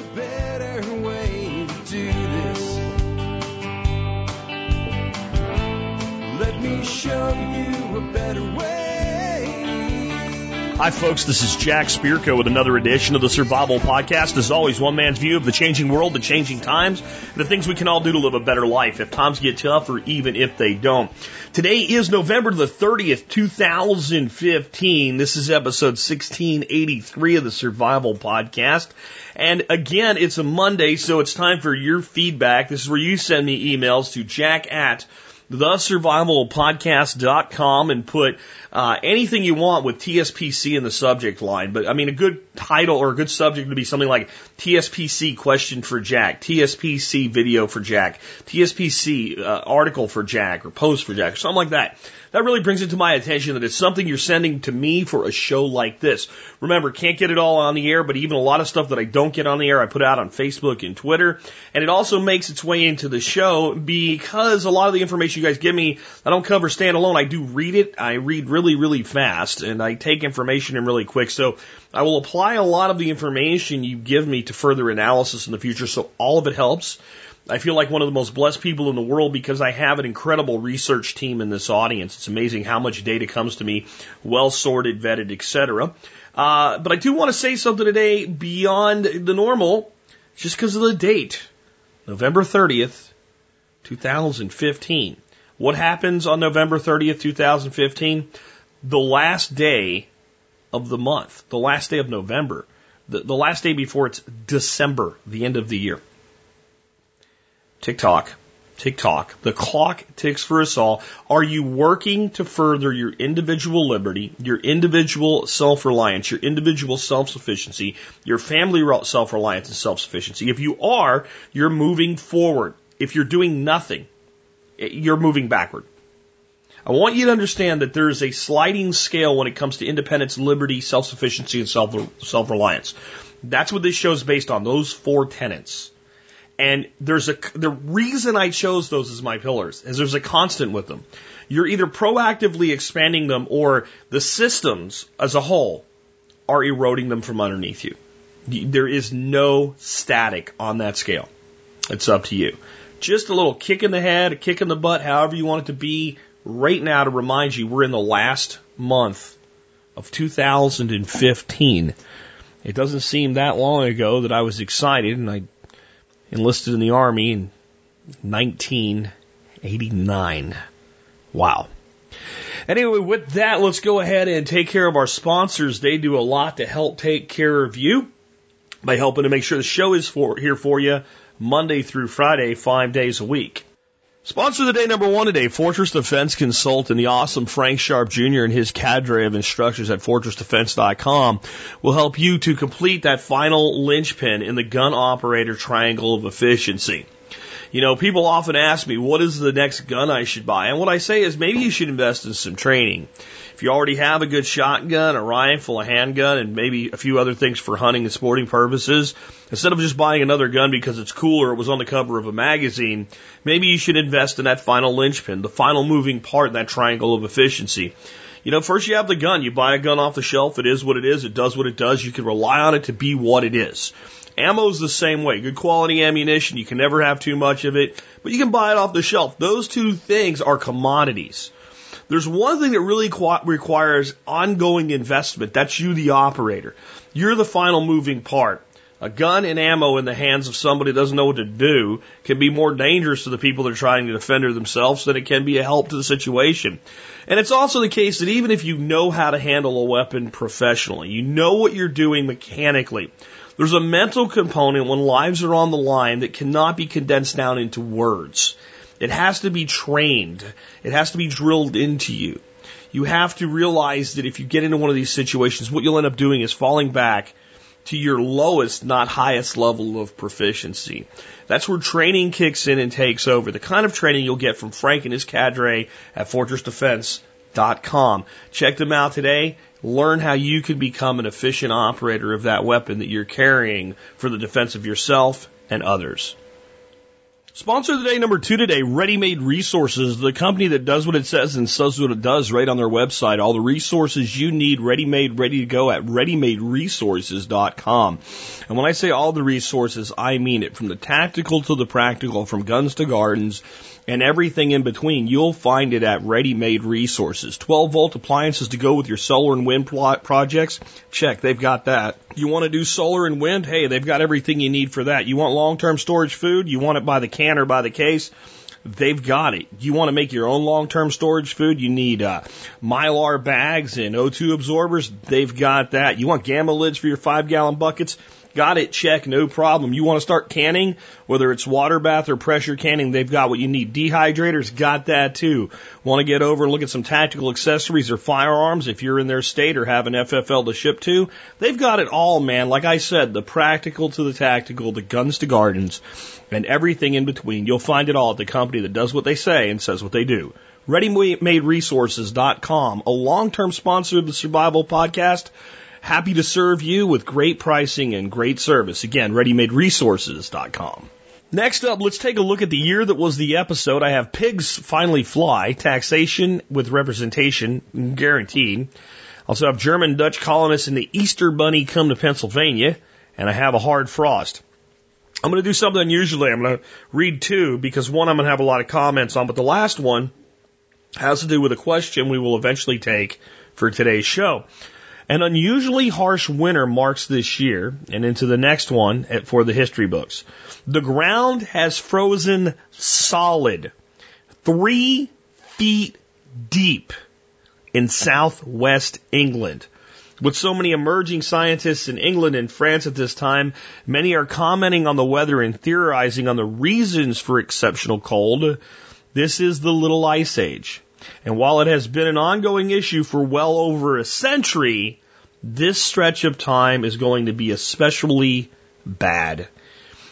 a better way to do this. Let me show you a better way. Hi, folks. This is Jack Spirko with another edition of the Survival Podcast. As always, one man's view of the changing world, the changing times, the things we can all do to live a better life if times get tough or even if they don't. Today is November the 30th, 2015. This is episode 1683 of the Survival Podcast. And again, it's a Monday, so it's time for your feedback. This is where you send me emails to jack at thesurvivalpodcast.com and put uh, anything you want with TSPC in the subject line. But I mean, a good title or a good subject would be something like TSPC question for Jack, TSPC video for Jack, TSPC uh, article for Jack, or post for Jack, or something like that. That really brings it to my attention that it's something you're sending to me for a show like this. Remember, can't get it all on the air, but even a lot of stuff that I don't get on the air, I put out on Facebook and Twitter. And it also makes its way into the show because a lot of the information you guys give me, I don't cover standalone. I do read it. I read really, really fast and I take information in really quick. So I will apply a lot of the information you give me to further analysis in the future. So all of it helps. I feel like one of the most blessed people in the world because I have an incredible research team in this audience. It's amazing how much data comes to me, well sorted, vetted, etc. Uh, but I do want to say something today beyond the normal, just because of the date, November 30th, 2015. What happens on November 30th, 2015? The last day of the month, the last day of November, the, the last day before it's December, the end of the year. Tick tock, tick tock. The clock ticks for us all. Are you working to further your individual liberty, your individual self reliance, your individual self sufficiency, your family self reliance and self sufficiency? If you are, you're moving forward. If you're doing nothing, eh, you're moving backward. I want you to understand that there is a sliding scale when it comes to independence, liberty, self sufficiency, and self self reliance. That's what this show is based on, those four tenets. And there's a the reason I chose those as my pillars is there's a constant with them. You're either proactively expanding them or the systems as a whole are eroding them from underneath you. There is no static on that scale. It's up to you. Just a little kick in the head, a kick in the butt, however you want it to be, right now to remind you we're in the last month of 2015. It doesn't seem that long ago that I was excited and I enlisted in the Army in 1989. Wow. Anyway, with that, let's go ahead and take care of our sponsors. They do a lot to help take care of you by helping to make sure the show is for, here for you Monday through Friday, five days a week. Sponsor of the day number one today, Fortress Defense Consultant, the awesome Frank Sharp Jr. and his cadre of instructors at fortressdefense.com will help you to complete that final linchpin in the gun operator triangle of efficiency. You know, people often ask me, what is the next gun I should buy? And what I say is maybe you should invest in some training. If you already have a good shotgun, a rifle, a handgun, and maybe a few other things for hunting and sporting purposes, instead of just buying another gun because it's cool or it was on the cover of a magazine, maybe you should invest in that final linchpin, the final moving part in that triangle of efficiency. You know, first you have the gun. You buy a gun off the shelf. It is what it is. It does what it does. You can rely on it to be what it is. Ammo's the same way. Good quality ammunition. You can never have too much of it, but you can buy it off the shelf. Those two things are commodities. There's one thing that really requires ongoing investment. That's you, the operator. You're the final moving part. A gun and ammo in the hands of somebody who doesn't know what to do can be more dangerous to the people that are trying to defend themselves than it can be a help to the situation. And it's also the case that even if you know how to handle a weapon professionally, you know what you're doing mechanically, there's a mental component when lives are on the line that cannot be condensed down into words. It has to be trained. It has to be drilled into you. You have to realize that if you get into one of these situations, what you'll end up doing is falling back to your lowest, not highest level of proficiency. That's where training kicks in and takes over. The kind of training you'll get from Frank and his cadre at fortressdefense.com. Check them out today. Learn how you can become an efficient operator of that weapon that you're carrying for the defense of yourself and others. Sponsor of the day number two today, Ready Made Resources, the company that does what it says and says what it does right on their website. All the resources you need ready made, ready to go at readymaderesources.com. And when I say all the resources, I mean it from the tactical to the practical, from guns to gardens and everything in between. You'll find it at Ready Made Resources. 12 volt appliances to go with your solar and wind projects? Check, they've got that. You want to do solar and wind? Hey, they've got everything you need for that. You want long term storage food? You want it by the can or by the case? They've got it. You want to make your own long-term storage food? You need uh, mylar bags and O2 absorbers. They've got that. You want gamma lids for your five-gallon buckets? Got it, check, no problem. You want to start canning, whether it's water bath or pressure canning, they've got what you need. Dehydrators, got that too. Want to get over look at some tactical accessories or firearms if you're in their state or have an FFL to ship to? They've got it all, man. Like I said, the practical to the tactical, the guns to gardens, and everything in between. You'll find it all at the company that does what they say and says what they do. ReadyMadeResources.com, a long-term sponsor of the Survival Podcast. Happy to serve you with great pricing and great service. Again, readymaderesources.com. Next up, let's take a look at the year that was the episode. I have pigs finally fly, taxation with representation guaranteed. Also have German Dutch colonists and the Easter Bunny come to Pennsylvania, and I have a hard frost. I'm going to do something unusual. I'm going to read two because one I'm going to have a lot of comments on, but the last one has to do with a question we will eventually take for today's show. An unusually harsh winter marks this year and into the next one for the history books. The ground has frozen solid, three feet deep in southwest England. With so many emerging scientists in England and France at this time, many are commenting on the weather and theorizing on the reasons for exceptional cold. This is the Little Ice Age. And while it has been an ongoing issue for well over a century, this stretch of time is going to be especially bad.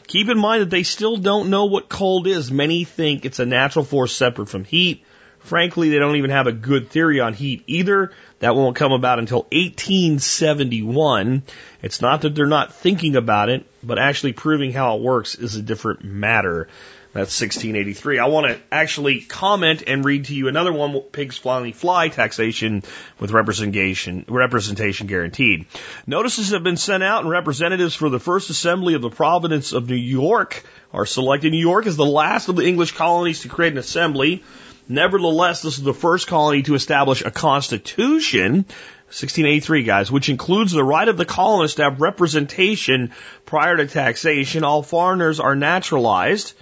Keep in mind that they still don't know what cold is. Many think it's a natural force separate from heat. Frankly, they don't even have a good theory on heat either. That won't come about until 1871. It's not that they're not thinking about it, but actually proving how it works is a different matter. That's 1683. I want to actually comment and read to you another one, pigs flying fly taxation with representation, representation guaranteed. Notices have been sent out and representatives for the first assembly of the province of New York are selected. New York is the last of the English colonies to create an assembly. Nevertheless, this is the first colony to establish a constitution 1683, guys, which includes the right of the colonists to have representation prior to taxation. All foreigners are naturalized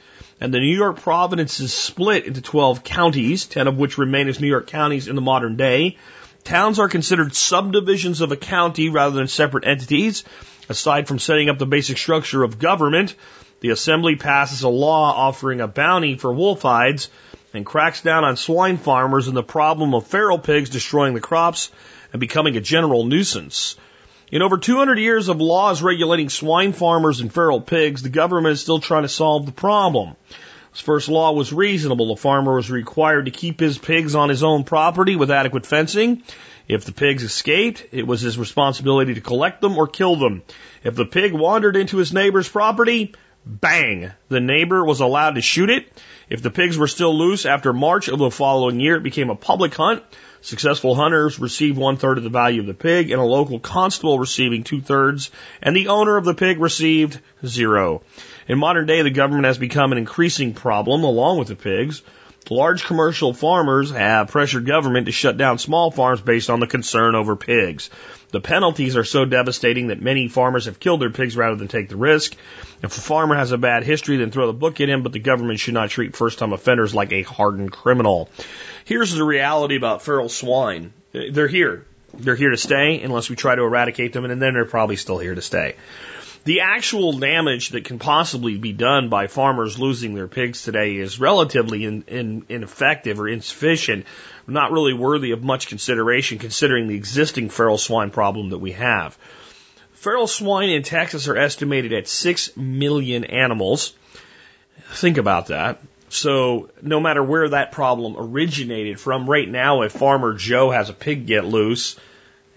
and the New York province is split into 12 counties, 10 of which remain as New York counties in the modern day. Towns are considered subdivisions of a county rather than separate entities. Aside from setting up the basic structure of government, the assembly passes a law offering a bounty for wolf hides and cracks down on swine farmers and the problem of feral pigs destroying the crops and becoming a general nuisance. In over 200 years of laws regulating swine farmers and feral pigs, the government is still trying to solve the problem. This first law was reasonable. The farmer was required to keep his pigs on his own property with adequate fencing. If the pigs escaped, it was his responsibility to collect them or kill them. If the pig wandered into his neighbor's property, bang, the neighbor was allowed to shoot it. If the pigs were still loose after March of the following year, it became a public hunt. Successful hunters received one third of the value of the pig, and a local constable receiving two thirds, and the owner of the pig received zero. In modern day, the government has become an increasing problem along with the pigs. Large commercial farmers have pressured government to shut down small farms based on the concern over pigs. The penalties are so devastating that many farmers have killed their pigs rather than take the risk. If a farmer has a bad history, then throw the book at him, but the government should not treat first time offenders like a hardened criminal. Here's the reality about feral swine. They're here. They're here to stay unless we try to eradicate them, and then they're probably still here to stay. The actual damage that can possibly be done by farmers losing their pigs today is relatively in, in, ineffective or insufficient, not really worthy of much consideration considering the existing feral swine problem that we have. Feral swine in Texas are estimated at 6 million animals. Think about that. So no matter where that problem originated from, right now, if Farmer Joe has a pig get loose,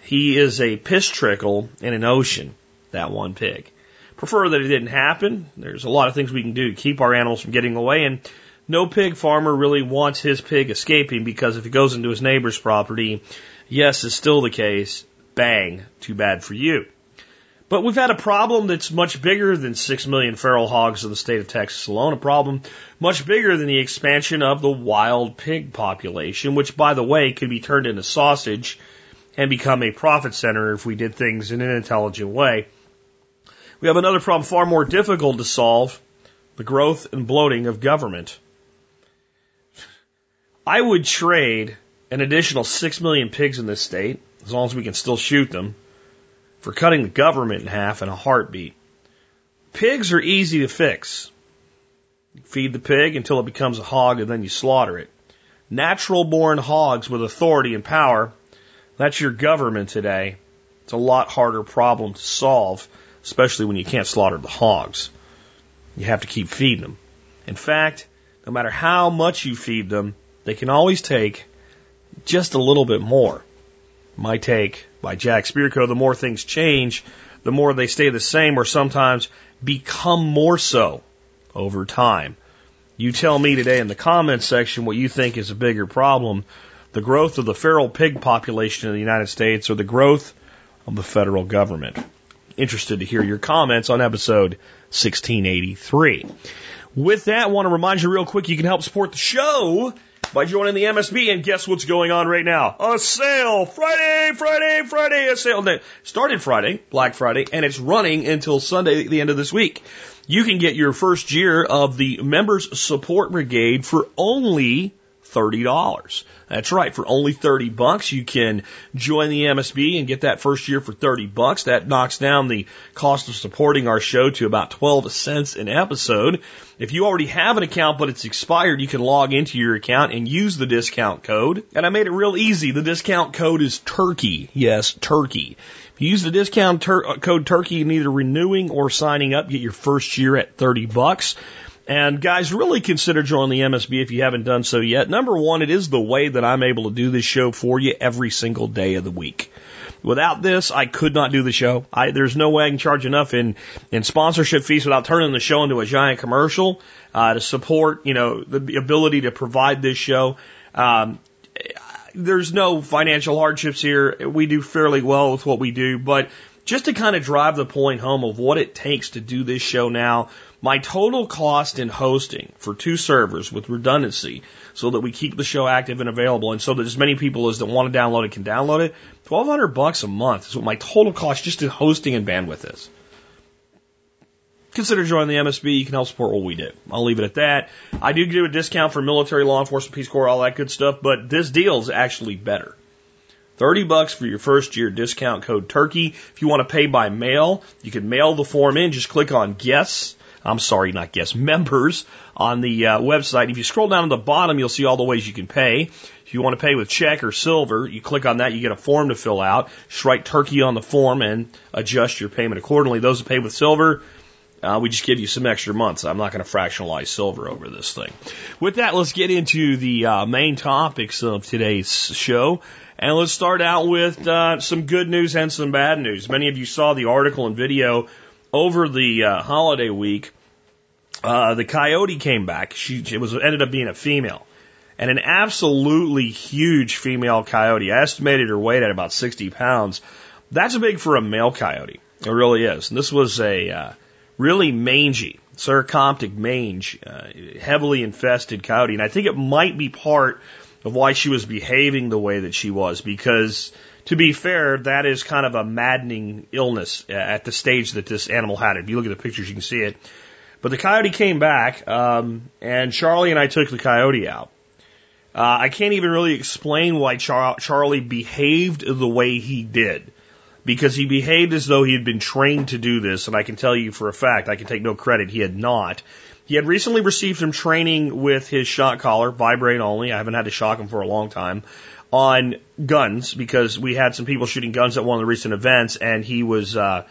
he is a piss trickle in an ocean, that one pig. prefer that it didn't happen. There's a lot of things we can do to keep our animals from getting away, and no pig farmer really wants his pig escaping because if it goes into his neighbor's property, yes, it's still the case. Bang, too bad for you. But we've had a problem that's much bigger than 6 million feral hogs in the state of Texas alone, a problem much bigger than the expansion of the wild pig population, which, by the way, could be turned into sausage and become a profit center if we did things in an intelligent way. We have another problem far more difficult to solve the growth and bloating of government. I would trade an additional 6 million pigs in this state, as long as we can still shoot them, for cutting the government in half in a heartbeat. Pigs are easy to fix. You feed the pig until it becomes a hog and then you slaughter it. Natural born hogs with authority and power, that's your government today. It's a lot harder problem to solve, especially when you can't slaughter the hogs. You have to keep feeding them. In fact, no matter how much you feed them, they can always take just a little bit more. My take by Jack Spirko, the more things change, the more they stay the same or sometimes become more so over time. You tell me today in the comments section what you think is a bigger problem the growth of the feral pig population in the United States or the growth of the federal government. Interested to hear your comments on episode 1683. With that, I want to remind you real quick you can help support the show by joining the MSB. And guess what's going on right now? A sale! Friday, Friday, Friday, a sale. That started Friday, Black Friday, and it's running until Sunday, the end of this week. You can get your first year of the Members Support Brigade for only $30. That's right. For only 30 bucks, you can join the MSB and get that first year for 30 bucks. That knocks down the cost of supporting our show to about 12 cents an episode. If you already have an account but it's expired, you can log into your account and use the discount code. And I made it real easy. The discount code is turkey. Yes, turkey. If you use the discount code turkey in either renewing or signing up, get your first year at 30 bucks. And guys, really consider joining the MSB if you haven't done so yet. Number one, it is the way that I'm able to do this show for you every single day of the week. Without this, I could not do the show. I, there's no way I can charge enough in, in sponsorship fees without turning the show into a giant commercial uh, to support, you know, the ability to provide this show. Um, there's no financial hardships here. We do fairly well with what we do, but just to kind of drive the point home of what it takes to do this show now, my total cost in hosting for two servers with redundancy so that we keep the show active and available and so that as many people as that want to download it can download it, 1200 bucks a month is what my total cost just in hosting and bandwidth is. Consider joining the MSB. You can help support what we do. I'll leave it at that. I do give a discount for military, law enforcement, Peace Corps, all that good stuff, but this deal is actually better. 30 bucks for your first year discount code turkey. If you want to pay by mail, you can mail the form in. Just click on guess I'm sorry, not guests, members on the uh, website. If you scroll down to the bottom, you'll see all the ways you can pay. If you want to pay with check or silver, you click on that, you get a form to fill out. Just write turkey on the form and adjust your payment accordingly. Those who pay with silver, uh, we just give you some extra months. I'm not going to fractionalize silver over this thing. With that, let's get into the uh, main topics of today's show. And let's start out with uh, some good news and some bad news. Many of you saw the article and video over the uh, holiday week, uh, the coyote came back. She it was ended up being a female, and an absolutely huge female coyote. I estimated her weight at about 60 pounds. That's big for a male coyote. It really is. And this was a uh, really mangy, Sarcoptic mange, uh, heavily infested coyote, and I think it might be part of why she was behaving the way that she was because to be fair, that is kind of a maddening illness at the stage that this animal had it. If you look at the pictures, you can see it. But the coyote came back, um, and Charlie and I took the coyote out. Uh, I can't even really explain why Char- Charlie behaved the way he did. Because he behaved as though he had been trained to do this, and I can tell you for a fact, I can take no credit, he had not. He had recently received some training with his shock collar, vibrate only. I haven't had to shock him for a long time on guns because we had some people shooting guns at one of the recent events and he was uh,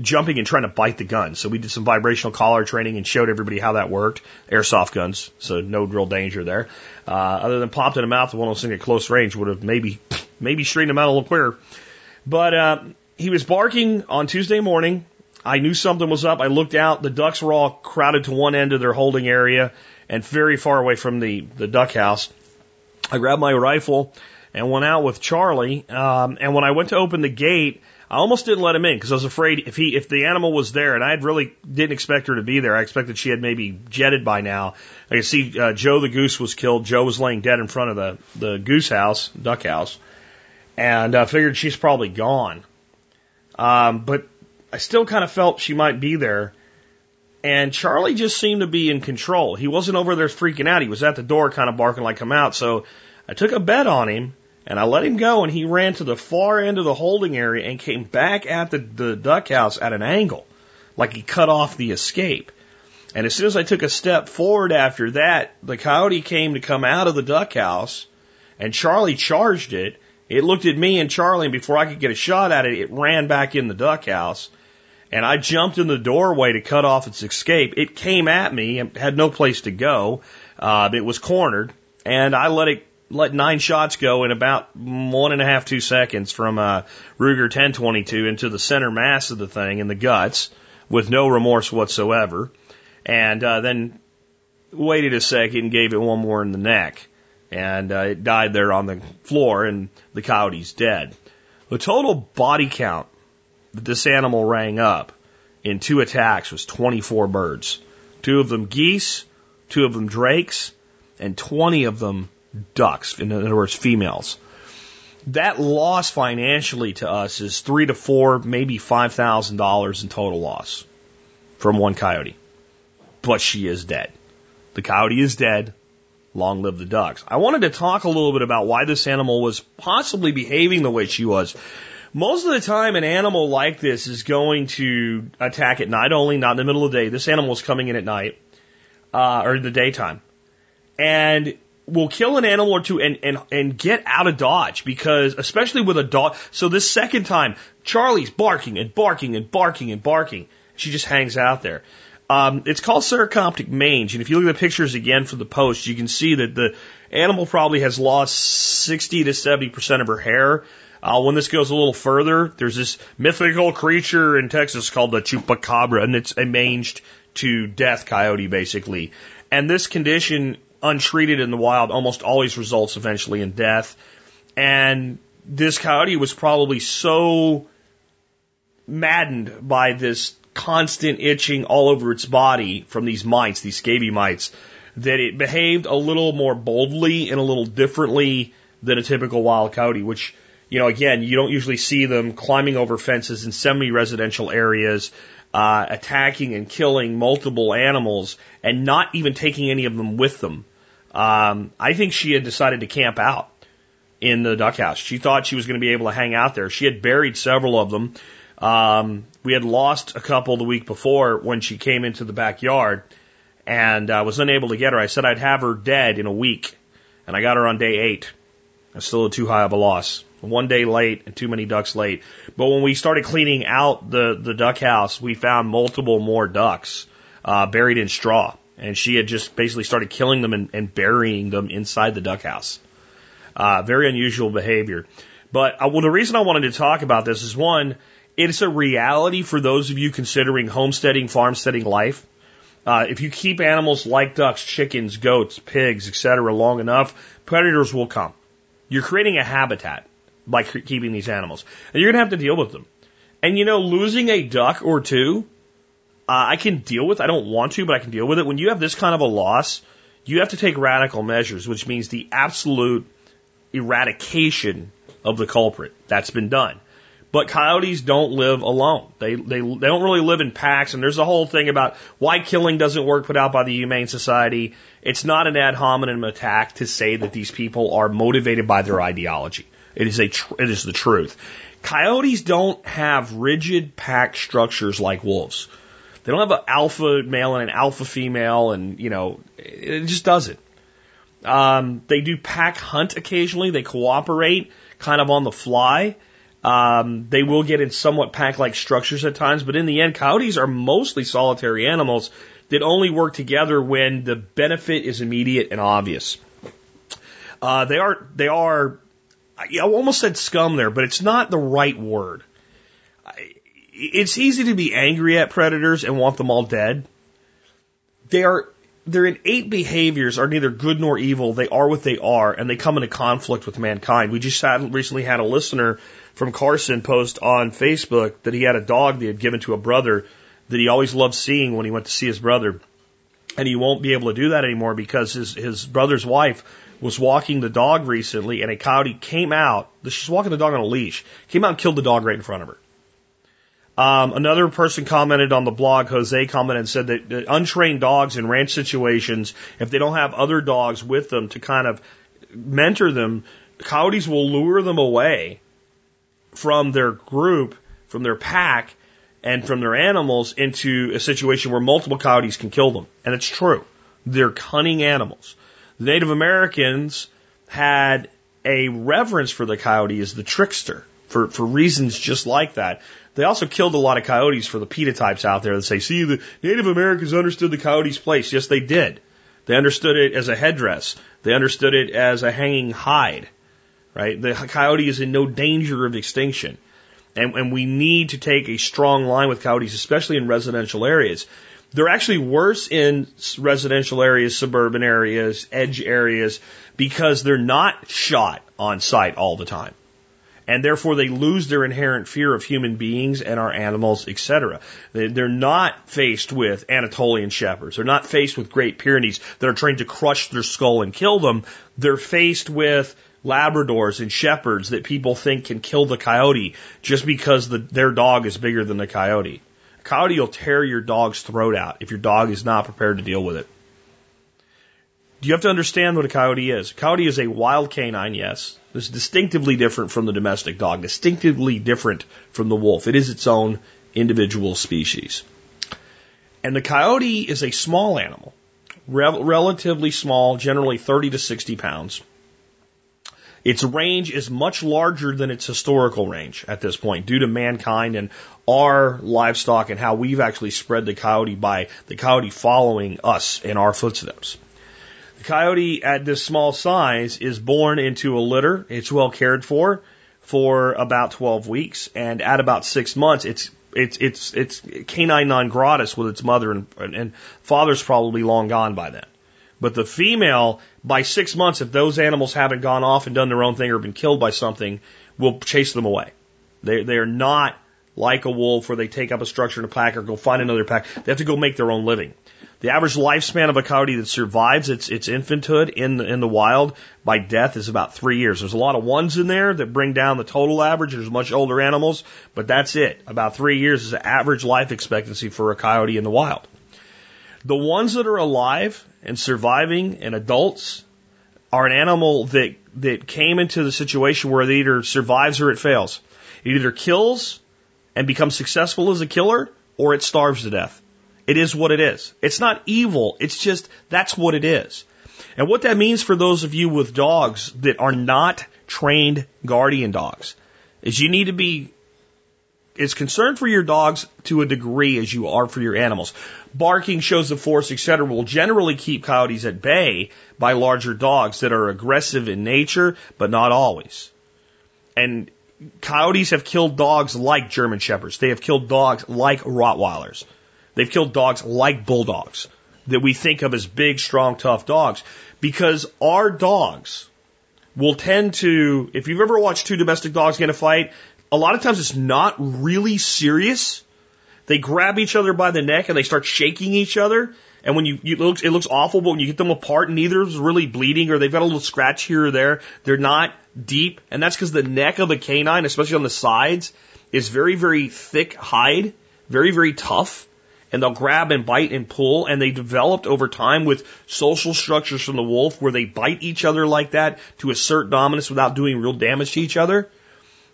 jumping and trying to bite the gun. So we did some vibrational collar training and showed everybody how that worked. Airsoft guns, so no real danger there. Uh, other than popped in the mouth, one of those things at close range would have maybe maybe straightened him out a little quicker. But uh, he was barking on Tuesday morning I knew something was up. I looked out. The ducks were all crowded to one end of their holding area and very far away from the, the duck house. I grabbed my rifle and went out with Charlie. Um, and when I went to open the gate, I almost didn't let him in because I was afraid if he if the animal was there, and I really didn't expect her to be there. I expected she had maybe jetted by now. I could see uh, Joe the goose was killed. Joe was laying dead in front of the the goose house, duck house, and I uh, figured she's probably gone. Um, but I still kind of felt she might be there. And Charlie just seemed to be in control. He wasn't over there freaking out. He was at the door kind of barking like, come out. So I took a bet on him and I let him go and he ran to the far end of the holding area and came back at the, the duck house at an angle, like he cut off the escape. And as soon as I took a step forward after that, the coyote came to come out of the duck house and Charlie charged it. It looked at me and Charlie and before I could get a shot at it, it ran back in the duck house and I jumped in the doorway to cut off its escape. It came at me and had no place to go. Uh, it was cornered, and I let it let nine shots go in about one and a half two seconds from a Ruger 1022 into the center mass of the thing in the guts with no remorse whatsoever, and uh, then waited a second and gave it one more in the neck, and uh, it died there on the floor, and the coyote's dead. The total body count that this animal rang up in two attacks was 24 birds. Two of them geese, two of them drakes, and 20 of them ducks, in other words, females. That loss financially to us is three to four, maybe five thousand dollars in total loss from one coyote. But she is dead. The coyote is dead. Long live the ducks. I wanted to talk a little bit about why this animal was possibly behaving the way she was. Most of the time, an animal like this is going to attack at night only, not in the middle of the day. This animal is coming in at night, uh, or in the daytime. And will kill an animal or two and, and, and get out of dodge because, especially with a dog. So this second time, Charlie's barking and barking and barking and barking. She just hangs out there. Um, it's called Sarcoptic mange, and if you look at the pictures again for the post, you can see that the animal probably has lost 60 to 70 percent of her hair. Uh, when this goes a little further, there's this mythical creature in Texas called the chupacabra, and it's a manged to death coyote, basically. And this condition, untreated in the wild, almost always results eventually in death. And this coyote was probably so maddened by this constant itching all over its body from these mites, these scabies mites, that it behaved a little more boldly and a little differently than a typical wild coyote, which you know, again, you don't usually see them climbing over fences in semi-residential areas, uh, attacking and killing multiple animals and not even taking any of them with them. Um, I think she had decided to camp out in the duck house. She thought she was going to be able to hang out there. She had buried several of them. Um, we had lost a couple the week before when she came into the backyard and I uh, was unable to get her. I said I'd have her dead in a week and I got her on day eight. That's still too high of a loss one day late and too many ducks late. But when we started cleaning out the, the duck house, we found multiple more ducks uh, buried in straw. And she had just basically started killing them and, and burying them inside the duck house. Uh, very unusual behavior. But uh, well, the reason I wanted to talk about this is one, it's a reality for those of you considering homesteading, farmsteading life. Uh, if you keep animals like ducks, chickens, goats, pigs, etc., long enough, predators will come. You're creating a habitat by keeping these animals. And you're going to have to deal with them. And you know, losing a duck or two, uh, I can deal with. I don't want to, but I can deal with it. When you have this kind of a loss, you have to take radical measures, which means the absolute eradication of the culprit. That's been done. But coyotes don't live alone. They, they, they don't really live in packs. And there's a whole thing about why killing doesn't work put out by the Humane Society. It's not an ad hominem attack to say that these people are motivated by their ideology. It is a tr- it is the truth. Coyotes don't have rigid pack structures like wolves. They don't have an alpha male and an alpha female, and you know, it just doesn't. Um, they do pack hunt occasionally. They cooperate kind of on the fly. Um, they will get in somewhat pack-like structures at times, but in the end, coyotes are mostly solitary animals that only work together when the benefit is immediate and obvious. Uh, they are they are I almost said scum there, but it's not the right word. It's easy to be angry at predators and want them all dead. They are their innate behaviors are neither good nor evil. They are what they are, and they come into conflict with mankind. We just had, recently had a listener from Carson post on Facebook that he had a dog that he had given to a brother that he always loved seeing when he went to see his brother. And he won't be able to do that anymore because his, his brother's wife was walking the dog recently and a coyote came out. She's walking the dog on a leash, came out and killed the dog right in front of her. Um, another person commented on the blog, Jose commented and said that, untrained dogs in ranch situations, if they don't have other dogs with them to kind of mentor them, coyotes will lure them away from their group, from their pack, and from their animals into a situation where multiple coyotes can kill them. And it's true. They're cunning animals. The Native Americans had a reverence for the coyote as the trickster for, for reasons just like that. They also killed a lot of coyotes for the PETA types out there that say, see, the Native Americans understood the coyote's place. Yes, they did. They understood it as a headdress. They understood it as a hanging hide, right? The coyote is in no danger of extinction. And, and we need to take a strong line with coyotes, especially in residential areas. They're actually worse in residential areas, suburban areas, edge areas, because they're not shot on site all the time and therefore they lose their inherent fear of human beings and our animals, etc. They're not faced with Anatolian shepherds. They're not faced with Great Pyrenees that are trained to crush their skull and kill them. They're faced with Labradors and shepherds that people think can kill the coyote just because the, their dog is bigger than the coyote. A coyote will tear your dog's throat out if your dog is not prepared to deal with it. You have to understand what a coyote is. A coyote is a wild canine, yes. It's distinctively different from the domestic dog, distinctively different from the wolf. It is its own individual species. And the coyote is a small animal, rel- relatively small, generally 30 to 60 pounds. Its range is much larger than its historical range at this point due to mankind and our livestock and how we've actually spread the coyote by the coyote following us in our footsteps. Coyote at this small size is born into a litter. It's well cared for for about 12 weeks. And at about six months, it's it's it's it's canine non gratis with its mother and, and father's probably long gone by then. But the female, by six months, if those animals haven't gone off and done their own thing or been killed by something, will chase them away. They they are not like a wolf where they take up a structure in a pack or go find another pack. They have to go make their own living. The average lifespan of a coyote that survives its, its infanthood in the, in the wild by death is about three years. There's a lot of ones in there that bring down the total average. There's much older animals, but that's it. About three years is the average life expectancy for a coyote in the wild. The ones that are alive and surviving and adults are an animal that, that came into the situation where it either survives or it fails. It either kills and becomes successful as a killer or it starves to death. It is what it is. It's not evil. It's just that's what it is. And what that means for those of you with dogs that are not trained guardian dogs is you need to be as concerned for your dogs to a degree as you are for your animals. Barking, shows of force, etc., will generally keep coyotes at bay by larger dogs that are aggressive in nature, but not always. And coyotes have killed dogs like German shepherds. They have killed dogs like Rottweilers. They've killed dogs like bulldogs that we think of as big, strong, tough dogs because our dogs will tend to, if you've ever watched two domestic dogs get a fight, a lot of times it's not really serious. They grab each other by the neck and they start shaking each other. And when you, you it looks, it looks awful, but when you get them apart, neither is really bleeding or they've got a little scratch here or there. They're not deep. And that's because the neck of a canine, especially on the sides, is very, very thick hide, very, very tough and they'll grab and bite and pull. And they developed over time with social structures from the wolf where they bite each other like that to assert dominance without doing real damage to each other.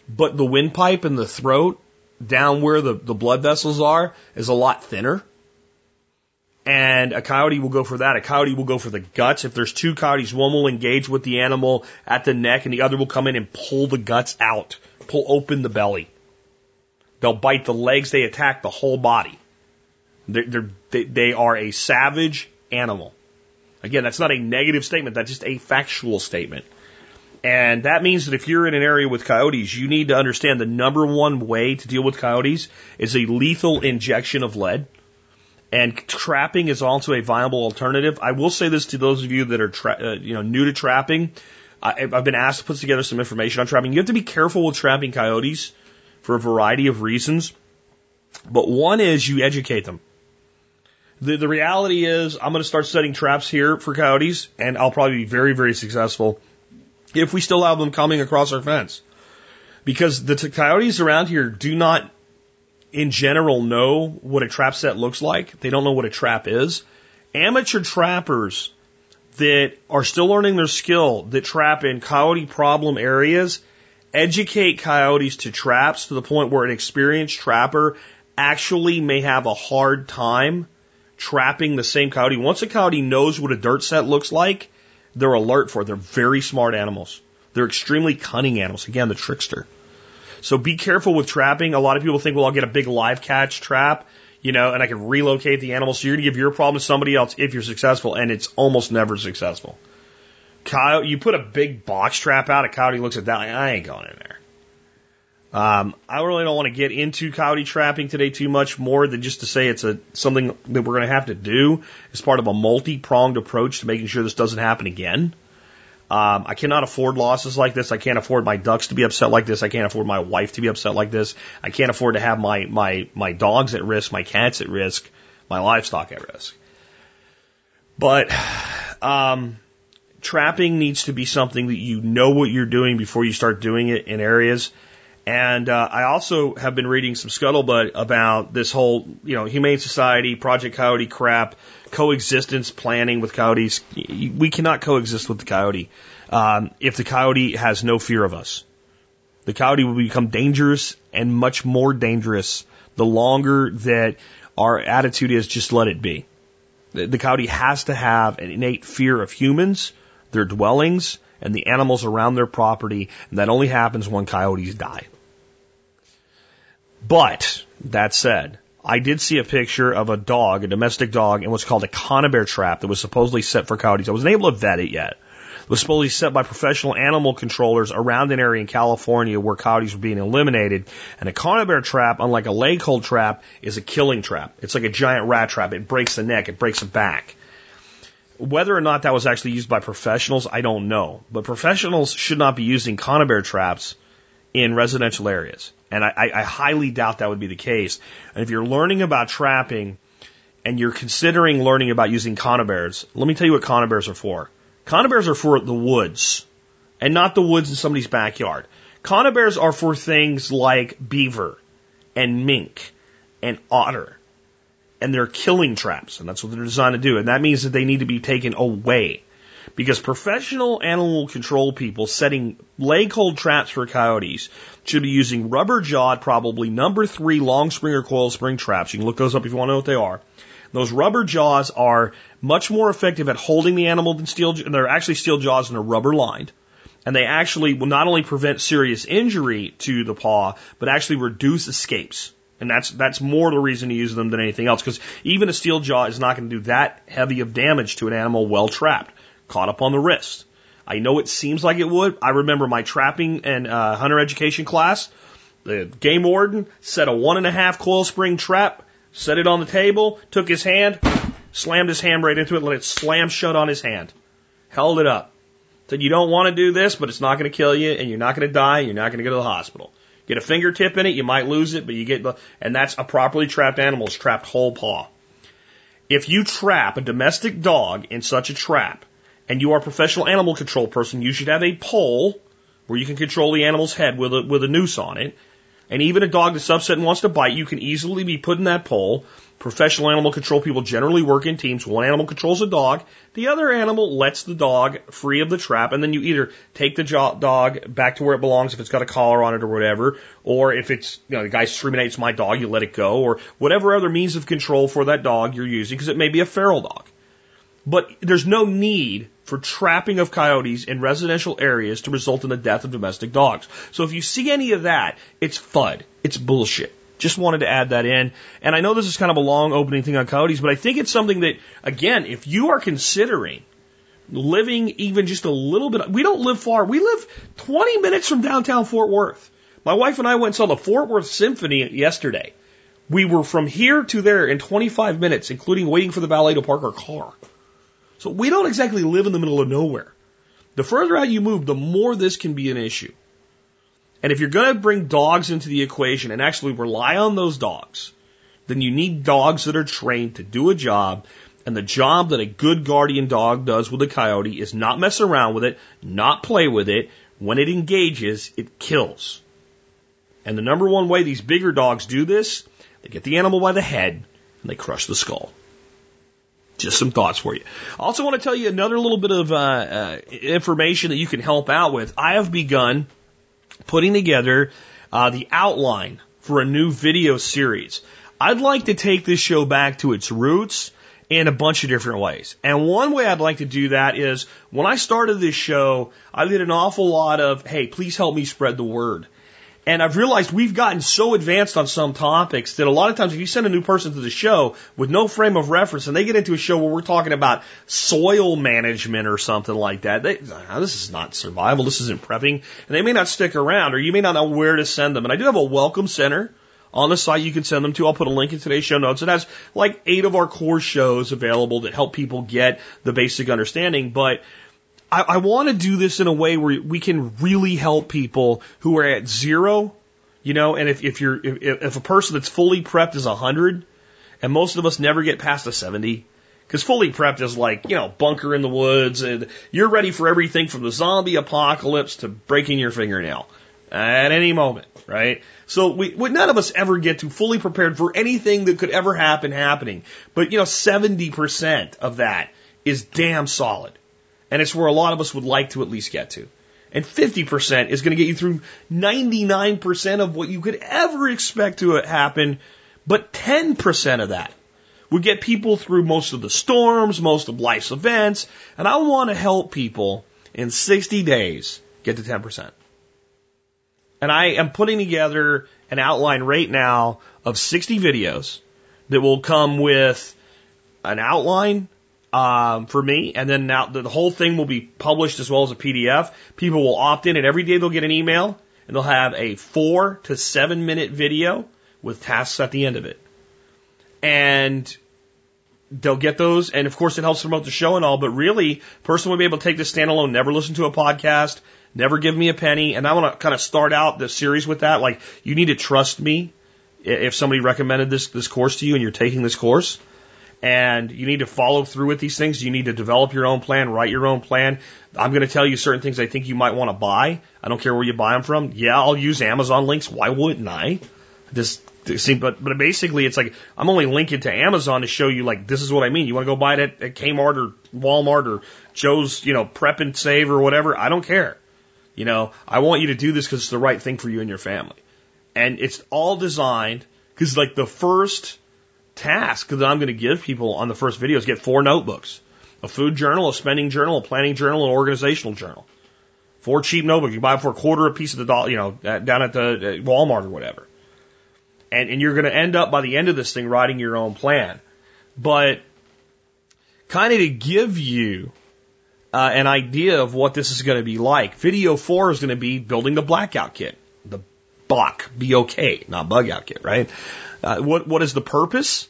But the windpipe and the throat down where the, the blood vessels are is a lot thinner. And a coyote will go for that. A coyote will go for the guts. If there's two coyotes, one will engage with the animal at the neck and the other will come in and pull the guts out, pull open the belly. They'll bite the legs. They attack the whole body. They're, they're, they, are a savage animal. Again, that's not a negative statement. That's just a factual statement. And that means that if you're in an area with coyotes, you need to understand the number one way to deal with coyotes is a lethal injection of lead. And trapping is also a viable alternative. I will say this to those of you that are, tra- uh, you know, new to trapping. I, I've been asked to put together some information on trapping. You have to be careful with trapping coyotes for a variety of reasons. But one is you educate them. The, the reality is I'm going to start setting traps here for coyotes and I'll probably be very, very successful if we still have them coming across our fence. Because the coyotes around here do not in general know what a trap set looks like. They don't know what a trap is. Amateur trappers that are still learning their skill that trap in coyote problem areas educate coyotes to traps to the point where an experienced trapper actually may have a hard time trapping the same coyote. Once a coyote knows what a dirt set looks like, they're alert for it. They're very smart animals. They're extremely cunning animals. Again, the trickster. So be careful with trapping. A lot of people think, well, I'll get a big live catch trap, you know, and I can relocate the animal. So you're going to give your problem to somebody else if you're successful, and it's almost never successful. Coyote, you put a big box trap out, a coyote looks at that, like, I ain't going in there. Um, I really don't want to get into coyote trapping today too much more than just to say it's a something that we're going to have to do as part of a multi-pronged approach to making sure this doesn't happen again. Um, I cannot afford losses like this. I can't afford my ducks to be upset like this. I can't afford my wife to be upset like this. I can't afford to have my, my, my dogs at risk, my cats at risk, my livestock at risk. But, um, trapping needs to be something that you know what you're doing before you start doing it in areas. And uh, I also have been reading some scuttlebutt about this whole, you know, Humane Society, Project Coyote crap, coexistence planning with coyotes. We cannot coexist with the coyote um, if the coyote has no fear of us. The coyote will become dangerous and much more dangerous the longer that our attitude is just let it be. The, the coyote has to have an innate fear of humans, their dwellings, and the animals around their property, and that only happens when coyotes die. But, that said, I did see a picture of a dog, a domestic dog, in what's called a conibear trap that was supposedly set for coyotes. I wasn't able to vet it yet. It was supposedly set by professional animal controllers around an area in California where coyotes were being eliminated. And a conibear trap, unlike a leg hold trap, is a killing trap. It's like a giant rat trap. It breaks the neck, it breaks the back. Whether or not that was actually used by professionals, I don't know. But professionals should not be using conibear traps in residential areas. And I, I highly doubt that would be the case. And if you're learning about trapping and you're considering learning about using conibears, let me tell you what conibears are for. Conibears are for the woods and not the woods in somebody's backyard. Conibears are for things like beaver and mink and otter. And they're killing traps, and that's what they're designed to do. And that means that they need to be taken away. Because professional animal control people setting leg hold traps for coyotes should be using rubber jawed, probably number three long spring or coil spring traps. You can look those up if you want to know what they are. Those rubber jaws are much more effective at holding the animal than steel. They're actually steel jaws and they're rubber lined. And they actually will not only prevent serious injury to the paw, but actually reduce escapes. And that's that's more the reason to use them than anything else. Because even a steel jaw is not going to do that heavy of damage to an animal well trapped caught up on the wrist. I know it seems like it would. I remember my trapping and uh, hunter education class. The game warden set a one and a half coil spring trap, set it on the table, took his hand, slammed his hand right into it, let it slam shut on his hand, held it up. Said, you don't want to do this, but it's not going to kill you, and you're not going to die, and you're not going to go to the hospital. Get a fingertip in it, you might lose it, but you get, and that's a properly trapped animal, it's trapped whole paw. If you trap a domestic dog in such a trap, and you are a professional animal control person, you should have a pole where you can control the animal's head with a, with a noose on it. And even a dog that's upset and wants to bite, you can easily be put in that pole. Professional animal control people generally work in teams. One animal controls a dog, the other animal lets the dog free of the trap, and then you either take the dog back to where it belongs if it's got a collar on it or whatever, or if it's, you know, the guy screaming, it's my dog, you let it go, or whatever other means of control for that dog you're using, because it may be a feral dog. But there's no need for trapping of coyotes in residential areas to result in the death of domestic dogs. So if you see any of that, it's FUD. It's bullshit. Just wanted to add that in. And I know this is kind of a long opening thing on coyotes, but I think it's something that, again, if you are considering living even just a little bit. We don't live far. We live 20 minutes from downtown Fort Worth. My wife and I went and saw the Fort Worth Symphony yesterday. We were from here to there in 25 minutes, including waiting for the valet to park our car. So we don't exactly live in the middle of nowhere. The further out you move, the more this can be an issue. And if you're going to bring dogs into the equation and actually rely on those dogs, then you need dogs that are trained to do a job. And the job that a good guardian dog does with a coyote is not mess around with it, not play with it. When it engages, it kills. And the number one way these bigger dogs do this, they get the animal by the head and they crush the skull. Just some thoughts for you. I also want to tell you another little bit of uh, uh, information that you can help out with. I have begun putting together uh, the outline for a new video series. I'd like to take this show back to its roots in a bunch of different ways. And one way I'd like to do that is when I started this show, I did an awful lot of, hey, please help me spread the word. And I've realized we've gotten so advanced on some topics that a lot of times if you send a new person to the show with no frame of reference and they get into a show where we're talking about soil management or something like that, they, this is not survival, this isn't prepping, and they may not stick around or you may not know where to send them. And I do have a welcome center on the site you can send them to. I'll put a link in today's show notes. It has like eight of our core shows available that help people get the basic understanding. But I, I want to do this in a way where we can really help people who are at zero, you know, and if, if you're, if, if a person that's fully prepped is a hundred, and most of us never get past a 70, because fully prepped is like, you know, bunker in the woods, and you're ready for everything from the zombie apocalypse to breaking your fingernail at any moment, right? So we, we, none of us ever get to fully prepared for anything that could ever happen happening. But you know, 70% of that is damn solid. And it's where a lot of us would like to at least get to. And 50% is going to get you through 99% of what you could ever expect to happen. But 10% of that would get people through most of the storms, most of life's events. And I want to help people in 60 days get to 10%. And I am putting together an outline right now of 60 videos that will come with an outline, um, for me, and then now the whole thing will be published as well as a PDF. People will opt in, and every day they'll get an email, and they'll have a four to seven minute video with tasks at the end of it. And they'll get those, and of course it helps promote the show and all, but really, person will be able to take this standalone, never listen to a podcast, never give me a penny, and I want to kind of start out the series with that. Like, you need to trust me if somebody recommended this, this course to you and you're taking this course and you need to follow through with these things. You need to develop your own plan, write your own plan. I'm going to tell you certain things I think you might want to buy. I don't care where you buy them from. Yeah, I'll use Amazon links. Why wouldn't I? Just see, but but basically, it's like I'm only linking to Amazon to show you like this is what I mean. You want to go buy it at, at Kmart or Walmart or Joe's, you know, Prep and Save or whatever. I don't care. You know, I want you to do this because it's the right thing for you and your family, and it's all designed because like the first task that I'm going to give people on the first video is get four notebooks a food journal, a spending journal, a planning journal, an organizational journal. Four cheap notebooks. You buy them for a quarter a piece of the dollar, you know, down at the Walmart or whatever. And, and you're going to end up by the end of this thing writing your own plan. But kind of to give you uh, an idea of what this is going to be like, video four is going to be building the blackout kit, BOK, B-O-K, not bug out kit, right? Uh, what what is the purpose?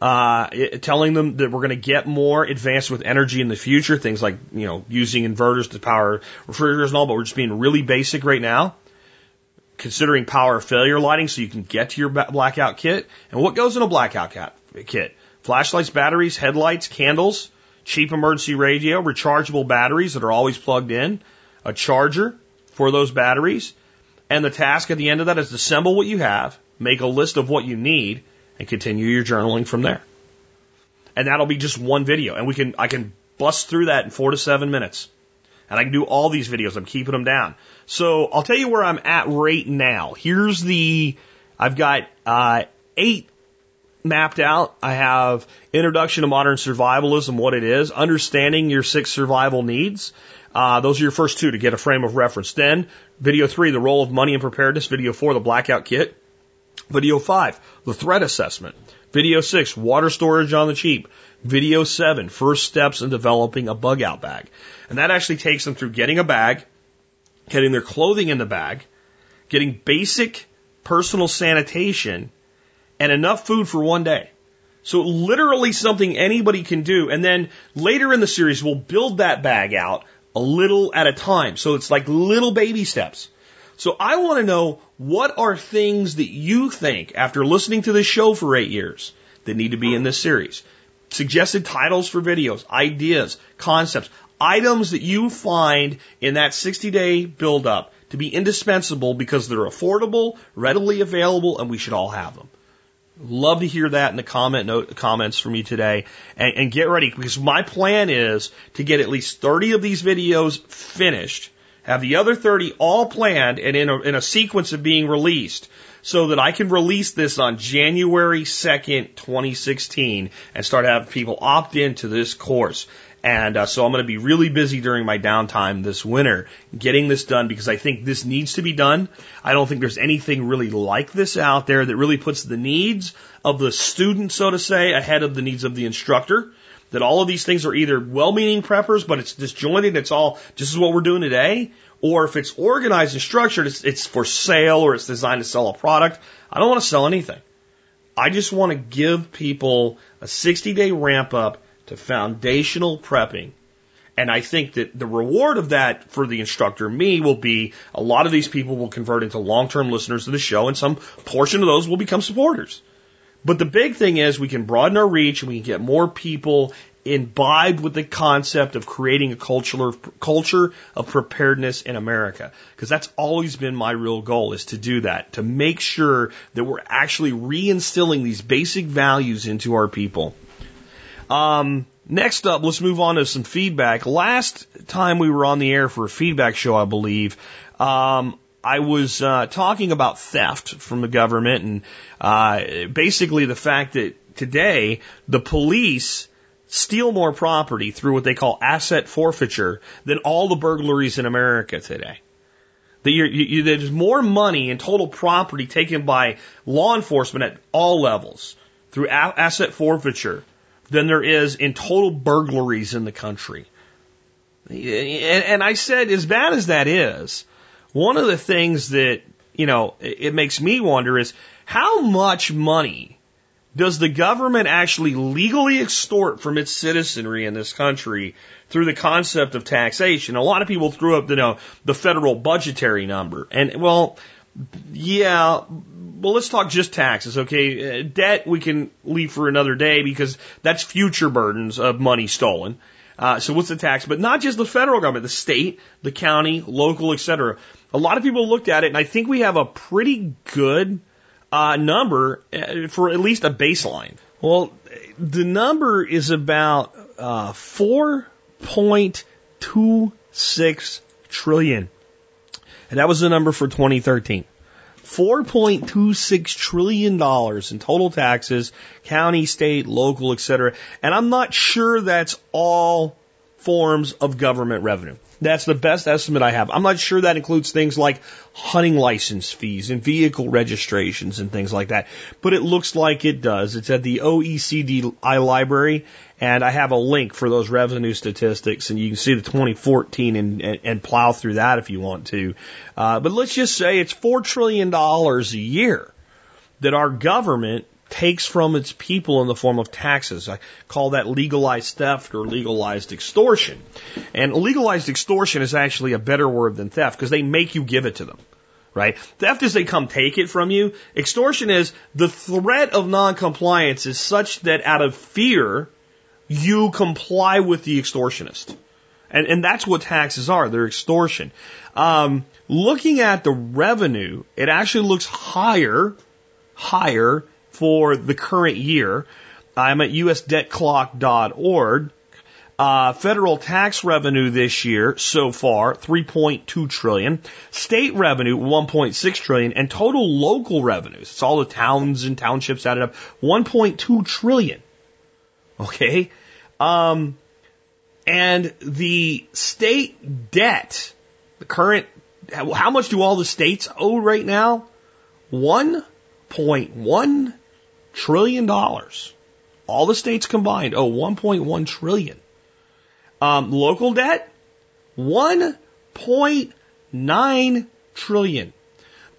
Uh, it, telling them that we're going to get more advanced with energy in the future, things like you know using inverters to power refrigerators and all, but we're just being really basic right now. Considering power failure lighting, so you can get to your blackout kit. And what goes in a blackout kit? Flashlights, batteries, headlights, candles, cheap emergency radio, rechargeable batteries that are always plugged in, a charger for those batteries, and the task at the end of that is to assemble what you have, make a list of what you need, and continue your journaling from there. And that'll be just one video. And we can, I can bust through that in four to seven minutes. And I can do all these videos. I'm keeping them down. So I'll tell you where I'm at right now. Here's the, I've got, uh, eight mapped out. I have introduction to modern survivalism, what it is, understanding your six survival needs. Uh, those are your first two to get a frame of reference. Then video three, the role of money and preparedness. Video four, the blackout kit. Video five, the threat assessment. Video six, water storage on the cheap. Video seven, first steps in developing a bug out bag. And that actually takes them through getting a bag, getting their clothing in the bag, getting basic personal sanitation, and enough food for one day. So literally something anybody can do. And then later in the series, we'll build that bag out a little at a time. So it's like little baby steps. So I want to know what are things that you think after listening to this show for eight years that need to be in this series? Suggested titles for videos, ideas, concepts, items that you find in that 60 day build up to be indispensable because they're affordable, readily available, and we should all have them. Love to hear that in the comment note, comments from you today. And, and get ready because my plan is to get at least 30 of these videos finished, have the other 30 all planned and in a, in a sequence of being released so that I can release this on January 2nd, 2016 and start having people opt into this course. And uh, so I'm going to be really busy during my downtime this winter getting this done because I think this needs to be done. I don't think there's anything really like this out there that really puts the needs of the student, so to say, ahead of the needs of the instructor. That all of these things are either well-meaning preppers, but it's disjointed. It's all this is what we're doing today, or if it's organized and structured, it's, it's for sale or it's designed to sell a product. I don't want to sell anything. I just want to give people a 60 day ramp up to foundational prepping. And I think that the reward of that for the instructor, me, will be a lot of these people will convert into long term listeners to the show, and some portion of those will become supporters. But the big thing is we can broaden our reach and we can get more people imbibed with the concept of creating a culture culture of preparedness in America because that's always been my real goal is to do that to make sure that we're actually reinstilling these basic values into our people um, next up, let's move on to some feedback. Last time we were on the air for a feedback show, I believe, um, I was uh, talking about theft from the government and uh, basically the fact that today the police steal more property through what they call asset forfeiture than all the burglaries in America today. That you, you, there's more money in total property taken by law enforcement at all levels through asset forfeiture than there is in total burglaries in the country. And, I said, as bad as that is, one of the things that, you know, it makes me wonder is how much money does the government actually legally extort from its citizenry in this country through the concept of taxation? A lot of people threw up, you know, the federal budgetary number. And, well, yeah, well, let's talk just taxes, okay? Uh, debt we can leave for another day because that's future burdens of money stolen. Uh, so what's the tax? But not just the federal government, the state, the county, local, etc. A lot of people looked at it, and I think we have a pretty good uh, number uh, for at least a baseline. Well, the number is about uh, 4.26 trillion, and that was the number for 2013. $4.26 trillion in total taxes, county, state, local, etc. And I'm not sure that's all forms of government revenue. That's the best estimate I have. I'm not sure that includes things like hunting license fees and vehicle registrations and things like that, but it looks like it does. It's at the OECD iLibrary, and I have a link for those revenue statistics, and you can see the 2014 and, and, and plow through that if you want to. Uh, but let's just say it's $4 trillion a year that our government takes from its people in the form of taxes. I call that legalized theft or legalized extortion. And legalized extortion is actually a better word than theft because they make you give it to them. Right? Theft is they come take it from you. Extortion is the threat of noncompliance is such that out of fear, you comply with the extortionist. And, and that's what taxes are. They're extortion. Um, looking at the revenue, it actually looks higher, higher for the current year. I'm at usdebtclock.org. Uh, federal tax revenue this year so far 3.2 trillion, state revenue 1.6 trillion, and total local revenues. It's all the towns and townships added up 1.2 trillion. Okay, um, and the state debt, the current, how much do all the states owe right now? 1.1 trillion dollars. All the states combined owe 1.1 trillion. Um, local debt, 1.9 trillion.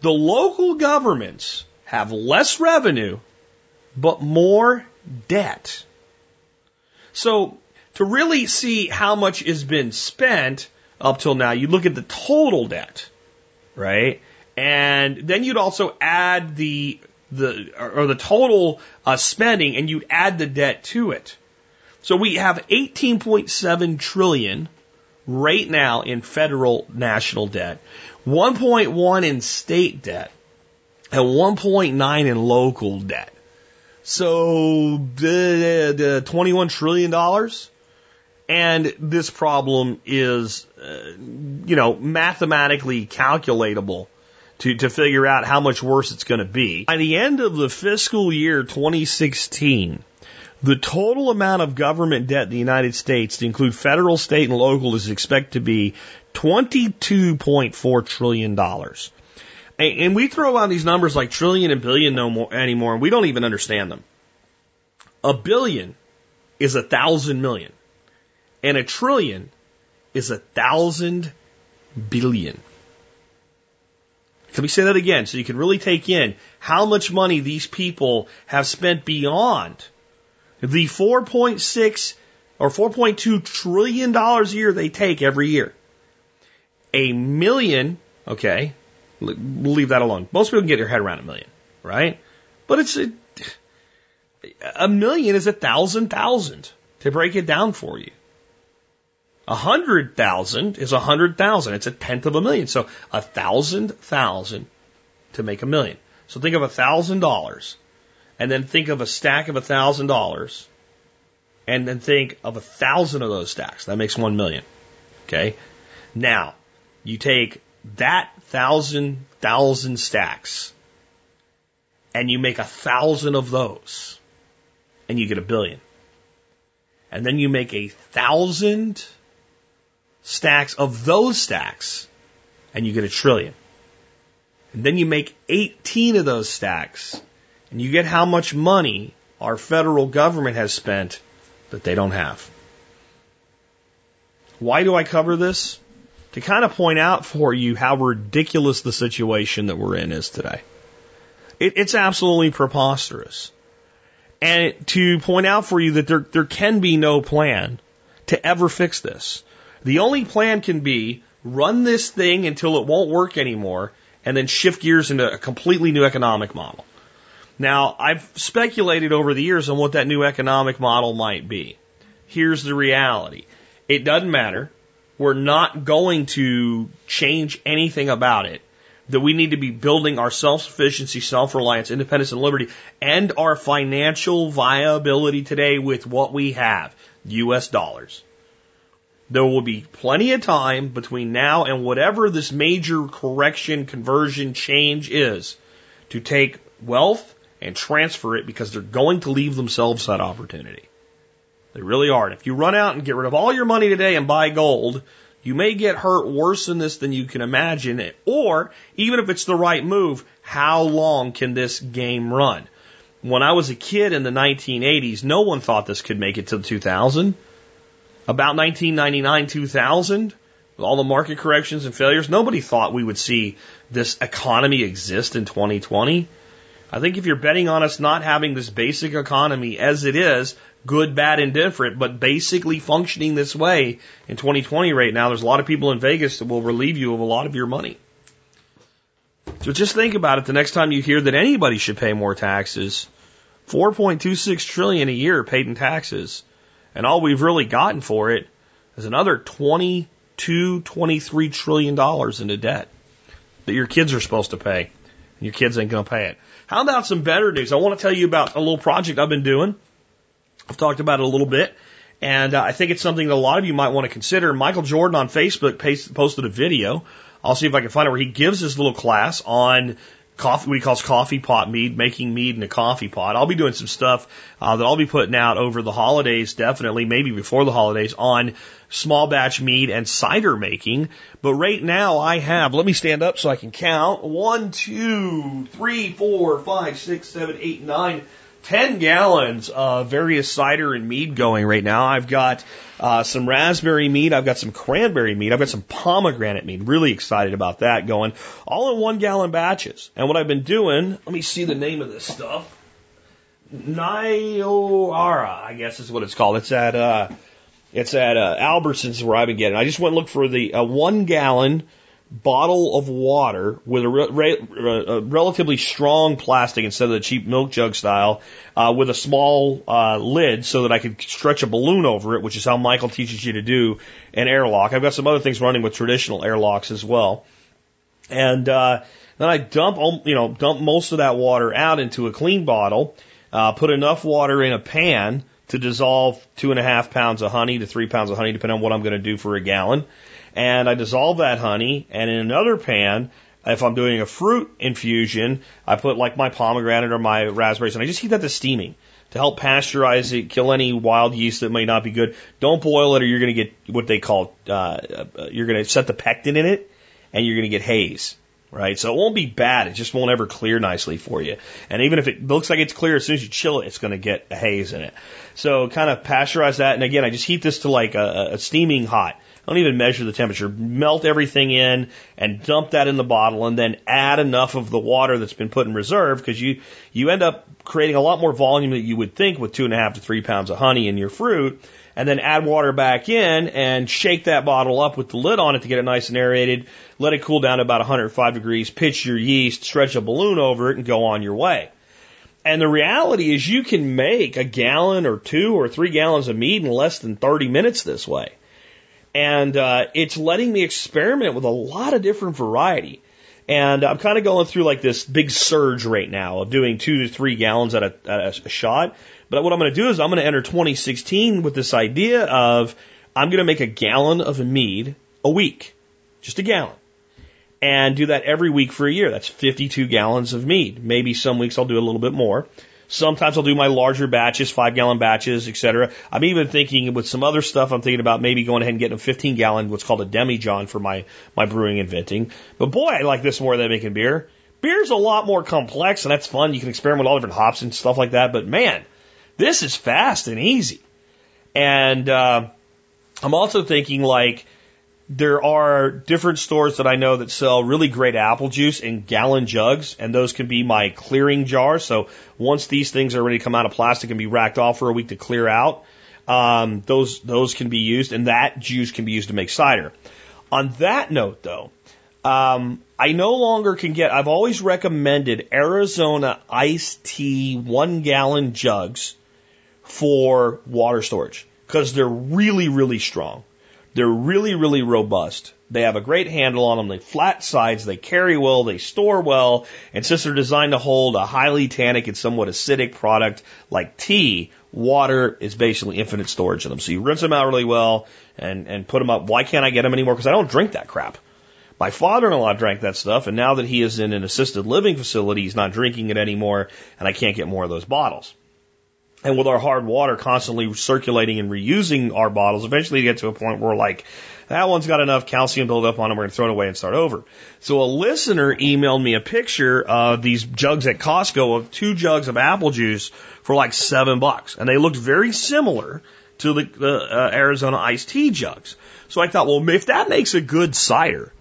The local governments have less revenue, but more debt. So to really see how much has been spent up till now, you look at the total debt, right? And then you'd also add the the or the total uh, spending, and you'd add the debt to it. So we have 18.7 trillion right now in federal national debt, 1.1 in state debt, and 1.9 in local debt. So the, the 21 trillion dollars. And this problem is, uh, you know, mathematically calculatable to, to figure out how much worse it's going to be. By the end of the fiscal year 2016, the total amount of government debt in the United States, to include federal, state, and local, is expected to be $22.4 trillion. And we throw out these numbers like trillion and billion no more anymore, and we don't even understand them. A billion is a thousand million, and a trillion is a thousand billion. Let me say that again so you can really take in how much money these people have spent beyond the 4.6 or 4.2 trillion dollars a year they take every year. A million, okay, we'll leave that alone. Most people can get their head around a million, right? But it's a, a million is a thousand thousand to break it down for you. A hundred thousand is a hundred thousand. It's a tenth of a million. So a thousand thousand to make a million. So think of a thousand dollars and then think of a stack of a thousand dollars and then think of a thousand of those stacks. That makes one million. Okay. Now you take that thousand thousand stacks and you make a thousand of those and you get a billion. And then you make a thousand stacks of those stacks and you get a trillion. And then you make 18 of those stacks and you get how much money our federal government has spent that they don't have. Why do I cover this? To kind of point out for you how ridiculous the situation that we're in is today. It, it's absolutely preposterous. And to point out for you that there, there can be no plan to ever fix this. The only plan can be run this thing until it won't work anymore and then shift gears into a completely new economic model. Now, I've speculated over the years on what that new economic model might be. Here's the reality. It doesn't matter. We're not going to change anything about it. That we need to be building our self-sufficiency, self-reliance, independence, and liberty, and our financial viability today with what we have. U.S. dollars. There will be plenty of time between now and whatever this major correction, conversion, change is to take wealth and transfer it because they're going to leave themselves that opportunity. They really are. And if you run out and get rid of all your money today and buy gold, you may get hurt worse in this than you can imagine. It. Or, even if it's the right move, how long can this game run? When I was a kid in the 1980s, no one thought this could make it to 2000. About 1999, 2000, with all the market corrections and failures, nobody thought we would see this economy exist in 2020. I think if you're betting on us not having this basic economy as it is, good, bad, indifferent, but basically functioning this way in 2020 right now, there's a lot of people in Vegas that will relieve you of a lot of your money. So just think about it the next time you hear that anybody should pay more taxes. 4.26 trillion a year paid in taxes. And all we've really gotten for it is another 22, 23 trillion dollars into debt that your kids are supposed to pay. And your kids ain't going to pay it. How about some better news? I want to tell you about a little project I've been doing. I've talked about it a little bit. And uh, I think it's something that a lot of you might want to consider. Michael Jordan on Facebook posted a video. I'll see if I can find it where he gives his little class on coffee, he calls coffee pot mead, making mead in a coffee pot. I'll be doing some stuff uh, that I'll be putting out over the holidays, definitely, maybe before the holidays, on small batch mead and cider making. But right now I have, let me stand up so I can count, one, two, three, four, five, six, seven, eight, nine, 10 gallons of various cider and mead going right now. I've got uh, some raspberry mead. I've got some cranberry mead. I've got some pomegranate mead. Really excited about that going. All in one gallon batches. And what I've been doing, let me see the name of this stuff. Nioara, I guess is what it's called. It's at, uh, it's at, uh, Albertsons where I've been getting. I just went and looked for the, uh, one gallon bottle of water with a, re- a, relatively strong plastic instead of the cheap milk jug style, uh, with a small uh, lid so that I could stretch a balloon over it, which is how Michael teaches you to do an airlock. I've got some other things running with traditional airlocks as well, and uh, then I dump you know dump most of that water out into a clean bottle, uh, put enough water in a pan to dissolve two and a half pounds of honey to three pounds of honey, depending on what I'm going to do for a gallon and I dissolve that honey, and in another pan, if I'm doing a fruit infusion, I put like my pomegranate or my raspberries, and I just heat that to steaming to help pasteurize it, kill any wild yeast that may not be good. Don't boil it, or you're going to get what they call uh, uh you're going to set the pectin in it, and you're going to get haze. Right, so it won't be bad. It just won't ever clear nicely for you. And even if it looks like it's clear, as soon as you chill it, it's going to get a haze in it. So kind of pasteurize that. And again, I just heat this to like a, a steaming hot don't even measure the temperature. Melt everything in and dump that in the bottle and then add enough of the water that's been put in reserve because you, you end up creating a lot more volume that you would think with two and a half to three pounds of honey in your fruit and then add water back in and shake that bottle up with the lid on it to get it nice and aerated. Let it cool down to about 105 degrees, pitch your yeast, stretch a balloon over it and go on your way. And the reality is you can make a gallon or two or three gallons of mead in less than 30 minutes this way. And uh, it's letting me experiment with a lot of different variety. And I'm kind of going through like this big surge right now of doing two to three gallons at a, at a shot. But what I'm going to do is I'm going to enter 2016 with this idea of I'm going to make a gallon of mead a week, just a gallon, and do that every week for a year. That's 52 gallons of mead. Maybe some weeks I'll do a little bit more. Sometimes I'll do my larger batches, five gallon batches, etc. I'm even thinking with some other stuff, I'm thinking about maybe going ahead and getting a 15 gallon, what's called a demijohn for my, my brewing and venting. But boy, I like this more than making beer. Beer's a lot more complex and that's fun. You can experiment with all different hops and stuff like that. But man, this is fast and easy. And, uh, I'm also thinking like, there are different stores that I know that sell really great apple juice in gallon jugs, and those can be my clearing jars. So once these things are ready to come out of plastic and be racked off for a week to clear out, um, those those can be used, and that juice can be used to make cider. On that note, though, um, I no longer can get. I've always recommended Arizona iced tea one gallon jugs for water storage because they're really really strong. They're really, really robust. They have a great handle on them. They flat sides. They carry well. They store well. And since they're designed to hold a highly tannic and somewhat acidic product like tea, water is basically infinite storage in them. So you rinse them out really well and, and put them up. Why can't I get them anymore? Because I don't drink that crap. My father-in-law drank that stuff, and now that he is in an assisted living facility, he's not drinking it anymore, and I can't get more of those bottles. And with our hard water constantly circulating and reusing our bottles, eventually you get to a point where like, that one's got enough calcium buildup on it, we're going to throw it away and start over. So a listener emailed me a picture of these jugs at Costco of two jugs of apple juice for like seven bucks. And they looked very similar to the, the uh, Arizona iced tea jugs. So I thought, well, if that makes a good cider,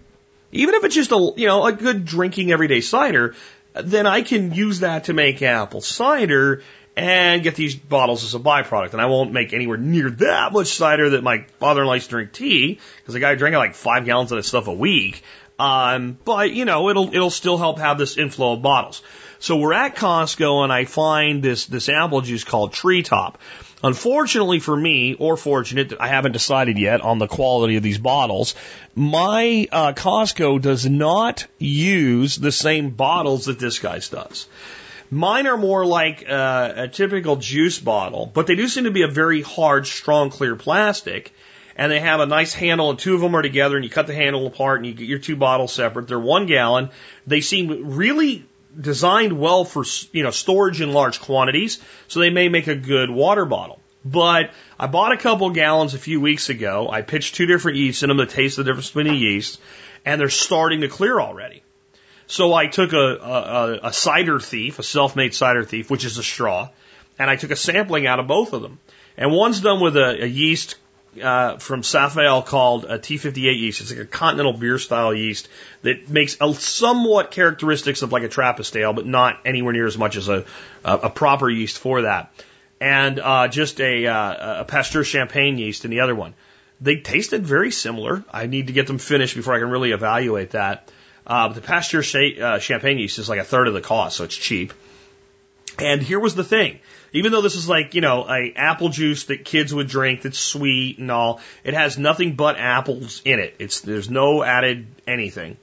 even if it's just a, you know, a good drinking everyday cider, then I can use that to make apple cider and get these bottles as a byproduct. And I won't make anywhere near that much cider that my father-in-law likes to drink tea, because the guy drinking like five gallons of this stuff a week. Um, but you know, it'll it'll still help have this inflow of bottles. So we're at Costco and I find this this apple juice called Treetop. Unfortunately for me, or fortunate, I haven't decided yet on the quality of these bottles. My uh, Costco does not use the same bottles that this guy's does. Mine are more like uh, a typical juice bottle, but they do seem to be a very hard, strong, clear plastic. And they have a nice handle, and two of them are together, and you cut the handle apart, and you get your two bottles separate. They're one gallon. They seem really designed well for you know storage in large quantities, so they may make a good water bottle. But I bought a couple gallons a few weeks ago. I pitched two different yeasts in them to taste the difference between the yeast, and they're starting to clear already. So I took a, a, a cider thief, a self-made cider thief, which is a straw, and I took a sampling out of both of them. And one's done with a, a yeast uh, from Safale called a T58 yeast. It's like a continental beer style yeast that makes a somewhat characteristics of like a Trappist ale, but not anywhere near as much as a, a, a proper yeast for that. And uh, just a, uh, a Pasteur Champagne yeast in the other one. They tasted very similar. I need to get them finished before I can really evaluate that. Uh, but the Pasteur uh, Champagne yeast is like a third of the cost, so it's cheap. And here was the thing. Even though this is like, you know, a apple juice that kids would drink that's sweet and all, it has nothing but apples in it. It's, there's no added anything.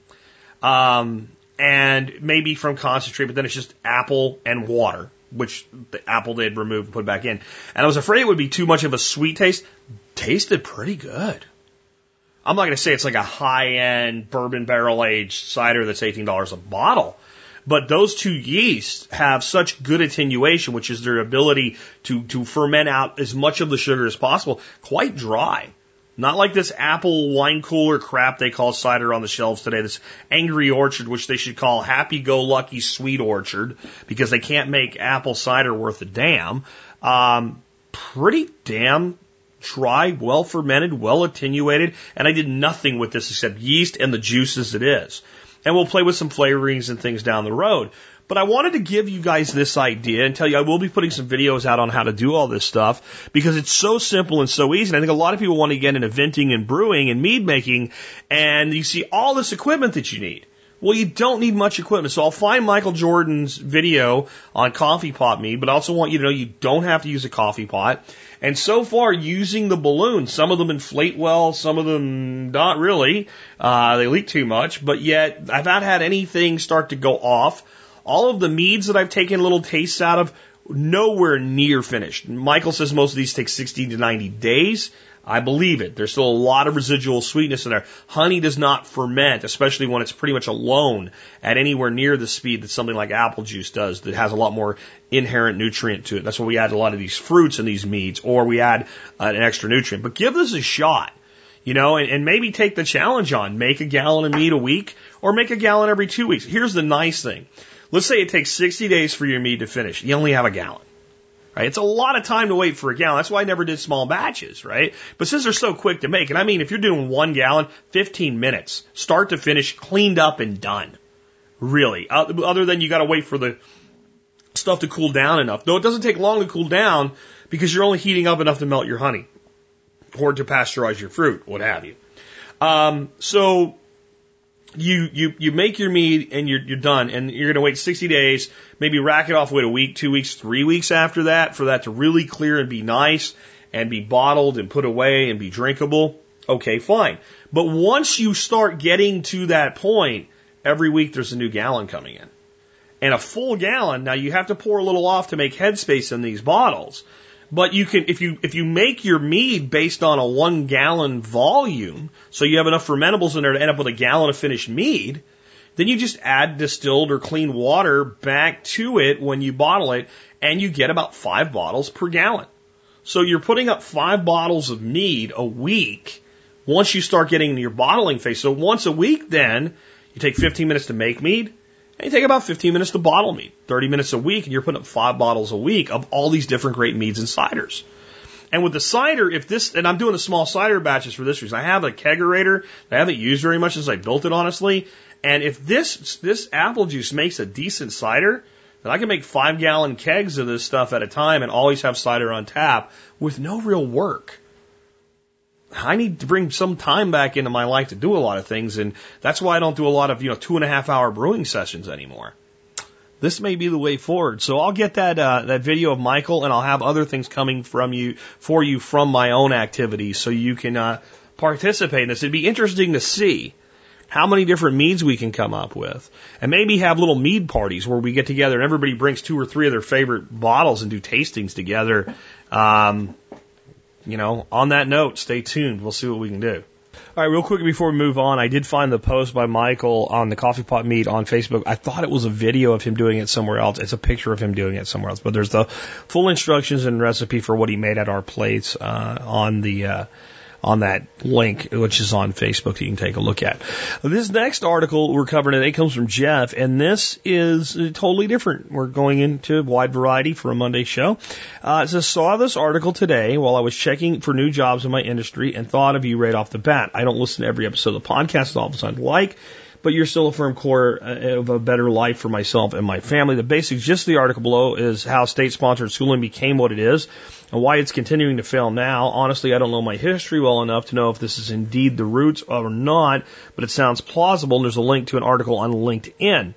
Um, and maybe from concentrate, but then it's just apple and water, which the apple they had removed and put back in. And I was afraid it would be too much of a sweet taste. Tasted pretty good. I'm not going to say it's like a high end bourbon barrel aged cider that's $18 a bottle, but those two yeasts have such good attenuation, which is their ability to, to ferment out as much of the sugar as possible, quite dry. Not like this apple wine cooler crap they call cider on the shelves today, this angry orchard, which they should call happy go lucky sweet orchard, because they can't make apple cider worth a damn. Um, pretty damn dry, well fermented, well attenuated, and I did nothing with this except yeast and the juice as it is and we'll play with some flavorings and things down the road. But I wanted to give you guys this idea and tell you I will be putting some videos out on how to do all this stuff because it's so simple and so easy. And I think a lot of people want to get into venting and brewing and mead making and you see all this equipment that you need. Well, you don't need much equipment. So I'll find Michael Jordan's video on coffee pot mead, but I also want you to know you don't have to use a coffee pot. And so far, using the balloons, some of them inflate well, some of them not really. Uh, they leak too much, but yet I've not had anything start to go off. All of the meads that I've taken little tastes out of, nowhere near finished. Michael says most of these take 60 to 90 days. I believe it. There's still a lot of residual sweetness in there. Honey does not ferment, especially when it's pretty much alone at anywhere near the speed that something like apple juice does that has a lot more inherent nutrient to it. That's why we add a lot of these fruits and these meads or we add uh, an extra nutrient. But give this a shot, you know, and, and maybe take the challenge on. Make a gallon of mead a week or make a gallon every two weeks. Here's the nice thing. Let's say it takes 60 days for your mead to finish. You only have a gallon. Right? It's a lot of time to wait for a gallon. That's why I never did small batches, right? But since they're so quick to make, and I mean, if you're doing one gallon, 15 minutes, start to finish, cleaned up and done. Really. Other than you got to wait for the stuff to cool down enough. Though it doesn't take long to cool down because you're only heating up enough to melt your honey or to pasteurize your fruit, what have you. Um, so you you you make your mead and you're you're done, and you're going to wait 60 days, maybe rack it off, wait a week, two weeks, three weeks after that for that to really clear and be nice and be bottled and put away and be drinkable. Okay, fine. But once you start getting to that point, every week there's a new gallon coming in. And a full gallon, now you have to pour a little off to make headspace in these bottles. But you can, if you, if you make your mead based on a one gallon volume, so you have enough fermentables in there to end up with a gallon of finished mead, then you just add distilled or clean water back to it when you bottle it, and you get about five bottles per gallon. So you're putting up five bottles of mead a week once you start getting into your bottling phase. So once a week, then you take 15 minutes to make mead, and you take about 15 minutes to bottle mead, 30 minutes a week, and you're putting up five bottles a week of all these different great meads and ciders. And with the cider, if this, and I'm doing the small cider batches for this reason, I have a kegerator that I haven't used very much since I built it, honestly. And if this, this apple juice makes a decent cider, then I can make five gallon kegs of this stuff at a time and always have cider on tap with no real work. I need to bring some time back into my life to do a lot of things, and that's why I don't do a lot of you know two and a half hour brewing sessions anymore. This may be the way forward. So I'll get that uh, that video of Michael, and I'll have other things coming from you for you from my own activities, so you can uh, participate in this. It'd be interesting to see how many different meads we can come up with, and maybe have little mead parties where we get together and everybody brings two or three of their favorite bottles and do tastings together. Um, you know, on that note, stay tuned. We'll see what we can do. All right, real quick before we move on, I did find the post by Michael on the coffee pot meet on Facebook. I thought it was a video of him doing it somewhere else. It's a picture of him doing it somewhere else, but there's the full instructions and recipe for what he made at our plates uh, on the uh, on that link, which is on Facebook you can take a look at. This next article we're covering today comes from Jeff, and this is totally different. We're going into wide variety for a Monday show. Uh, it says, saw this article today while I was checking for new jobs in my industry and thought of you right off the bat. I don't listen to every episode of the podcast all of a sudden like, but you're still a firm core uh, of a better life for myself and my family. The basics, just the article below, is how state sponsored schooling became what it is and why it's continuing to fail now. Honestly, I don't know my history well enough to know if this is indeed the roots or not, but it sounds plausible. There's a link to an article on LinkedIn.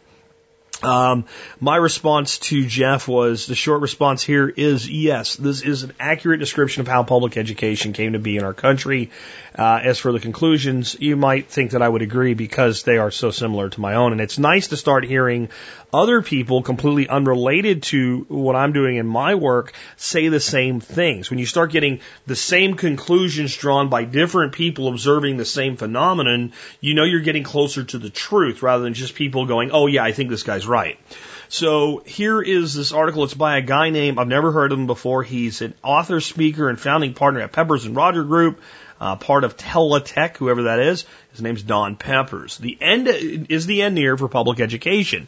Um, my response to Jeff was the short response here is yes, this is an accurate description of how public education came to be in our country. Uh, as for the conclusions, you might think that I would agree because they are so similar to my own. And it's nice to start hearing other people completely unrelated to what I'm doing in my work say the same things. When you start getting the same conclusions drawn by different people observing the same phenomenon, you know you're getting closer to the truth rather than just people going, oh yeah, I think this guy's right. So here is this article. It's by a guy named, I've never heard of him before. He's an author, speaker, and founding partner at Peppers and Rogers Group, uh, part of Teletech, whoever that is. His name's Don Peppers. The end is the end near for public education.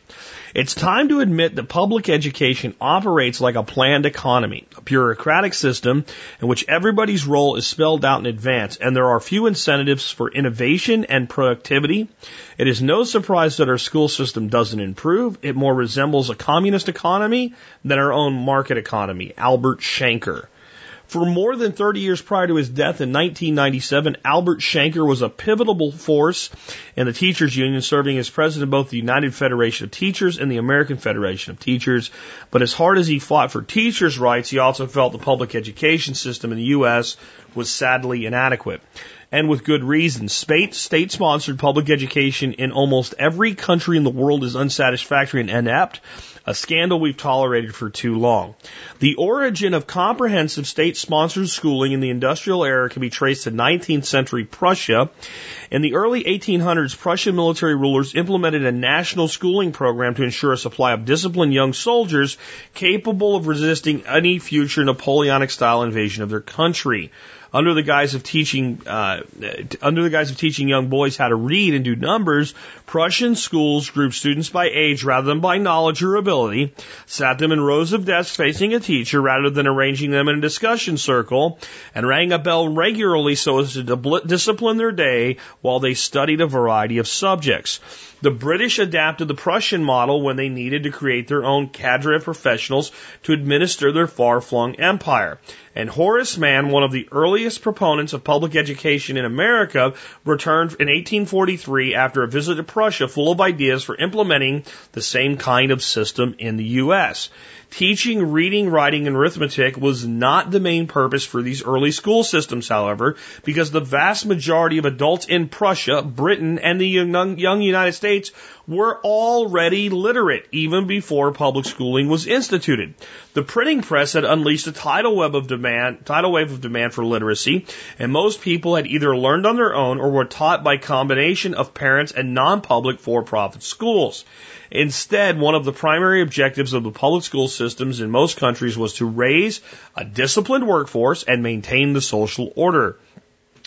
It's time to admit that public education operates like a planned economy, a bureaucratic system in which everybody's role is spelled out in advance, and there are few incentives for innovation and productivity. It is no surprise that our school system doesn't improve. It more resembles a communist economy than our own market economy. Albert Shanker. For more than 30 years prior to his death in 1997, Albert Shanker was a pivotal force in the teachers union, serving as president of both the United Federation of Teachers and the American Federation of Teachers. But as hard as he fought for teachers' rights, he also felt the public education system in the U.S. was sadly inadequate and with good reason. State sponsored public education in almost every country in the world is unsatisfactory and inept, a scandal we've tolerated for too long. The origin of comprehensive state sponsored schooling in the industrial era can be traced to 19th century Prussia. In the early 1800s, Prussian military rulers implemented a national schooling program to ensure a supply of disciplined young soldiers capable of resisting any future Napoleonic style invasion of their country under the guise of teaching uh, under the guise of teaching young boys how to read and do numbers, Prussian schools grouped students by age rather than by knowledge or ability, sat them in rows of desks facing a teacher rather than arranging them in a discussion circle, and rang a bell regularly so as to discipline their day while they studied a variety of subjects. The British adapted the Prussian model when they needed to create their own cadre of professionals to administer their far-flung empire. And Horace Mann, one of the earliest proponents of public education in America, returned in 1843 after a visit to Prussia full of ideas for implementing the same kind of system in the U.S. Teaching reading, writing, and arithmetic was not the main purpose for these early school systems, however, because the vast majority of adults in Prussia, Britain, and the young, young United States were already literate even before public schooling was instituted. The printing press had unleashed a tidal web of demand, tidal wave of demand for literacy, and most people had either learned on their own or were taught by combination of parents and non-public for-profit schools. Instead, one of the primary objectives of the public school systems in most countries was to raise a disciplined workforce and maintain the social order.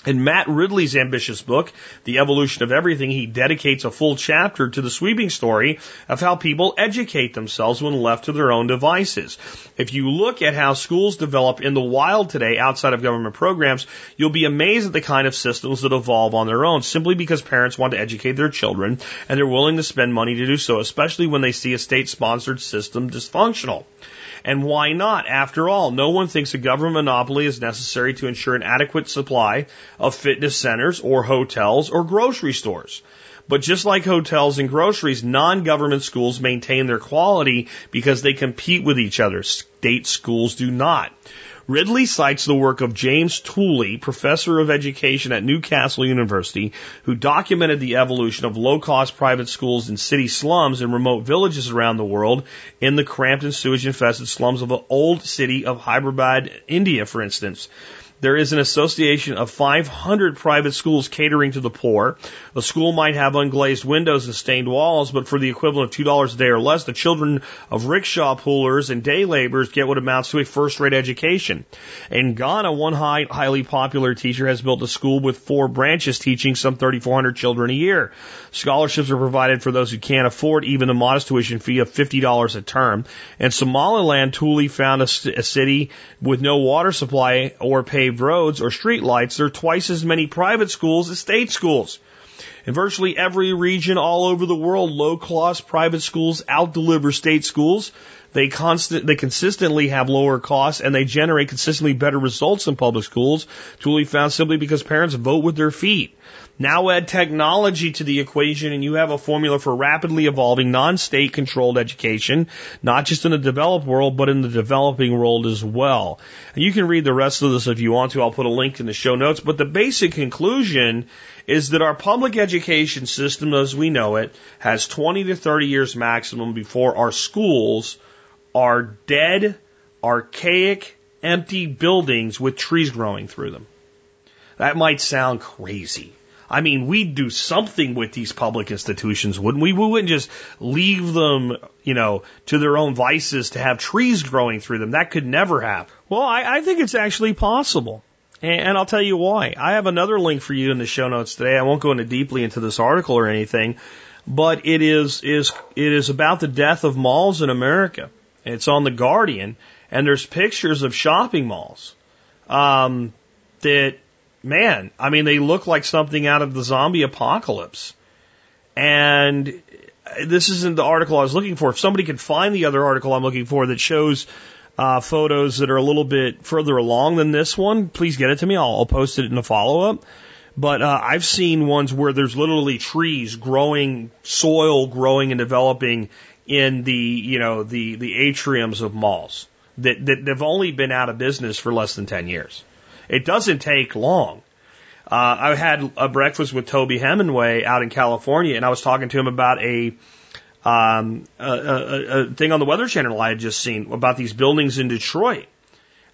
In Matt Ridley's ambitious book, The Evolution of Everything, he dedicates a full chapter to the sweeping story of how people educate themselves when left to their own devices. If you look at how schools develop in the wild today outside of government programs, you'll be amazed at the kind of systems that evolve on their own simply because parents want to educate their children and they're willing to spend money to do so, especially when they see a state sponsored system dysfunctional. And why not? After all, no one thinks a government monopoly is necessary to ensure an adequate supply of fitness centers or hotels or grocery stores. But just like hotels and groceries, non-government schools maintain their quality because they compete with each other. State schools do not. Ridley cites the work of James Tooley, professor of education at Newcastle University, who documented the evolution of low-cost private schools in city slums and remote villages around the world in the cramped and sewage-infested slums of the old city of Hyderabad, India, for instance. There is an association of 500 private schools catering to the poor. A school might have unglazed windows and stained walls, but for the equivalent of $2 a day or less, the children of rickshaw pullers and day laborers get what amounts to a first rate education. In Ghana, one high, highly popular teacher has built a school with four branches teaching some 3,400 children a year. Scholarships are provided for those who can't afford even the modest tuition fee of $50 a term. In Somaliland, Tooley found a, a city with no water supply or paved roads or street lights. There are twice as many private schools as state schools. In virtually every region all over the world, low cost private schools outdeliver state schools. They constant, they consistently have lower costs and they generate consistently better results than public schools. Tooley found simply because parents vote with their feet. Now add technology to the equation and you have a formula for rapidly evolving non-state controlled education, not just in the developed world, but in the developing world as well. And you can read the rest of this if you want to. I'll put a link in the show notes. But the basic conclusion is that our public education system as we know it has 20 to 30 years maximum before our schools are dead, archaic, empty buildings with trees growing through them. That might sound crazy. I mean, we'd do something with these public institutions, wouldn't we? We wouldn't just leave them, you know, to their own vices to have trees growing through them. That could never happen. Well, I, I think it's actually possible. And, and I'll tell you why. I have another link for you in the show notes today. I won't go into deeply into this article or anything, but it is, is, it is about the death of malls in America. It's on the Guardian and there's pictures of shopping malls, um, that man, I mean, they look like something out of the zombie apocalypse. And this isn't the article I was looking for. If somebody could find the other article I'm looking for that shows uh, photos that are a little bit further along than this one, please get it to me. I'll, I'll post it in a follow up. But uh, I've seen ones where there's literally trees growing, soil growing and developing in the you know the the atriums of malls that that have only been out of business for less than ten years. It doesn't take long. Uh, I had a breakfast with Toby Hemenway out in California, and I was talking to him about a, um, a, a, a thing on the Weather Channel I had just seen about these buildings in Detroit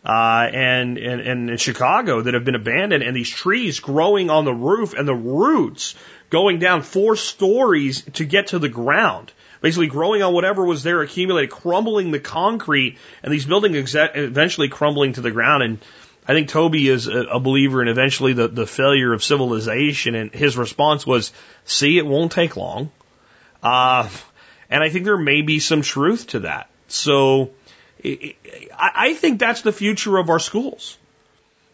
uh, and, and, and in Chicago that have been abandoned, and these trees growing on the roof, and the roots going down four stories to get to the ground. Basically, growing on whatever was there accumulated, crumbling the concrete, and these buildings eventually crumbling to the ground. And I think Toby is a, believer in eventually the, the failure of civilization, and his response was, "See, it won't take long." Uh, and I think there may be some truth to that. So it, it, I think that's the future of our schools.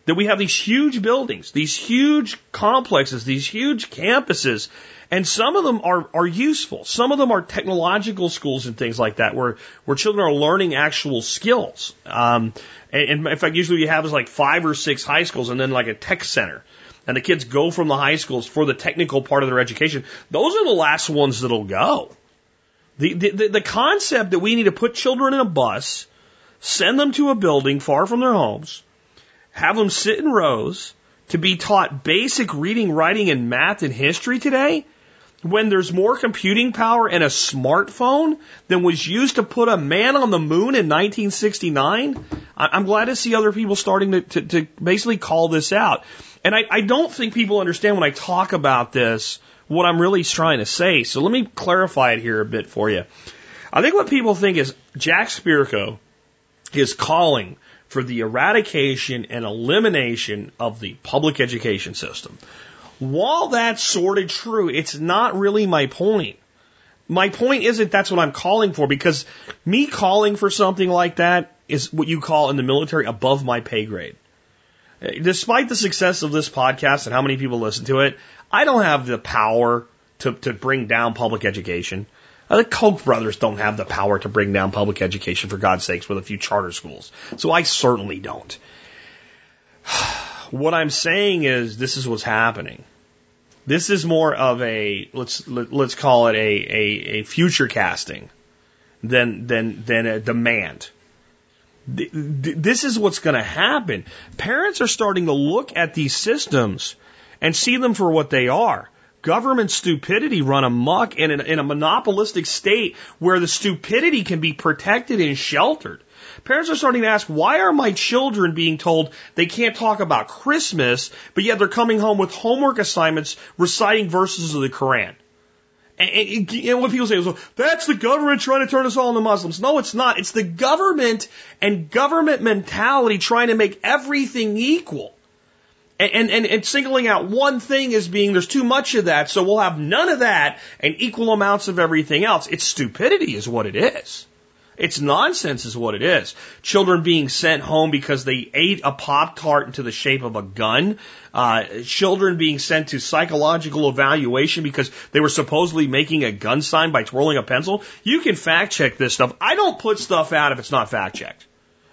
That we have these huge buildings, these huge complexes, these huge campuses, and some of them are, are useful. Some of them are technological schools and things like that, where, where children are learning actual skills. Um, and, in fact, usually you have is like five or six high schools and then like a tech center. And the kids go from the high schools for the technical part of their education. Those are the last ones that'll go. The, the, the concept that we need to put children in a bus, send them to a building far from their homes, have them sit in rows to be taught basic reading, writing, and math and history today when there's more computing power in a smartphone than was used to put a man on the moon in 1969, I'm glad to see other people starting to, to, to basically call this out. And I, I don't think people understand when I talk about this what I'm really trying to say. So let me clarify it here a bit for you. I think what people think is Jack Spirko is calling for the eradication and elimination of the public education system. While that's sort of true, it's not really my point. My point isn't that's what I'm calling for because me calling for something like that is what you call in the military above my pay grade. Despite the success of this podcast and how many people listen to it, I don't have the power to, to bring down public education. The Koch brothers don't have the power to bring down public education, for God's sakes, with a few charter schools. So I certainly don't. What I'm saying is this is what's happening. This is more of a let's let, us call it a, a, a future casting than than than a demand. This is what's going to happen. Parents are starting to look at these systems and see them for what they are. Government stupidity run amok in, in a monopolistic state where the stupidity can be protected and sheltered. Parents are starting to ask, why are my children being told they can't talk about Christmas, but yet they're coming home with homework assignments reciting verses of the Quran? And, and, what people say is, well, that's the government trying to turn us all into Muslims. No, it's not. It's the government and government mentality trying to make everything equal. And, and, and singling out one thing as being there's too much of that, so we'll have none of that and equal amounts of everything else. It's stupidity is what it is. It's nonsense is what it is. Children being sent home because they ate a Pop Tart into the shape of a gun. Uh, children being sent to psychological evaluation because they were supposedly making a gun sign by twirling a pencil. You can fact check this stuff. I don't put stuff out if it's not fact checked.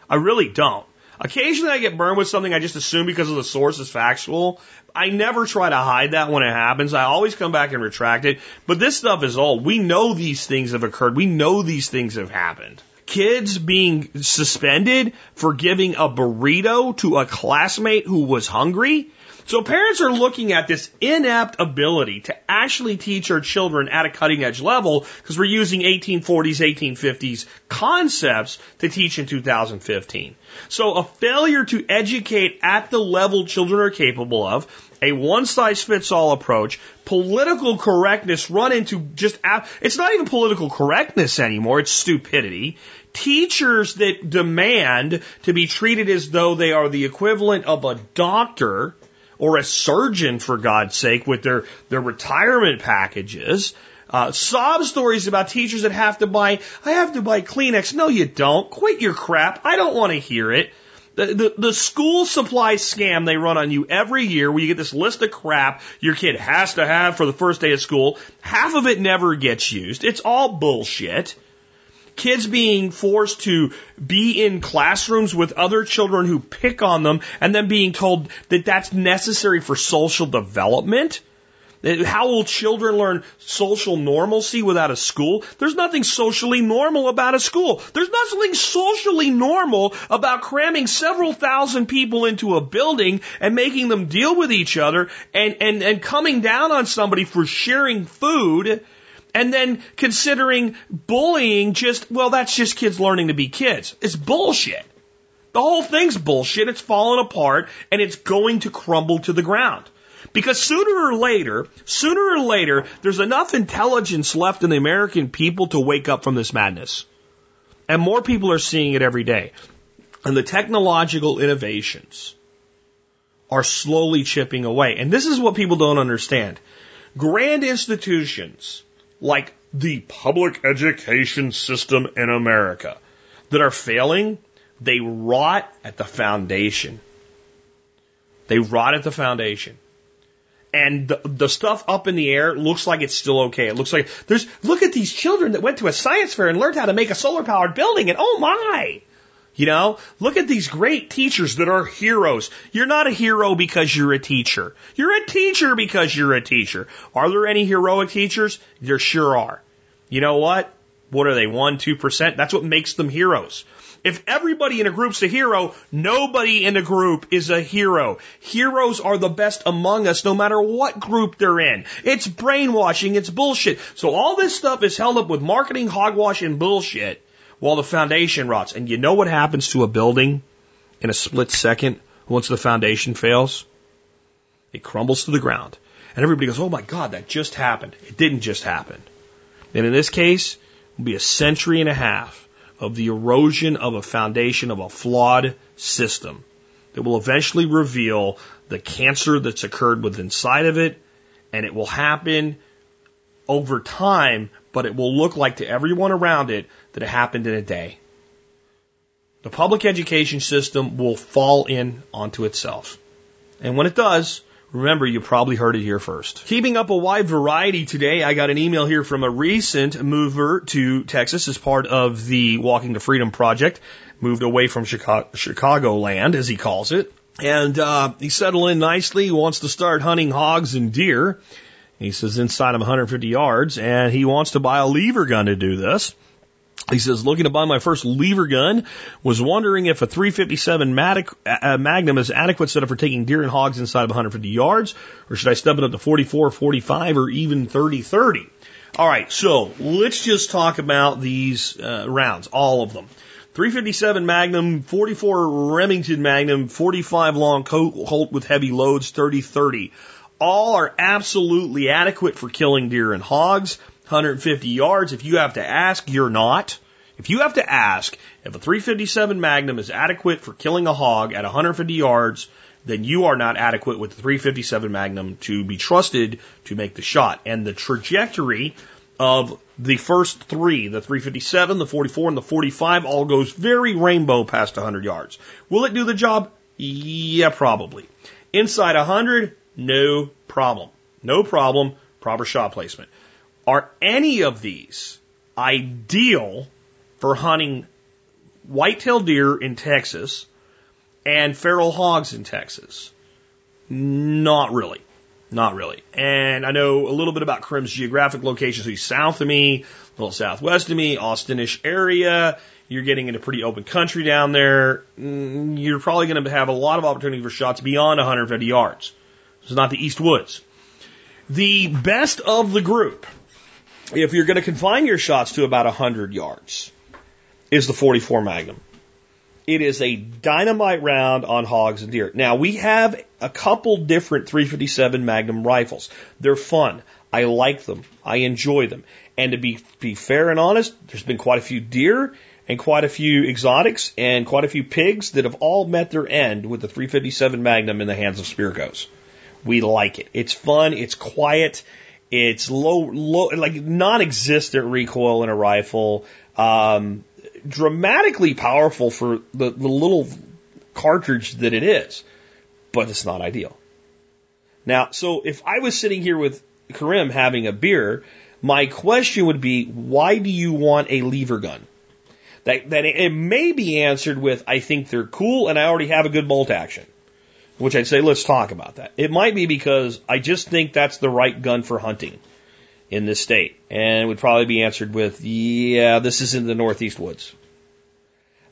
I really don't. Occasionally I get burned with something I just assume because of the source is factual. I never try to hide that when it happens. I always come back and retract it. But this stuff is old. We know these things have occurred. We know these things have happened. Kids being suspended for giving a burrito to a classmate who was hungry so parents are looking at this inept ability to actually teach our children at a cutting edge level because we're using 1840s, 1850s concepts to teach in 2015. So a failure to educate at the level children are capable of, a one size fits all approach, political correctness run into just, it's not even political correctness anymore, it's stupidity. Teachers that demand to be treated as though they are the equivalent of a doctor or a surgeon, for God's sake, with their, their retirement packages. Uh, sob stories about teachers that have to buy, I have to buy Kleenex. No, you don't. Quit your crap. I don't want to hear it. The, the, the school supply scam they run on you every year where you get this list of crap your kid has to have for the first day of school. Half of it never gets used. It's all bullshit kids being forced to be in classrooms with other children who pick on them and then being told that that's necessary for social development. How will children learn social normalcy without a school? There's nothing socially normal about a school. There's nothing socially normal about cramming several thousand people into a building and making them deal with each other and, and, and coming down on somebody for sharing food and then considering bullying just, well, that's just kids learning to be kids. It's bullshit. The whole thing's bullshit. It's falling apart and it's going to crumble to the ground. Because sooner or later, sooner or later, there's enough intelligence left in the American people to wake up from this madness. And more people are seeing it every day. And the technological innovations are slowly chipping away. And this is what people don't understand. Grand institutions like the public education system in America that are failing, they rot at the foundation. They rot at the foundation. And the, the stuff up in the air looks like it's still okay. It looks like there's, look at these children that went to a science fair and learned how to make a solar powered building and oh my! You know, look at these great teachers that are heroes. You're not a hero because you're a teacher. You're a teacher because you're a teacher. Are there any heroic teachers? There sure are. You know what? What are they? One, two percent? That's what makes them heroes. If everybody in a group's a hero, nobody in a group is a hero. Heroes are the best among us, no matter what group they're in. It's brainwashing, it's bullshit. So all this stuff is held up with marketing, hogwash, and bullshit while the foundation rots. And you know what happens to a building in a split second once the foundation fails? It crumbles to the ground. And everybody goes, oh my God, that just happened. It didn't just happen. And in this case, it will be a century and a half of the erosion of a foundation of a flawed system that will eventually reveal the cancer that's occurred within inside of it. And it will happen over time, but it will look like to everyone around it that it happened in a day. The public education system will fall in onto itself. And when it does, remember you probably heard it here first. Keeping up a wide variety today, I got an email here from a recent mover to Texas as part of the Walking to Freedom project, moved away from Chicago, Chicago land, as he calls it. And uh, he settled in nicely, he wants to start hunting hogs and deer. He says inside of 150 yards, and he wants to buy a lever gun to do this. He says, looking to buy my first lever gun, was wondering if a 357 uh, Magnum is adequate setup for taking deer and hogs inside of 150 yards, or should I step it up to 44, 45, or even 30, 30? All right, so let's just talk about these uh, rounds, all of them. 357 Magnum, 44 Remington Magnum, 45 long Colt with heavy loads, 30-30. All are absolutely adequate for killing deer and hogs. 150 yards. If you have to ask, you're not. If you have to ask if a 357 Magnum is adequate for killing a hog at 150 yards, then you are not adequate with the 357 Magnum to be trusted to make the shot. And the trajectory of the first three, the 357, the 44, and the 45, all goes very rainbow past 100 yards. Will it do the job? Yeah, probably. Inside 100, no problem. No problem. Proper shot placement. Are any of these ideal for hunting whitetail deer in Texas and feral hogs in Texas? Not really. Not really. And I know a little bit about Karim's geographic location. So he's south of me, a little southwest of me, Austinish area. You're getting into pretty open country down there. Mm, you're probably going to have a lot of opportunity for shots beyond 150 yards. It's not the East Woods. The best of the group, if you're going to confine your shots to about 100 yards, is the 44 Magnum. It is a dynamite round on hogs and deer. Now, we have a couple different 357 Magnum rifles. They're fun. I like them. I enjoy them. And to be, be fair and honest, there's been quite a few deer and quite a few exotics and quite a few pigs that have all met their end with the 357 Magnum in the hands of Spirkos. We like it. It's fun. It's quiet. It's low, low, like non-existent recoil in a rifle. Um, dramatically powerful for the, the little cartridge that it is, but it's not ideal. Now, so if I was sitting here with Karim having a beer, my question would be, why do you want a lever gun? That, that it may be answered with, I think they're cool and I already have a good bolt action. Which I'd say, let's talk about that. It might be because I just think that's the right gun for hunting in this state. And it would probably be answered with, yeah, this is in the Northeast woods.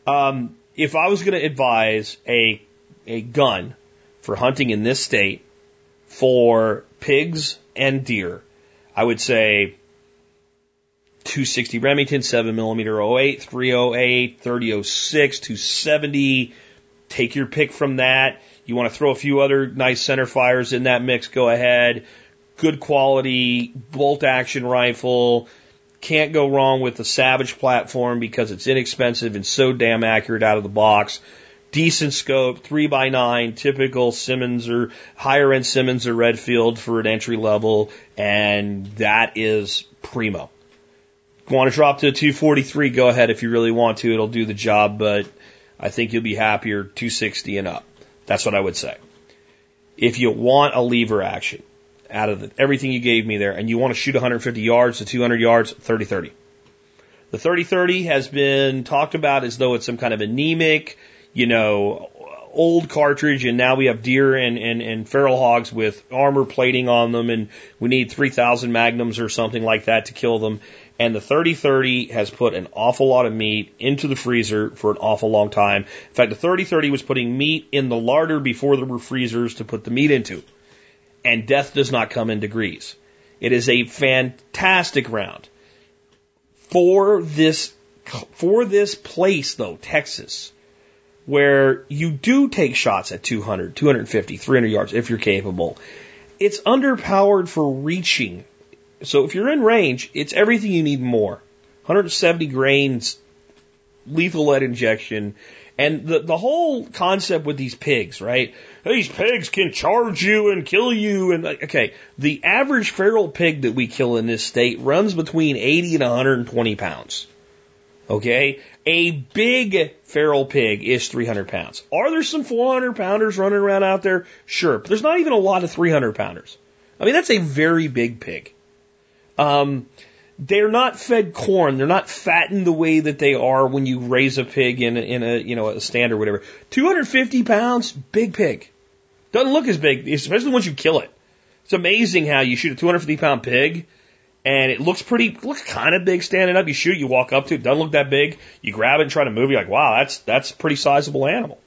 Um, if I was going to advise a, a gun for hunting in this state for pigs and deer, I would say 260 Remington, 7 millimeter 08, 308, 3006, 270. Take your pick from that. You want to throw a few other nice center fires in that mix, go ahead. Good quality bolt action rifle. Can't go wrong with the Savage platform because it's inexpensive and so damn accurate out of the box. Decent scope, 3x9, typical Simmons or higher end Simmons or Redfield for an entry level, and that is primo. Want to drop to 243? Go ahead if you really want to. It'll do the job, but I think you'll be happier 260 and up. That's what I would say. If you want a lever action out of the, everything you gave me there and you want to shoot 150 yards to 200 yards, 30 30. The 30 30 has been talked about as though it's some kind of anemic, you know, old cartridge and now we have deer and, and, and feral hogs with armor plating on them and we need 3,000 magnums or something like that to kill them. And the 3030 has put an awful lot of meat into the freezer for an awful long time. In fact, the 3030 was putting meat in the larder before there were freezers to put the meat into. And death does not come in degrees. It is a fantastic round. For this, for this place though, Texas, where you do take shots at 200, 250, 300 yards if you're capable, it's underpowered for reaching so if you're in range, it's everything you need more. 170 grains, lethal lead injection, and the the whole concept with these pigs, right? These pigs can charge you and kill you, and okay, the average feral pig that we kill in this state runs between 80 and 120 pounds. Okay, a big feral pig is 300 pounds. Are there some 400 pounders running around out there? Sure, but there's not even a lot of 300 pounders. I mean, that's a very big pig. Um, they're not fed corn. They're not fattened the way that they are when you raise a pig in a, in a you know a stand or whatever. 250 pounds, big pig. Doesn't look as big, especially once you kill it. It's amazing how you shoot a 250 pound pig and it looks pretty, looks kind of big standing up. You shoot, you walk up to it, doesn't look that big. You grab it and try to move. You're like, wow, that's that's a pretty sizable animal.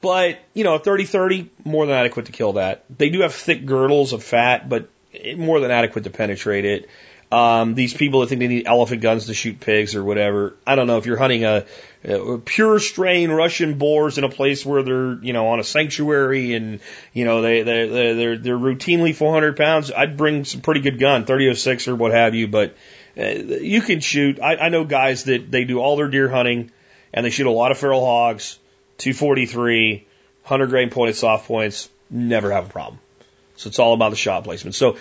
But you know, 30-30, more than adequate to kill that. They do have thick girdles of fat, but more than adequate to penetrate it. Um, these people that think they need elephant guns to shoot pigs or whatever. I don't know if you're hunting a, a pure strain Russian boars in a place where they're, you know, on a sanctuary and, you know, they, they, they, they're, they're routinely 400 pounds. I'd bring some pretty good gun, 3006 or what have you, but uh, you can shoot. I, I know guys that they do all their deer hunting and they shoot a lot of feral hogs, 243, 100 grain pointed soft points, never have a problem. So it's all about the shot placement. So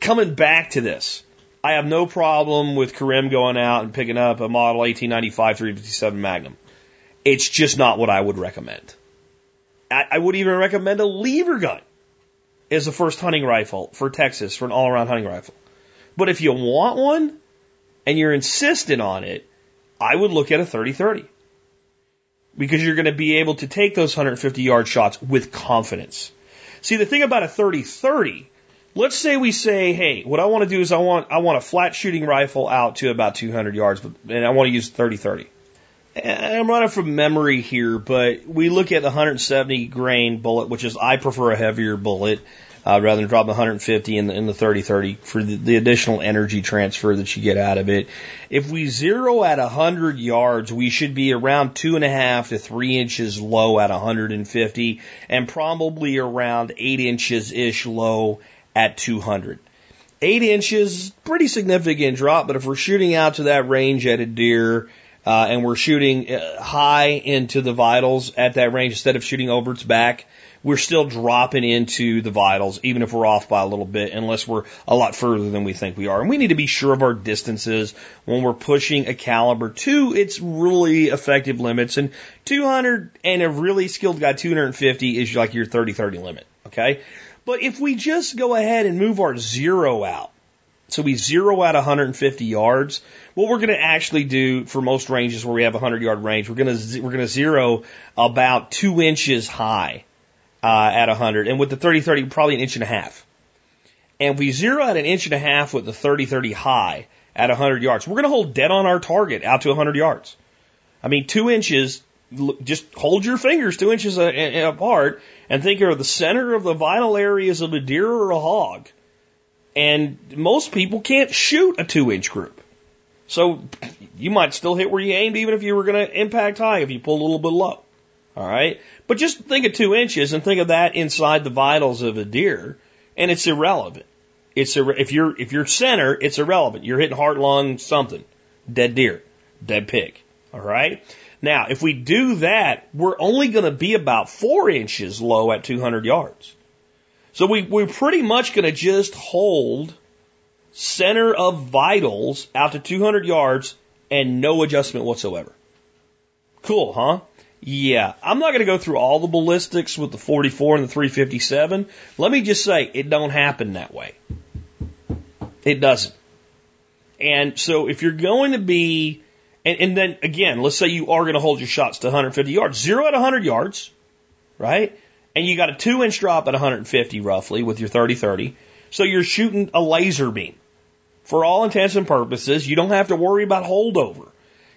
coming back to this, I have no problem with Karim going out and picking up a model 1895 357 Magnum. It's just not what I would recommend. I, I would even recommend a lever gun as the first hunting rifle for Texas for an all around hunting rifle. But if you want one and you're insistent on it, I would look at a 30-30 because you're going to be able to take those 150 yard shots with confidence. See, the thing about a 30-30 Let's say we say, hey, what I want to do is I want I want a flat shooting rifle out to about 200 yards, but, and I want to use 30-30. I'm running from memory here, but we look at the 170 grain bullet, which is I prefer a heavier bullet uh, rather than drop 150 in the, in the 30-30 for the, the additional energy transfer that you get out of it. If we zero at 100 yards, we should be around two and a half to three inches low at 150, and probably around eight inches ish low at 200. Eight inches, pretty significant drop, but if we're shooting out to that range at a deer, uh, and we're shooting uh, high into the vitals at that range instead of shooting over its back, we're still dropping into the vitals, even if we're off by a little bit, unless we're a lot further than we think we are. And we need to be sure of our distances when we're pushing a caliber to its really effective limits. And 200 and a really skilled guy, 250 is like your 30-30 limit. Okay. But if we just go ahead and move our zero out, so we zero out 150 yards, what we're going to actually do for most ranges where we have a 100 yard range, we're going to we're going to zero about two inches high uh, at 100, and with the 30-30, probably an inch and a half. And we zero out an inch and a half with the 30-30 high at 100 yards, we're going to hold dead on our target out to 100 yards. I mean, two inches. Just hold your fingers two inches apart, and think of the center of the vital areas of a deer or a hog. And most people can't shoot a two inch group. So you might still hit where you aimed even if you were going to impact high if you pull a little bit low. All right. But just think of two inches and think of that inside the vitals of a deer and it's irrelevant. It's ir- if you're, if you're center, it's irrelevant. You're hitting heart, lung, something. Dead deer, dead pig. All right. Now, if we do that, we're only going to be about four inches low at 200 yards. So we, we're pretty much going to just hold center of vitals out to 200 yards and no adjustment whatsoever. Cool, huh? Yeah, I'm not going to go through all the ballistics with the 44 and the 357. Let me just say, it don't happen that way. It doesn't. And so if you're going to be and, and then again, let's say you are going to hold your shots to 150 yards, zero at 100 yards, right? And you got a two inch drop at 150 roughly with your 30 30. So you're shooting a laser beam. For all intents and purposes, you don't have to worry about holdover.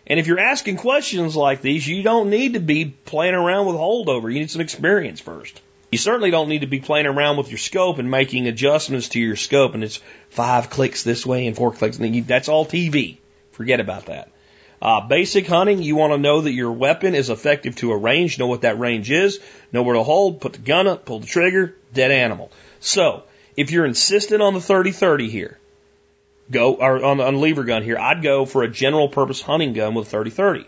And if you're asking questions like these, you don't need to be playing around with holdover. You need some experience first. You certainly don't need to be playing around with your scope and making adjustments to your scope and it's five clicks this way and four clicks. That's all TV. Forget about that. Uh, basic hunting, you want to know that your weapon is effective to a range, know what that range is, know where to hold, put the gun up, pull the trigger, dead animal. So, if you're insistent on the 30-30 here, go, or on the on lever gun here, I'd go for a general purpose hunting gun with 30-30.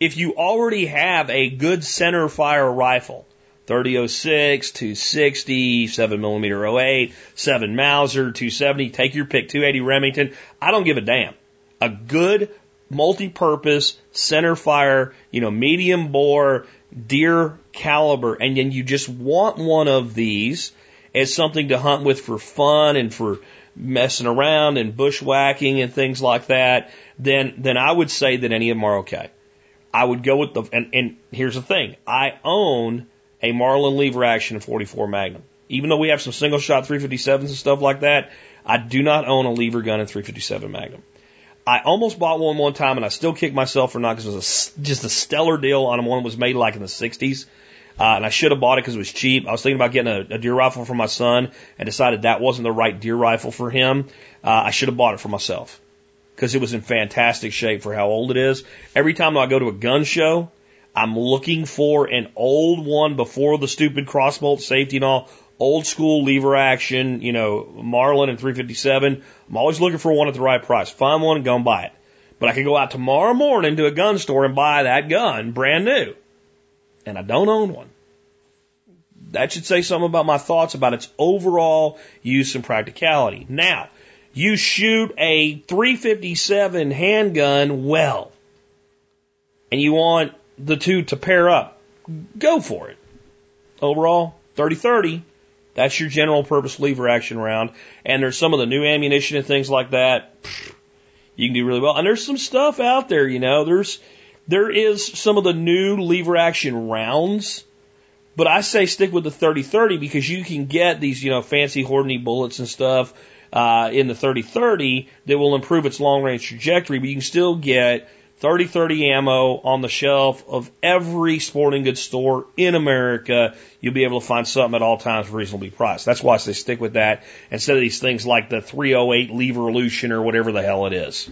If you already have a good center fire rifle, 3006, 260, 7 millimeter 08, 7 Mauser, 270, take your pick, 280 Remington. I don't give a damn. A good multi-purpose center fire, you know, medium bore, deer caliber, and then you just want one of these as something to hunt with for fun and for messing around and bushwhacking and things like that, then then I would say that any of them are okay. I would go with the and, and here's the thing. I own a Marlin lever action 44 Magnum. Even though we have some single shot 357s and stuff like that, I do not own a lever gun in 357 Magnum. I almost bought one one time and I still kick myself for not because it was a, just a stellar deal on one that was made like in the 60s. Uh, and I should have bought it because it was cheap. I was thinking about getting a, a deer rifle for my son and decided that wasn't the right deer rifle for him. Uh, I should have bought it for myself because it was in fantastic shape for how old it is. Every time I go to a gun show, I'm looking for an old one before the stupid crossbolt safety and all, old school lever action, you know, Marlin and 357. I'm always looking for one at the right price. Find one go and buy it. But I can go out tomorrow morning to a gun store and buy that gun brand new. And I don't own one. That should say something about my thoughts about its overall use and practicality. Now, you shoot a 357 handgun well, and you want the two to pair up, go for it. Overall, 30-30, that's your general purpose lever action round. And there's some of the new ammunition and things like that. You can do really well. And there's some stuff out there, you know, there's, there is some of the new lever action rounds, but I say stick with the 30-30 because you can get these, you know, fancy Hornady bullets and stuff, uh, in the 30-30 that will improve its long range trajectory, but you can still get 30-30 ammo on the shelf of every sporting goods store in America. You'll be able to find something at all times reasonably priced. That's why I say stick with that instead of these things like the 308 Leverlution or whatever the hell it is.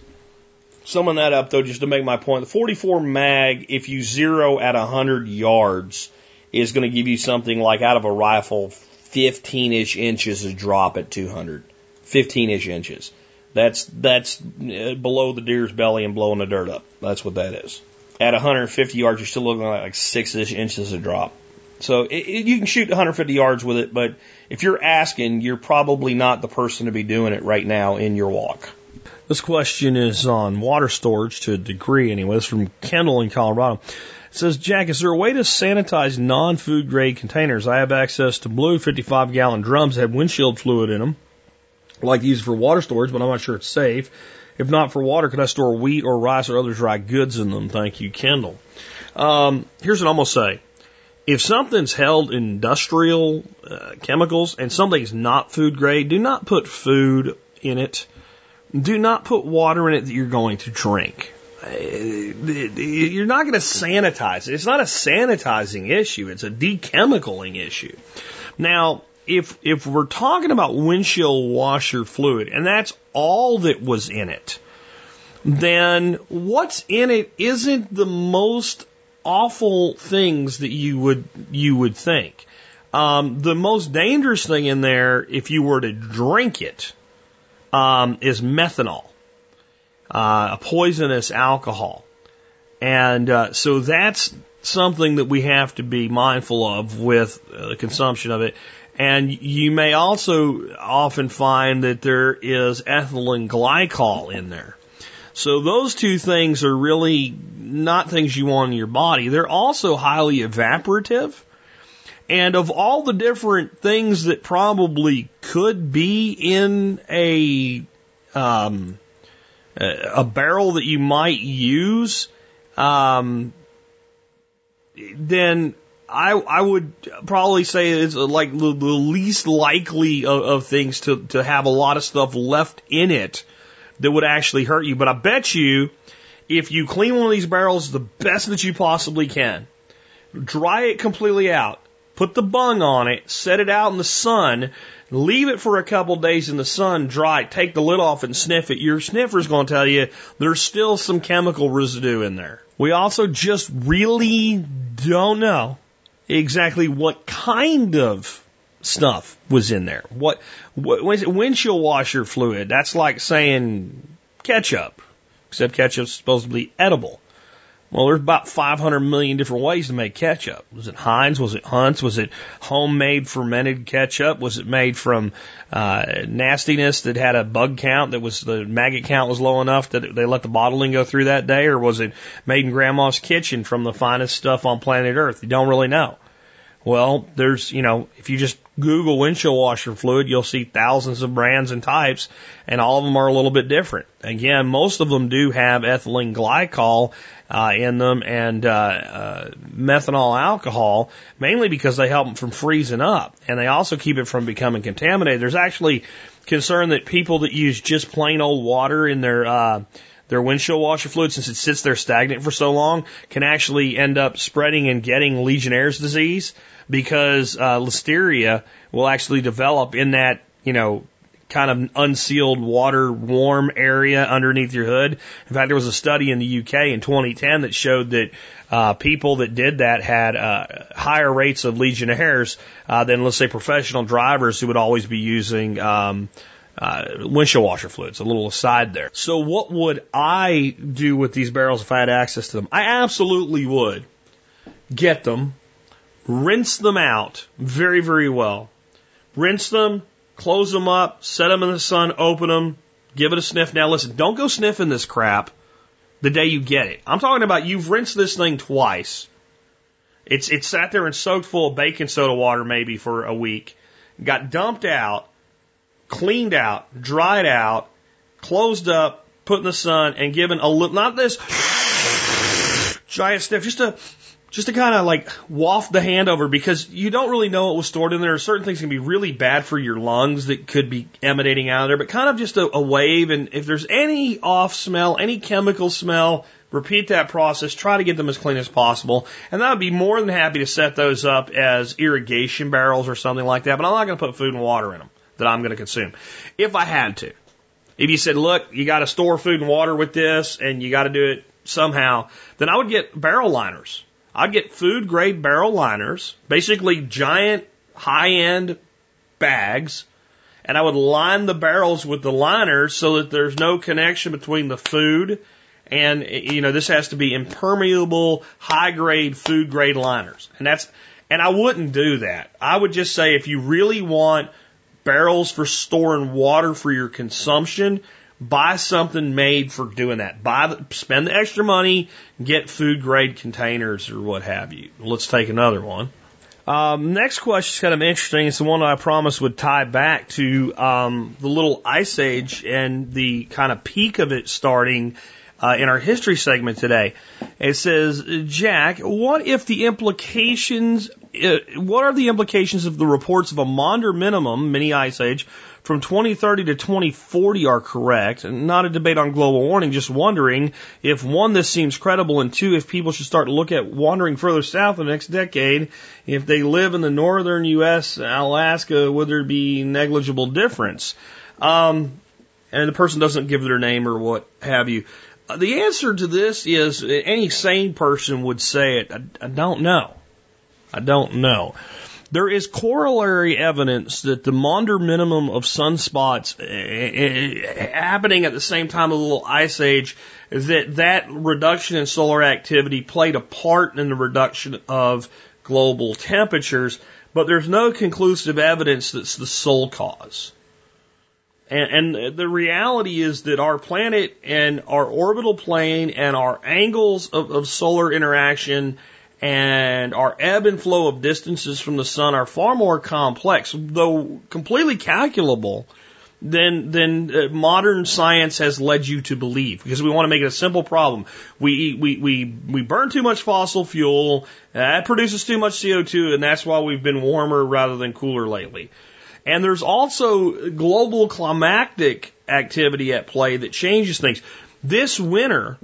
Summing that up though, just to make my point, the 44 mag, if you zero at 100 yards, is going to give you something like out of a rifle 15-ish inches a drop at 200. 15-ish inches. That's that's uh, below the deer's belly and blowing the dirt up. That's what that is. At 150 yards, you're still looking at like six ish inches a drop. So it, it, you can shoot 150 yards with it, but if you're asking, you're probably not the person to be doing it right now in your walk. This question is on water storage to a degree anyway. It's from Kendall in Colorado. It says, Jack, is there a way to sanitize non-food grade containers? I have access to blue 55 gallon drums that have windshield fluid in them like to use it for water storage, but I'm not sure it's safe. If not for water, could I store wheat or rice or other dry goods in them? Thank you, Kendall. Um, here's what I'm going to say. If something's held industrial uh, chemicals and something's not food grade, do not put food in it. Do not put water in it that you're going to drink. You're not going to sanitize it. It's not a sanitizing issue. It's a dechemicaling issue. Now, if if we're talking about windshield washer fluid and that's all that was in it, then what's in it isn't the most awful things that you would you would think. Um, the most dangerous thing in there, if you were to drink it, um, is methanol, uh, a poisonous alcohol, and uh, so that's something that we have to be mindful of with uh, the consumption of it. And you may also often find that there is ethylene glycol in there. So those two things are really not things you want in your body. They're also highly evaporative. And of all the different things that probably could be in a um, a barrel that you might use, um, then I I would probably say it's like the, least likely of, of things to to have a lot of stuff left in it that would actually hurt you. But I bet you, if you clean one of these barrels the best that you possibly can, dry it completely out, put the bung on it, set it out in the sun, leave it for a couple days in the sun, dry take the lid off and sniff it. Your sniffer's going to tell you there's still some chemical residue in there. We also just really don't know exactly what kind of stuff was in there. What, what windshield washer fluid? That's like saying ketchup, except ketchup's supposed to be edible. Well, there's about 500 million different ways to make ketchup. Was it Heinz? Was it Hunt's? Was it homemade fermented ketchup? Was it made from uh, nastiness that had a bug count that was the maggot count was low enough that they let the bottling go through that day, or was it made in Grandma's kitchen from the finest stuff on planet Earth? You don't really know. Well, there's, you know, if you just Google windshield washer fluid, you'll see thousands of brands and types, and all of them are a little bit different. Again, most of them do have ethylene glycol uh, in them and uh, uh, methanol alcohol, mainly because they help them from freezing up, and they also keep it from becoming contaminated. There's actually concern that people that use just plain old water in their uh, their windshield washer fluid, since it sits there stagnant for so long, can actually end up spreading and getting Legionnaire's disease because uh, listeria will actually develop in that, you know, kind of unsealed water warm area underneath your hood. In fact, there was a study in the UK in 2010 that showed that uh, people that did that had uh, higher rates of Legionnaires uh, than, let's say, professional drivers who would always be using um, uh, windshield washer fluids. A little aside there. So, what would I do with these barrels if I had access to them? I absolutely would get them, rinse them out very, very well, rinse them, close them up, set them in the sun, open them, give it a sniff. Now, listen, don't go sniffing this crap the day you get it. I'm talking about you've rinsed this thing twice. It's it's sat there and soaked full of baking soda water maybe for a week, got dumped out, cleaned out, dried out, closed up, put in the sun, and given a little not this giant sniff, just a just to kind of like waft the hand over because you don't really know what was stored in there. Certain things can be really bad for your lungs that could be emanating out of there, but kind of just a, a wave. And if there's any off smell, any chemical smell, repeat that process. Try to get them as clean as possible. And I would be more than happy to set those up as irrigation barrels or something like that. But I'm not going to put food and water in them that I'm going to consume if I had to. If you said, look, you got to store food and water with this and you got to do it somehow, then I would get barrel liners I'd get food grade barrel liners, basically giant high end bags, and I would line the barrels with the liners so that there's no connection between the food and you know this has to be impermeable high grade food grade liners. And that's and I wouldn't do that. I would just say if you really want barrels for storing water for your consumption, buy something made for doing that. Buy the, spend the extra money, get food grade containers or what have you. Let's take another one. Um, next question is kind of interesting. It's the one I promised would tie back to um, the little ice age and the kind of peak of it starting uh, in our history segment today. It says, Jack, what if the implications, uh, what are the implications of the reports of a Maunder minimum, mini ice age, from 2030 to 2040 are correct. Not a debate on global warming, just wondering if one, this seems credible, and two, if people should start to look at wandering further south in the next decade. If they live in the northern U.S., Alaska, would there be negligible difference? Um, and the person doesn't give their name or what have you. Uh, the answer to this is any sane person would say it. I, I don't know. I don't know. There is corollary evidence that the Maunder minimum of sunspots uh, happening at the same time of the little ice age, that that reduction in solar activity played a part in the reduction of global temperatures, but there's no conclusive evidence that's the sole cause. And, and, the reality is that our planet and our orbital plane and our angles of, of solar interaction and our ebb and flow of distances from the sun are far more complex, though completely calculable than than uh, modern science has led you to believe. Because we want to make it a simple problem. We we we we burn too much fossil fuel. That produces too much CO2, and that's why we've been warmer rather than cooler lately. And there's also global climatic activity at play that changes things. This winter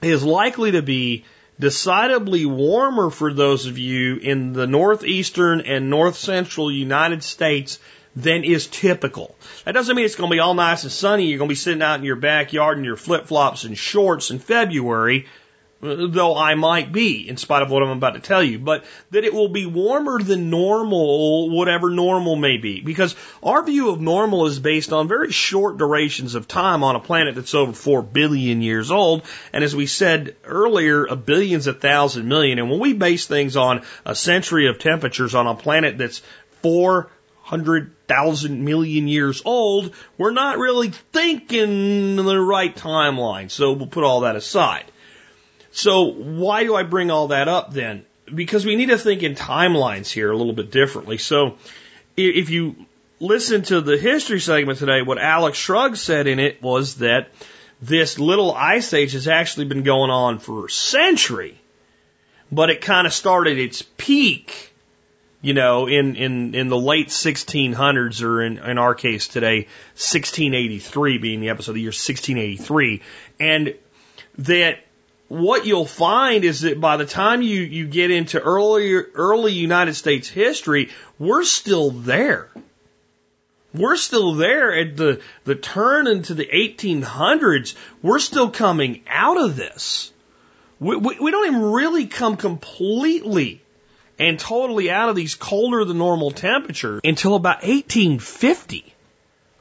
is likely to be decidedly warmer for those of you in the northeastern and north central United States than is typical. That doesn't mean it's going to be all nice and sunny. You're going to be sitting out in your backyard in your flip flops and shorts in February though I might be, in spite of what I'm about to tell you, but that it will be warmer than normal, whatever normal may be. Because our view of normal is based on very short durations of time on a planet that's over 4 billion years old. And as we said earlier, a billion's a thousand million. And when we base things on a century of temperatures on a planet that's 400,000 million years old, we're not really thinking the right timeline. So we'll put all that aside. So why do I bring all that up then? Because we need to think in timelines here a little bit differently. So if you listen to the history segment today, what Alex Shrugged said in it was that this little ice age has actually been going on for a century, but it kind of started its peak you know, in, in, in the late 1600s, or in, in our case today, 1683 being the episode of the year 1683. And that what you'll find is that by the time you, you get into early, early United States history, we're still there. We're still there at the, the turn into the 1800s. We're still coming out of this. We, we, we don't even really come completely and totally out of these colder than normal temperatures until about 1850.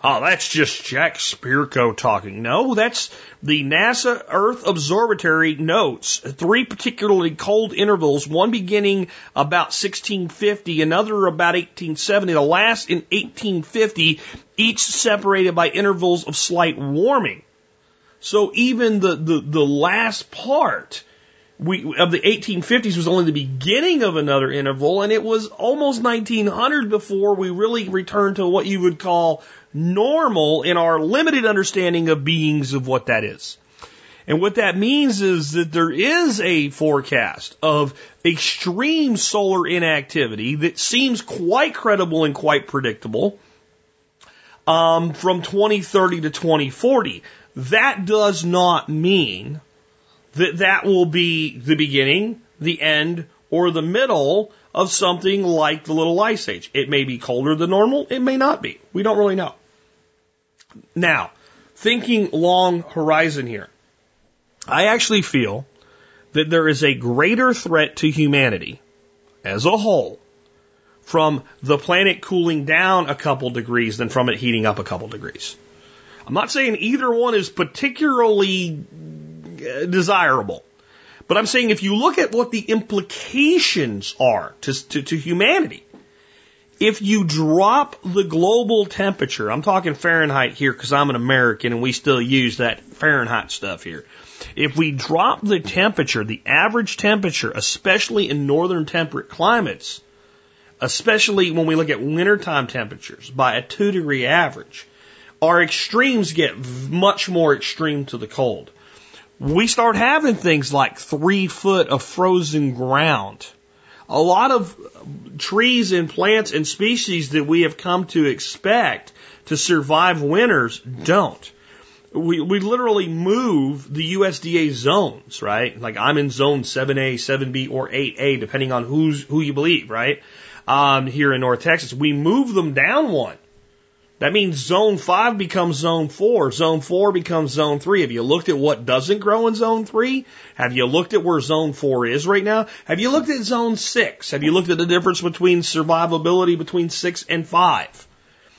Oh, that's just Jack Spirko talking. No, that's the NASA Earth Observatory notes three particularly cold intervals, one beginning about 1650, another about 1870, the last in 1850, each separated by intervals of slight warming. So even the, the, the last part we, of the 1850s was only the beginning of another interval, and it was almost 1900 before we really returned to what you would call normal in our limited understanding of beings of what that is. And what that means is that there is a forecast of extreme solar inactivity that seems quite credible and quite predictable um, from 2030 to 2040. That does not mean that that will be the beginning, the end, or the middle of something like the little ice age. It may be colder than normal. It may not be. We don't really know. Now, thinking long horizon here, I actually feel that there is a greater threat to humanity as a whole from the planet cooling down a couple degrees than from it heating up a couple degrees. I'm not saying either one is particularly Uh, desirable. But I'm saying if you look at what the implications are to, to, to humanity, if you drop the global temperature, I'm talking Fahrenheit here because I'm an American and we still use that Fahrenheit stuff here. If we drop the temperature, the average temperature, especially in northern temperate climates, especially when we look at wintertime temperatures by a two degree average, our extremes get much more extreme to the cold we start having things like three foot of frozen ground. A lot of trees and plants and species that we have come to expect to survive winters don't. We, we literally move the USDA zones, right? Like I'm in zone 7A, 7B, or 8A, depending on who's, who you believe, right? Um, here in North Texas. We move them down one. That means zone five becomes zone four. Zone four becomes zone three. Have you looked at what doesn't grow in zone three? Have you looked at where zone four is right now? Have you looked at zone six? Have you looked at the difference between survivability between six and five?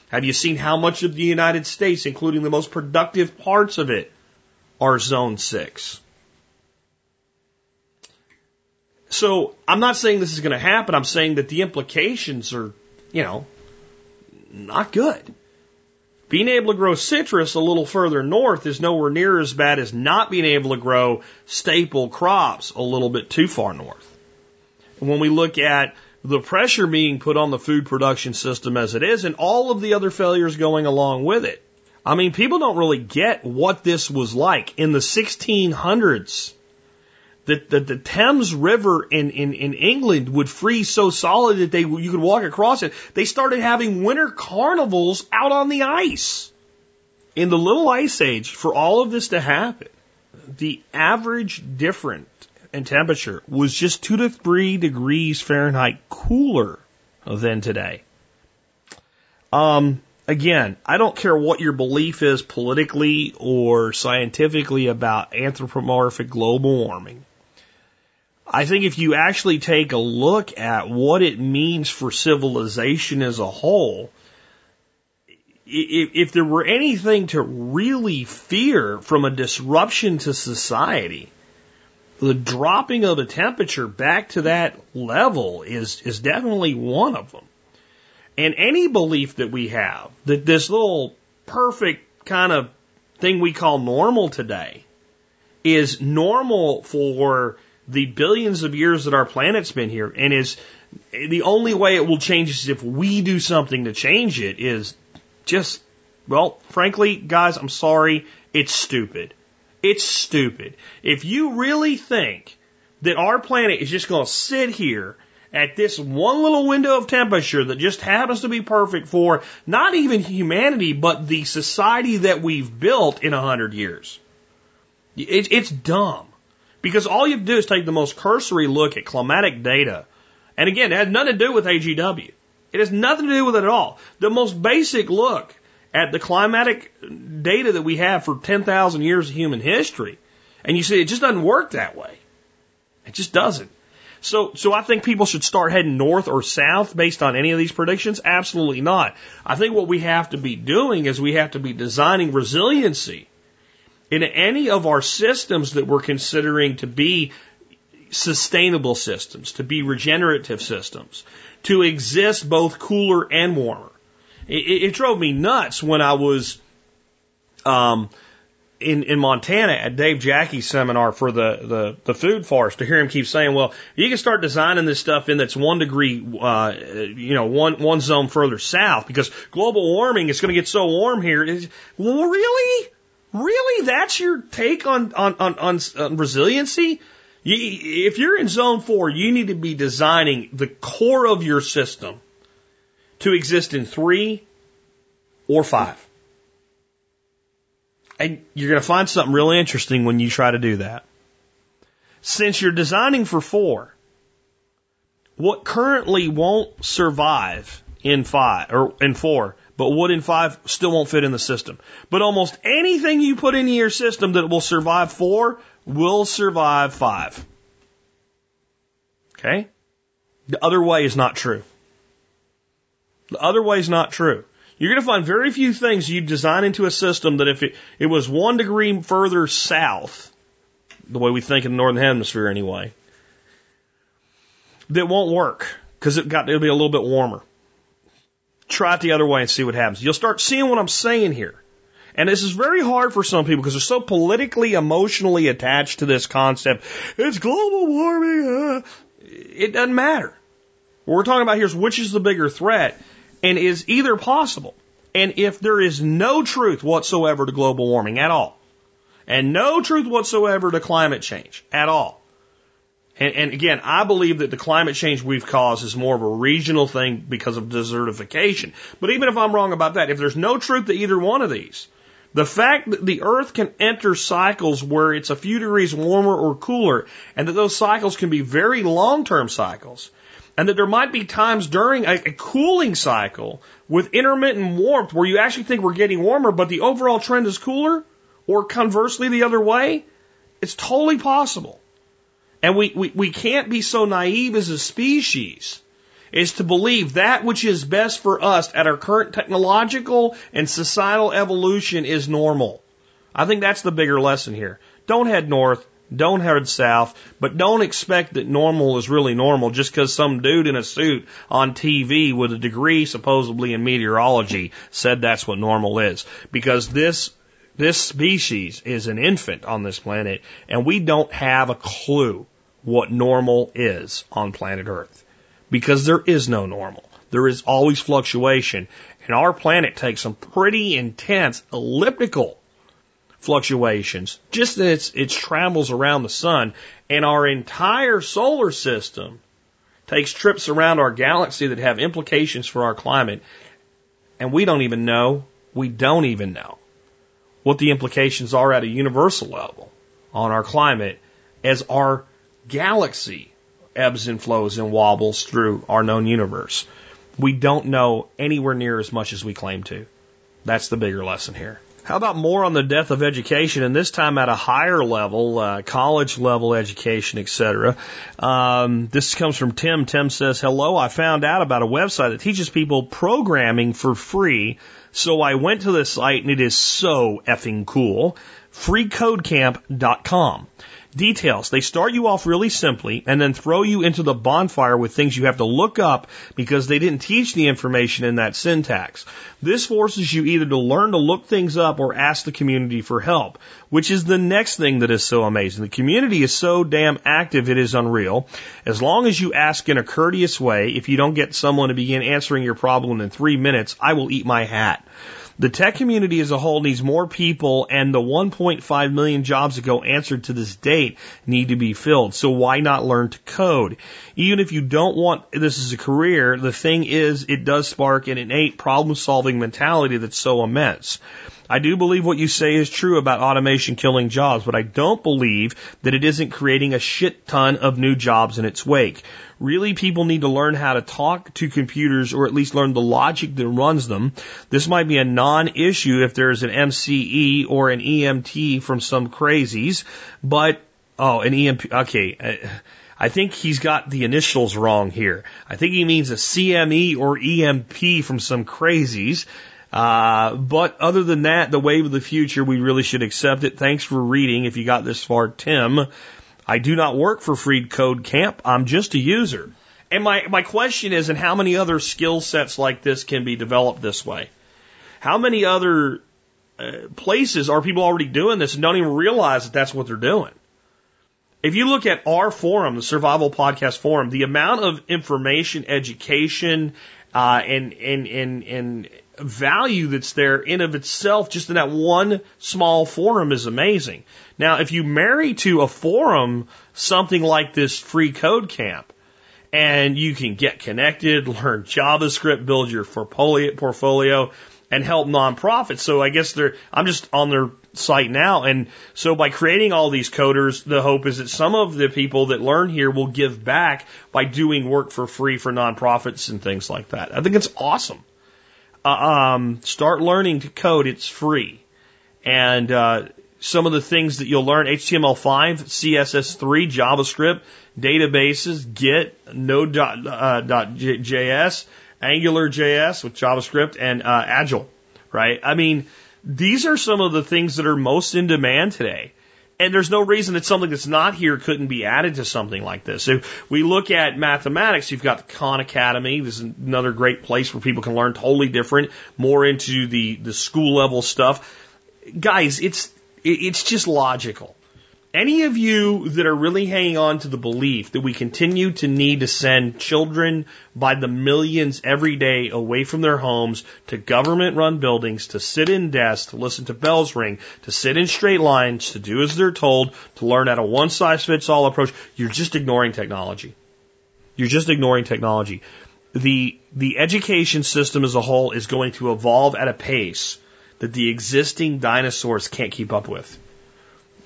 Have you seen how much of the United States, including the most productive parts of it, are zone six? So I'm not saying this is going to happen. I'm saying that the implications are, you know, not good. Being able to grow citrus a little further north is nowhere near as bad as not being able to grow staple crops a little bit too far north. And When we look at the pressure being put on the food production system as it is and all of the other failures going along with it. I mean, people don't really get what this was like in the 1600s that, the Thames River in, in, in England would freeze so solid that they you could walk across it. They started having winter carnivals out on the ice. In the little ice age, for all of this to happen, the average difference in temperature was just two to three degrees Fahrenheit cooler than today. Um, again, I don't care what your belief is politically or scientifically about anthropomorphic global warming. I think if you actually take a look at what it means for civilization as a whole, if, there were anything to really fear from a disruption to society, the dropping of the temperature back to that level is, is definitely one of them. And any belief that we have that this little perfect kind of thing we call normal today is normal for the billions of years that our planet's been here and is the only way it will change is if we do something to change it is just, well, frankly, guys, I'm sorry, it's stupid. It's stupid. If you really think that our planet is just going to sit here at this one little window of temperature that just happens to be perfect for not even humanity, but the society that we've built in a hundred years. It, it's dumb. Because all you do is take the most cursory look at climatic data. And again, it has nothing to do with AGW. It has nothing to do with it at all. The most basic look at the climatic data that we have for 10,000 years of human history. And you see, it just doesn't work that way. It just doesn't. So, so I think people should start heading north or south based on any of these predictions? Absolutely not. I think what we have to be doing is we have to be designing resiliency in any of our systems that we're considering to be sustainable systems, to be regenerative systems, to exist both cooler and warmer. It, it drove me nuts when I was um, in, in Montana at Dave Jacke's seminar for the, the, the food forest to hear him keep saying, well, you can start designing this stuff in that's one degree, uh, you know, one, one zone further south because global warming is going to get so warm here. Well, really? Really? That's your take on, on, on, on, on resiliency? You, if you're in zone four, you need to be designing the core of your system to exist in three or five. And you're going to find something really interesting when you try to do that. Since you're designing for four, what currently won't survive in five or in four, but would in five still won't fit in the system. But almost anything you put into your system that will survive four will survive five. Okay? The other way is not true. The other way is not true. You're going to find very few things you design into a system that if it, it was one degree further south, the way we think in the northern hemisphere anyway, that won't work because it got it'll be a little bit warmer. Try it the other way and see what happens. You'll start seeing what I'm saying here. And this is very hard for some people because they're so politically, emotionally attached to this concept. It's global warming. Uh. It doesn't matter. What we're talking about here is which is the bigger threat and is either possible. And if there is no truth whatsoever to global warming at all, and no truth whatsoever to climate change at all, and, and, again, I believe that the climate change we've caused is more of a regional thing because of desertification. But even if I'm wrong about that, if there's no truth to either one of these, the fact that the Earth can enter cycles where it's a few degrees warmer or cooler, and that those cycles can be very long term cycles, and that there might be times during a, a, cooling cycle with intermittent warmth where you actually think we're getting warmer, but the overall trend is cooler, or conversely the other way, it's totally possible. And we, we, we can't be so naive as a species is to believe that which is best for us at our current technological and societal evolution is normal. I think that's the bigger lesson here. Don't head north. Don't head south, but don't expect that normal is really normal just because some dude in a suit on TV with a degree supposedly in meteorology said that's what normal is. Because this, this species is an infant on this planet and we don't have a clue what normal is on planet Earth because there is no normal. There is always fluctuation. And our planet takes some pretty intense elliptical fluctuations just as it travels around the sun. And our entire solar system takes trips around our galaxy that have implications for our climate. And we don't even know, we don't even know what the implications are at a universal level on our climate as our galaxy ebbs and flows and wobbles through our known universe. We don't know anywhere near as much as we claim to. That's the bigger lesson here. How about more on the death of education, and this time at a higher level, uh, college level education, etc. Um, this comes from Tim. Tim says, "Hello, I found out about a website that teaches people programming for free, so I went to the site, and it is so effing cool. FreeCodeCamp.com." Details. They start you off really simply and then throw you into the bonfire with things you have to look up because they didn't teach the information in that syntax. This forces you either to learn to look things up or ask the community for help, which is the next thing that is so amazing. The community is so damn active it is unreal. As long as you ask in a courteous way, if you don't get someone to begin answering your problem in three minutes, I will eat my hat. The tech community as a whole needs more people, and the 1.5 million jobs that go answered to this date need to be filled. So why not learn to code? Even if you don't want this as a career, the thing is, it does spark an innate problem solving mentality that's so immense. I do believe what you say is true about automation killing jobs, but I don't believe that it isn't creating a shit ton of new jobs in its wake. Really, people need to learn how to talk to computers or at least learn the logic that runs them. This might be a non-issue if there's an MCE or an EMT from some crazies, but, oh, an EMP, okay. Uh, I think he's got the initials wrong here. I think he means a CME or EMP from some crazies. Uh, but other than that, the wave of the future, we really should accept it. Thanks for reading. If you got this far, Tim, I do not work for Free Code Camp. I'm just a user. And my, my question is, and how many other skill sets like this can be developed this way? How many other uh, places are people already doing this and don't even realize that that's what they're doing? If you look at our forum, the Survival Podcast Forum, the amount of information, education, uh, and, and, and, and value that's there in of itself just in that one small forum is amazing. Now, if you marry to a forum something like this free code camp, and you can get connected, learn JavaScript, build your portfolio, and help nonprofits. So I guess they're, I'm just on their site now. And so by creating all these coders, the hope is that some of the people that learn here will give back by doing work for free for nonprofits and things like that. I think it's awesome um, start learning to code. It's free. And uh, some of the things that you'll learn HTML5, CSS3, JavaScript, databases, Git, Node.js, uh, AngularJS with JavaScript, and uh, Agile, right? I mean, these are some of the things that are most in demand today. And there's no reason that something that's not here couldn't be added to something like this. If we look at mathematics, you've got the Khan Academy. This is another great place where people can learn totally different, more into the, the school level stuff. Guys, it's, it's just logical. Any of you that are really hanging on to the belief that we continue to need to send children by the millions every day away from their homes to government run buildings, to sit in desks, to listen to bells ring, to sit in straight lines, to do as they're told, to learn at a one size fits all approach, you're just ignoring technology. You're just ignoring technology. The, the education system as a whole is going to evolve at a pace that the existing dinosaurs can't keep up with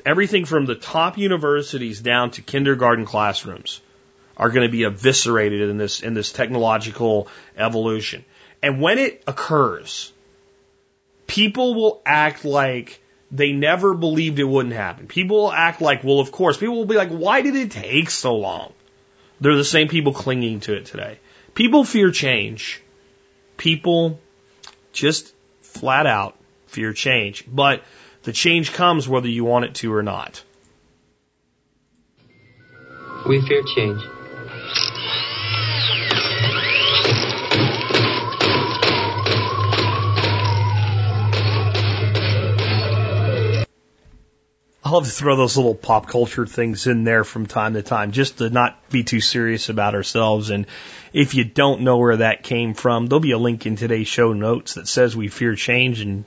everything from the top universities down to kindergarten classrooms are going to be eviscerated in this in this technological evolution. And when it occurs, people will act like they never believed it wouldn't happen. People will act like, well, of course. People will be like, why did it take so long? They're the same people clinging to it today. People fear change. People just flat out fear change. But the change comes whether you want it to or not. We fear change. I love to throw those little pop culture things in there from time to time just to not be too serious about ourselves. And if you don't know where that came from, there'll be a link in today's show notes that says we fear change and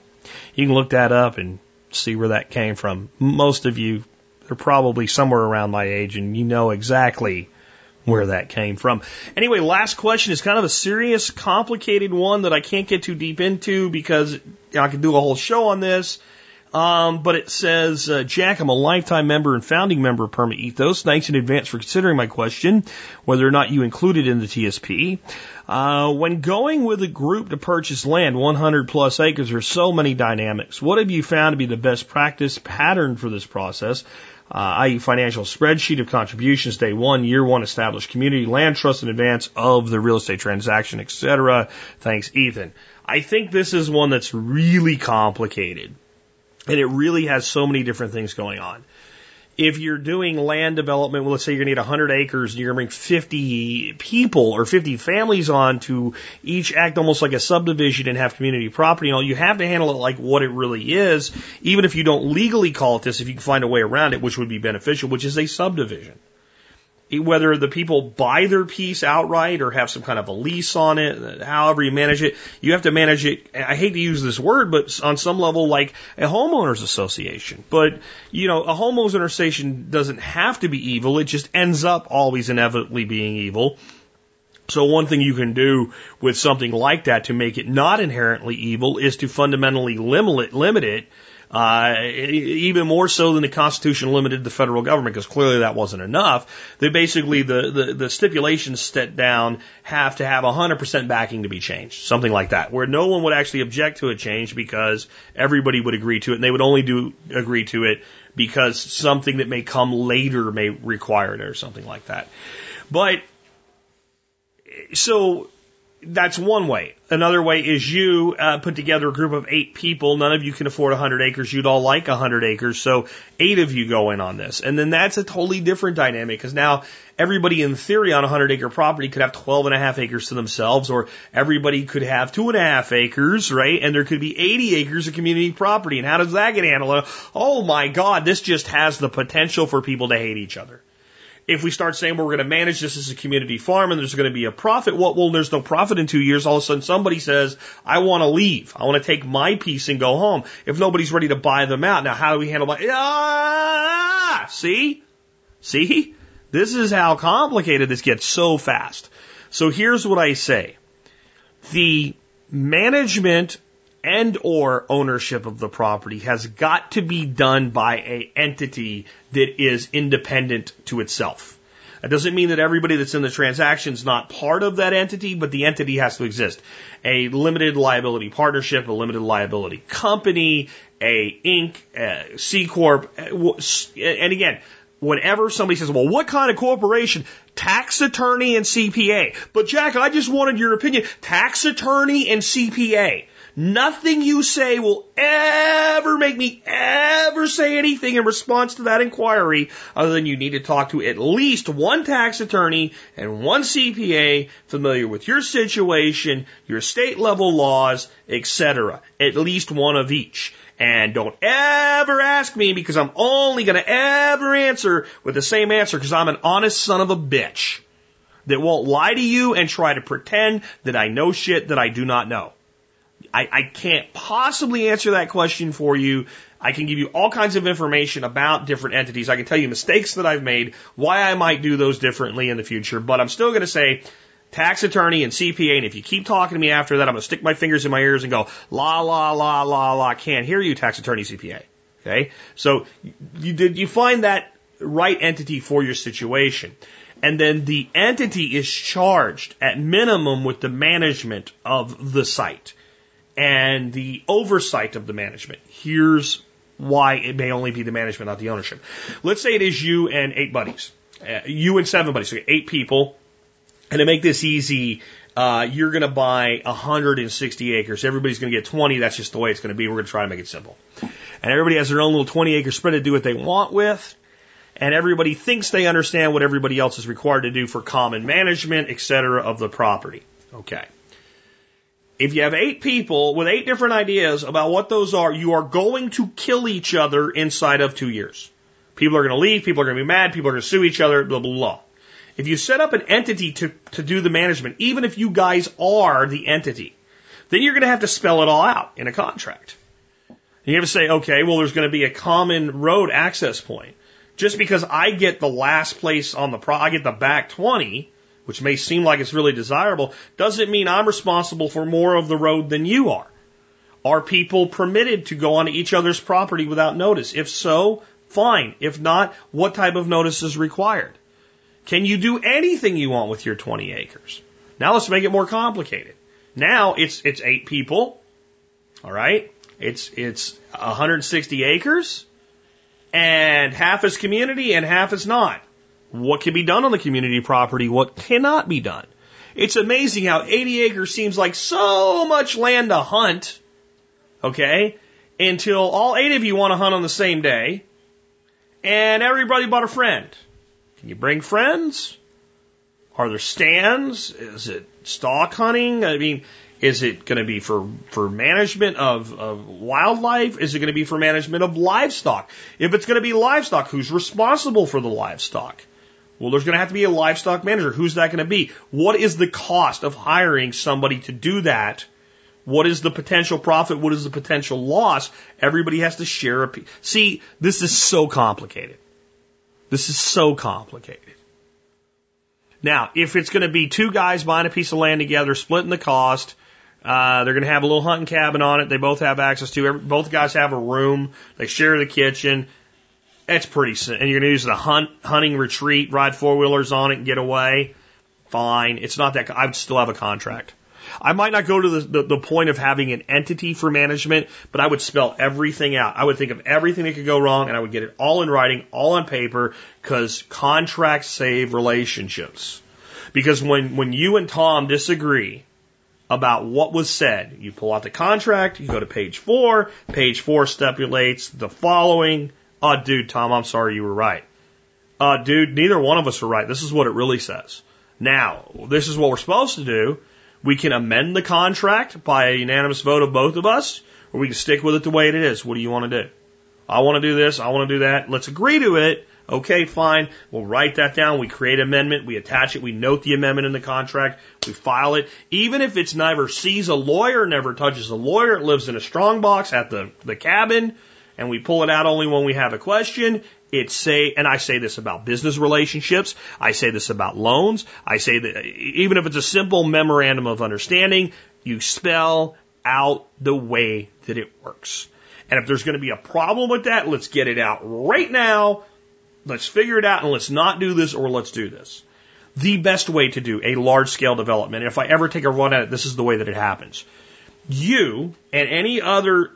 you can look that up and see where that came from. Most of you are probably somewhere around my age and you know exactly where that came from. Anyway, last question is kind of a serious, complicated one that I can't get too deep into because I could do a whole show on this. Um, but it says, uh, Jack, I'm a lifetime member and founding member of Perma Ethos. Thanks in advance for considering my question, whether or not you included in the TSP. Uh, when going with a group to purchase land, 100 plus acres, there's so many dynamics. What have you found to be the best practice pattern for this process? Uh, i.e. financial spreadsheet of contributions day one, year one established community, land trust in advance of the real estate transaction, etc. Thanks, Ethan. I think this is one that's really complicated. And it really has so many different things going on. If you're doing land development, well, let's say you're going to need 100 acres and you're going to bring 50 people or 50 families on to each act almost like a subdivision and have community property and all, you have to handle it like what it really is, even if you don't legally call it this, if you can find a way around it, which would be beneficial, which is a subdivision. Whether the people buy their piece outright or have some kind of a lease on it, however you manage it, you have to manage it. I hate to use this word, but on some level, like a homeowners association. But, you know, a homeowners association doesn't have to be evil. It just ends up always inevitably being evil. So one thing you can do with something like that to make it not inherently evil is to fundamentally limit, limit it uh, even more so than the Constitution limited the federal government, because clearly that wasn't enough. They basically, the, the, the stipulations set down have to have 100% backing to be changed, something like that, where no one would actually object to a change because everybody would agree to it, and they would only do agree to it because something that may come later may require it or something like that. But so that's one way. Another way is you uh, put together a group of eight people. None of you can afford 100 acres. You'd all like 100 acres. So eight of you go in on this. And then that's a totally different dynamic because now everybody in theory on a 100 acre property could have 12 and a half acres to themselves or everybody could have two and a half acres, right? And there could be 80 acres of community property. And how does that get handled? Oh my God, this just has the potential for people to hate each other if we start saying well, we're going to manage this as a community farm and there's going to be a profit, well, well, there's no profit in two years. All of a sudden somebody says, I want to leave. I want to take my piece and go home. If nobody's ready to buy them out, now how do we handle that? ah, see? See? This is how complicated this gets so fast. So here's what I say. The management and or ownership of the property has got to be done by a entity that is independent to itself. That doesn't mean that everybody that's in the transaction is not part of that entity, but the entity has to exist. A limited liability partnership, a limited liability company, a Inc., a C corp, and again, whenever somebody says, well, what kind of corporation? Tax attorney and CPA. But Jack, I just wanted your opinion. Tax attorney and CPA. Nothing you say will ever make me ever say anything in response to that inquiry other than you need to talk to at least one tax attorney and one CPA familiar with your situation, your state level laws, etc. At least one of each. And don't ever ask me because I'm only going to ever answer with the same answer because I'm an honest son of a bitch that won't lie to you and try to pretend that I know shit that I do not know. I, I can't possibly answer that question for you. I can give you all kinds of information about different entities. I can tell you mistakes that I've made, why I might do those differently in the future, but I'm still going to say tax attorney and CPA. And if you keep talking to me after that, I'm going to stick my fingers in my ears and go, la, la, la, la, la, can't hear you, tax attorney, CPA. Okay. So you did, you find that right entity for your situation. And then the entity is charged at minimum with the management of the site and the oversight of the management. Here's why it may only be the management, not the ownership. Let's say it is you and eight buddies, uh, you and seven buddies, so eight people. And to make this easy, uh, you're going to buy 160 acres. Everybody's going to get 20. That's just the way it's going to be. We're going to try to make it simple. And everybody has their own little 20 acre spread to do what they want with. And everybody thinks they understand what everybody else is required to do for common management, et cetera, of the property. Okay. If you have eight people with eight different ideas about what those are, you are going to kill each other inside of two years. People are going to leave, people are going to be mad, people are going to sue each other, blah, blah, blah. If you set up an entity to, to do the management, even if you guys are the entity, then you're going to have to spell it all out in a contract. You have to say, okay, well, there's going to be a common road access point. Just because I get the last place on the pro, I get the back 20, which may seem like it's really desirable, doesn't mean I'm responsible for more of the road than you are. Are people permitted to go onto each other's property without notice? If so, fine. If not, what type of notice is required? Can you do anything you want with your 20 acres? Now let's make it more complicated. Now it's, it's eight people. All right. It's, it's 160 acres and half is community and half is not what can be done on the community property, what cannot be done. It's amazing how 80 acres seems like so much land to hunt, okay, until all eight of you want to hunt on the same day, and everybody bought a friend. Can you bring friends? Are there stands? Is it stock hunting? I mean, is it going to be for, for management of, of wildlife? Is it going to be for management of livestock? If it's going to be livestock, who's responsible for the livestock? Well, there's going to have to be a livestock manager. Who's that going to be? What is the cost of hiring somebody to do that? What is the potential profit? What is the potential loss? Everybody has to share a piece. See, this is so complicated. This is so complicated. Now, if it's going to be two guys buying a piece of land together, splitting the cost, uh, they're going to have a little hunting cabin on it. They both have access to. Every, both guys have a room. They share the kitchen. It's pretty. And you're going to use the hunt hunting retreat, ride four wheelers on it, and get away. Fine. It's not that. I would still have a contract. I might not go to the, the, the, point of having an entity for management, but I would spell everything out. I would think of everything that could go wrong and I would get it all in writing, all on paper, because contracts save relationships. Because when, when you and Tom disagree about what was said, you pull out the contract, you go to page four, page four stipulates the following. Oh, dude, Tom, I'm sorry you were right. Uh, dude, neither one of us were right. This is what it really says. Now, this is what we're supposed to do. We can amend the contract by a unanimous vote of both of us, or we can stick with it the way it is. What do you want to do? I want to do this. I want to do that. Let's agree to it. Okay, fine. We'll write that down. We create amendment. We attach it. We note the amendment in the contract. We file it. Even if it's never sees a lawyer, never touches a lawyer, it lives in a strong box at the, the cabin, and we pull it out only when we have a question. It's say, and I say this about business relationships. I say this about loans. I say that even if it's a simple memorandum of understanding, you spell out the way that it works. And if there's going to be a problem with that, let's get it out right now. Let's figure it out and let's not do this or let's do this. The best way to do a large scale development, if I ever take a run at it, this is the way that it happens. You and any other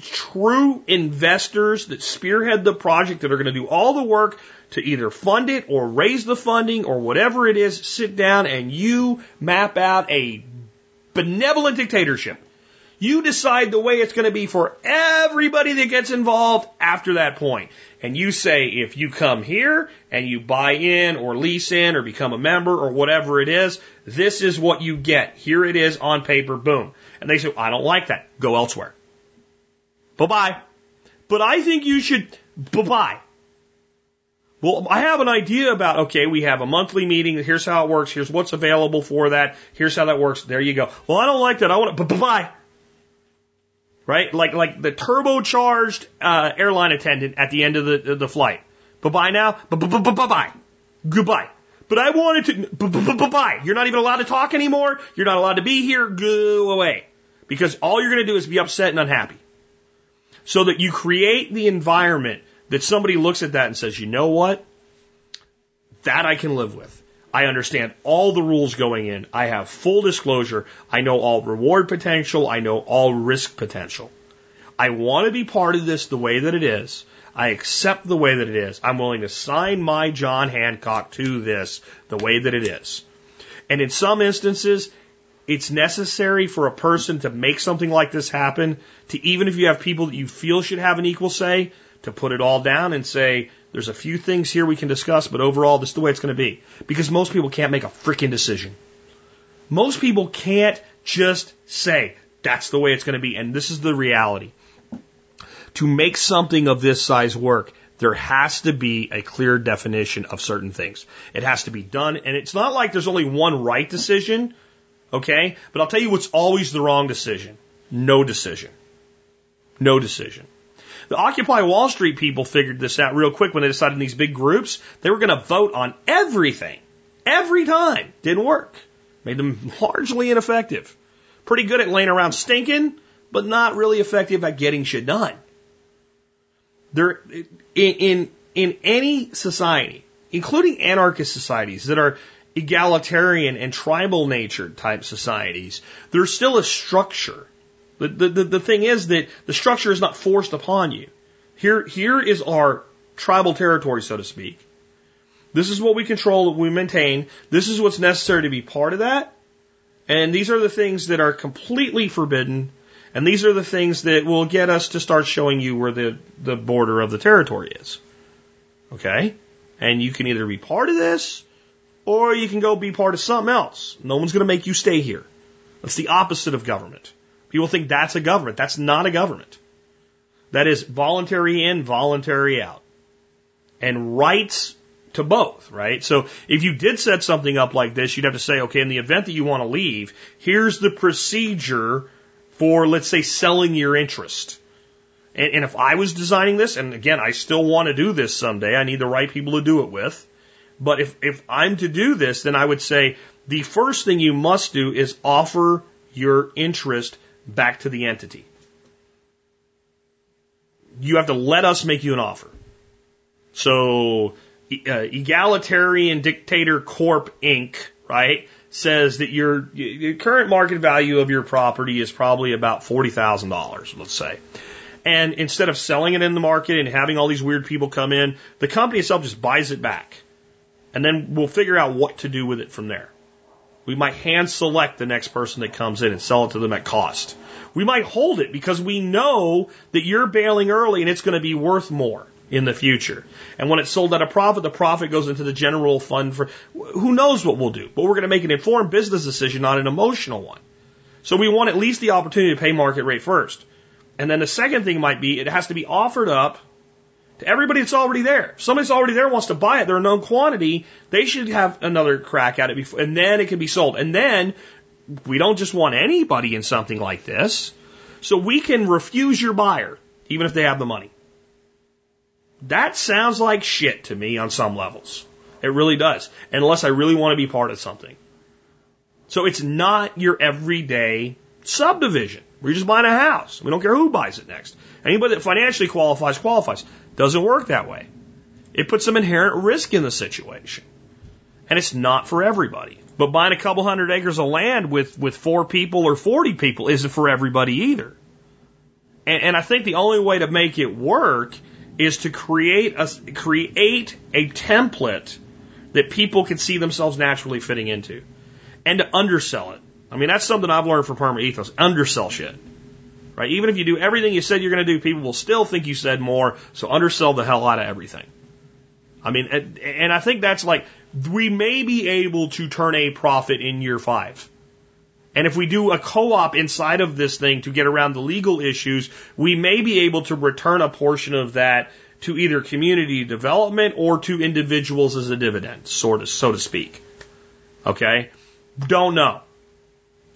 true investors that spearhead the project that are going to do all the work to either fund it or raise the funding or whatever it is, sit down and you map out a benevolent dictatorship. You decide the way it's going to be for everybody that gets involved after that point. And you say, if you come here and you buy in or lease in or become a member or whatever it is, this is what you get. Here it is on paper, boom. And they say, I don't like that. Go elsewhere. Bye bye. But I think you should, bye bye. Well, I have an idea about, okay, we have a monthly meeting. Here's how it works. Here's what's available for that. Here's how that works. There you go. Well, I don't like that. I want to, bye bye. Right? Like, like the turbocharged, uh, airline attendant at the end of the, the flight. Bye bye now. Bye bye bye bye. Goodbye. But I wanted to, bye bye. You're not even allowed to talk anymore. You're not allowed to be here. Go away. Because all you're going to do is be upset and unhappy so that you create the environment that somebody looks at that and says, you know what? That I can live with. I understand all the rules going in. I have full disclosure. I know all reward potential. I know all risk potential. I want to be part of this the way that it is. I accept the way that it is. I'm willing to sign my John Hancock to this the way that it is. And in some instances, it's necessary for a person to make something like this happen, to even if you have people that you feel should have an equal say, to put it all down and say, there's a few things here we can discuss, but overall, this is the way it's going to be. Because most people can't make a freaking decision. Most people can't just say, that's the way it's going to be, and this is the reality. To make something of this size work, there has to be a clear definition of certain things. It has to be done, and it's not like there's only one right decision. Okay? But I'll tell you what's always the wrong decision. No decision. No decision. The Occupy Wall Street people figured this out real quick when they decided in these big groups they were going to vote on everything. Every time. Didn't work. Made them largely ineffective. Pretty good at laying around stinking, but not really effective at getting shit done. There, in, in, in any society, including anarchist societies that are egalitarian and tribal nature type societies, there's still a structure. The, the, the, thing is that the structure is not forced upon you. Here, here is our tribal territory, so to speak. This is what we control, we maintain. This is what's necessary to be part of that. And these are the things that are completely forbidden. And these are the things that will get us to start showing you where the, the border of the territory is. Okay? And you can either be part of this or you can go be part of something else. No one's going to make you stay here. That's the opposite of government. People think that's a government. That's not a government. That is voluntary in, voluntary out. And rights to both, right? So if you did set something up like this, you'd have to say, okay, in the event that you want to leave, here's the procedure for, let's say, selling your interest. And, and if I was designing this, and again, I still want to do this someday, I need the right people to do it with. But if, if I'm to do this, then I would say the first thing you must do is offer your interest back to the entity. You have to let us make you an offer. So, uh, Egalitarian Dictator Corp Inc., right, says that your, your current market value of your property is probably about $40,000, let's say. And instead of selling it in the market and having all these weird people come in, the company itself just buys it back. And then we'll figure out what to do with it from there. We might hand select the next person that comes in and sell it to them at cost. We might hold it because we know that you're bailing early and it's going to be worth more in the future. And when it's sold at a profit, the profit goes into the general fund for who knows what we'll do. But we're going to make an informed business decision, not an emotional one. So we want at least the opportunity to pay market rate first. And then the second thing might be it has to be offered up to everybody that's already there. If somebody's already there wants to buy it, they're a known quantity, they should have another crack at it before, and then it can be sold. And then we don't just want anybody in something like this. So we can refuse your buyer, even if they have the money. That sounds like shit to me on some levels. It really does. Unless I really want to be part of something. So it's not your everyday subdivision. We're just buying a house. We don't care who buys it next. Anybody that financially qualifies, qualifies. Doesn't work that way. It puts some inherent risk in the situation. And it's not for everybody. But buying a couple hundred acres of land with, with four people or 40 people isn't for everybody either. And, and I think the only way to make it work is to create a, create a template that people can see themselves naturally fitting into and to undersell it. I mean, that's something I've learned from Perma Ethos. Undersell shit. Right? Even if you do everything you said you're going to do, people will still think you said more. So undersell the hell out of everything. I mean, and, and I think that's like, we may be able to turn a profit in year five. And if we do a co-op inside of this thing to get around the legal issues, we may be able to return a portion of that to either community development or to individuals as a dividend, sort of, so to speak. Okay? Don't know.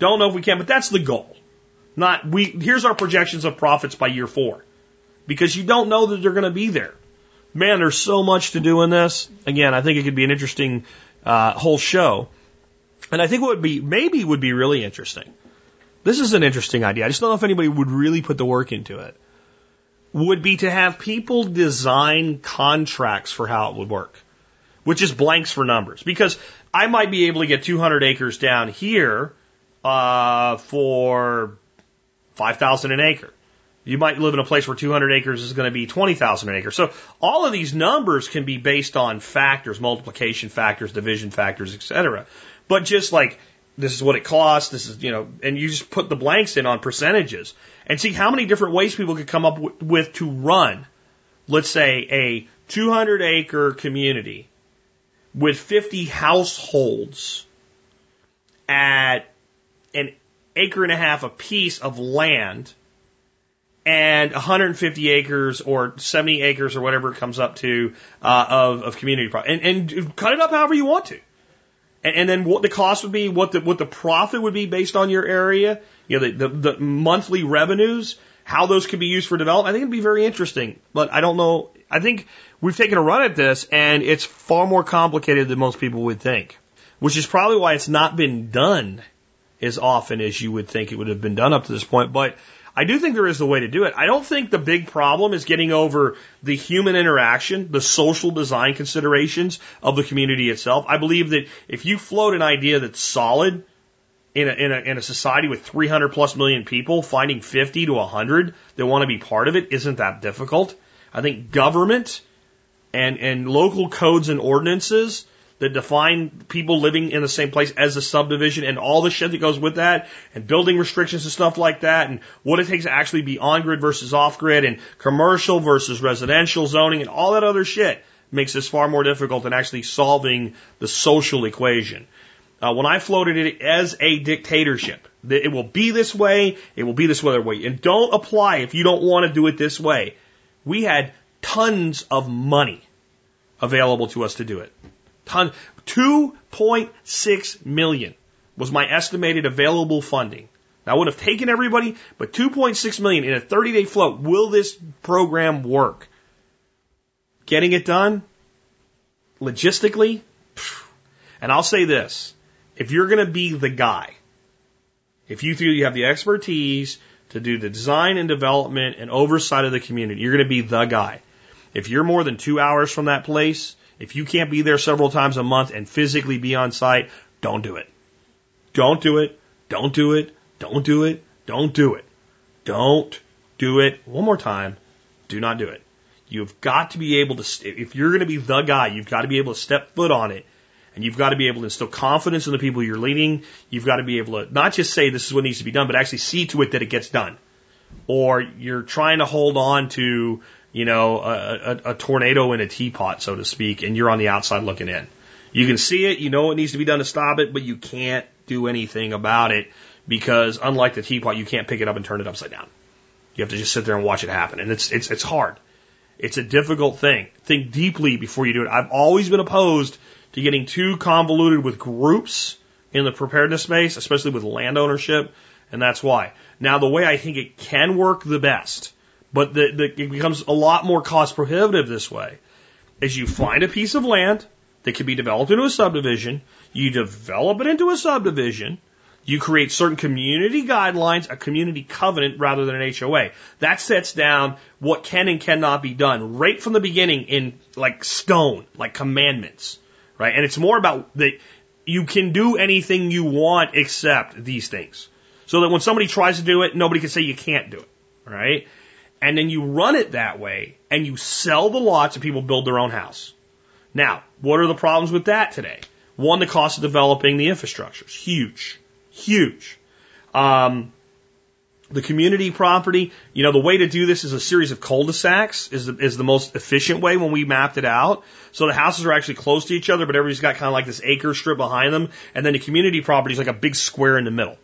Don't know if we can, but that's the goal. Not we. Here's our projections of profits by year four, because you don't know that they're going to be there. Man, there's so much to do in this. Again, I think it could be an interesting uh, whole show. And I think what would be, maybe would be really interesting. This is an interesting idea. I just don't know if anybody would really put the work into it. Would be to have people design contracts for how it would work, which is blanks for numbers. Because I might be able to get 200 acres down here uh, for 5,000 an acre. You might live in a place where 200 acres is going to be 20,000 an acre. So all of these numbers can be based on factors, multiplication factors, division factors, etc. But just like this is what it costs, this is, you know, and you just put the blanks in on percentages and see how many different ways people could come up with to run, let's say, a 200 acre community with 50 households at an acre and a half a piece of land and 150 acres or 70 acres or whatever it comes up to uh, of, of community property, and, and cut it up however you want to. And, and then what the cost would be, what the what the profit would be based on your area, you know, the, the, the monthly revenues, how those could be used for development. I think it'd be very interesting, but I don't know. I think we've taken a run at this, and it's far more complicated than most people would think, which is probably why it's not been done as often as you would think it would have been done up to this point. But I do think there is a way to do it. I don't think the big problem is getting over the human interaction, the social design considerations of the community itself. I believe that if you float an idea that's solid in a, in a, in a society with 300 plus million people, finding 50 to 100 that want to be part of it isn't that difficult. I think government and, and local codes and ordinances that define people living in the same place as a subdivision and all the shit that goes with that and building restrictions and stuff like that and what it takes to actually be on grid versus off grid and commercial versus residential zoning and all that other shit makes this far more difficult than actually solving the social equation. Uh, when I floated it as a dictatorship, it will be this way, it will be this other way, and don't apply if you don't want to do it this way. We had tons of money available to us to do it. Ton, 2.6 million was my estimated available funding. Now, I would have taken everybody, but 2.6 million in a 30 day float. Will this program work? Getting it done? Logistically? And I'll say this. If you're going to be the guy, if you feel you have the expertise to do the design and development and oversight of the community, you're going to be the guy. If you're more than two hours from that place, if you can't be there several times a month and physically be on site, don't do it. Don't do it. Don't do it. Don't do it. Don't do it. Don't do it. One more time. Do not do it. You've got to be able to, if you're going to be the guy, you've got to be able to step foot on it. And you've got to be able to instill confidence in the people you're leading. You've got to be able to not just say this is what needs to be done, but actually see to it that it gets done. Or you're trying to hold on to, you know, a, a, a tornado in a teapot, so to speak, and you're on the outside looking in. You can see it, you know what needs to be done to stop it, but you can't do anything about it because unlike the teapot, you can't pick it up and turn it upside down. You have to just sit there and watch it happen. And it's, it's, it's hard. It's a difficult thing. Think deeply before you do it. I've always been opposed to getting too convoluted with groups in the preparedness space, especially with land ownership. And that's why. Now, the way I think it can work the best, but the, the, it becomes a lot more cost prohibitive this way, As you find a piece of land that can be developed into a subdivision, you develop it into a subdivision, you create certain community guidelines, a community covenant rather than an HOA. That sets down what can and cannot be done right from the beginning in like stone, like commandments, right? And it's more about that you can do anything you want except these things. So that when somebody tries to do it, nobody can say you can't do it, right? And then you run it that way and you sell the lots and people build their own house. Now, what are the problems with that today? One, the cost of developing the infrastructure is huge. Huge. Um, the community property, you know, the way to do this is a series of cul-de-sacs is the, is the most efficient way when we mapped it out. So the houses are actually close to each other, but everybody's got kind of like this acre strip behind them. And then the community property is like a big square in the middle.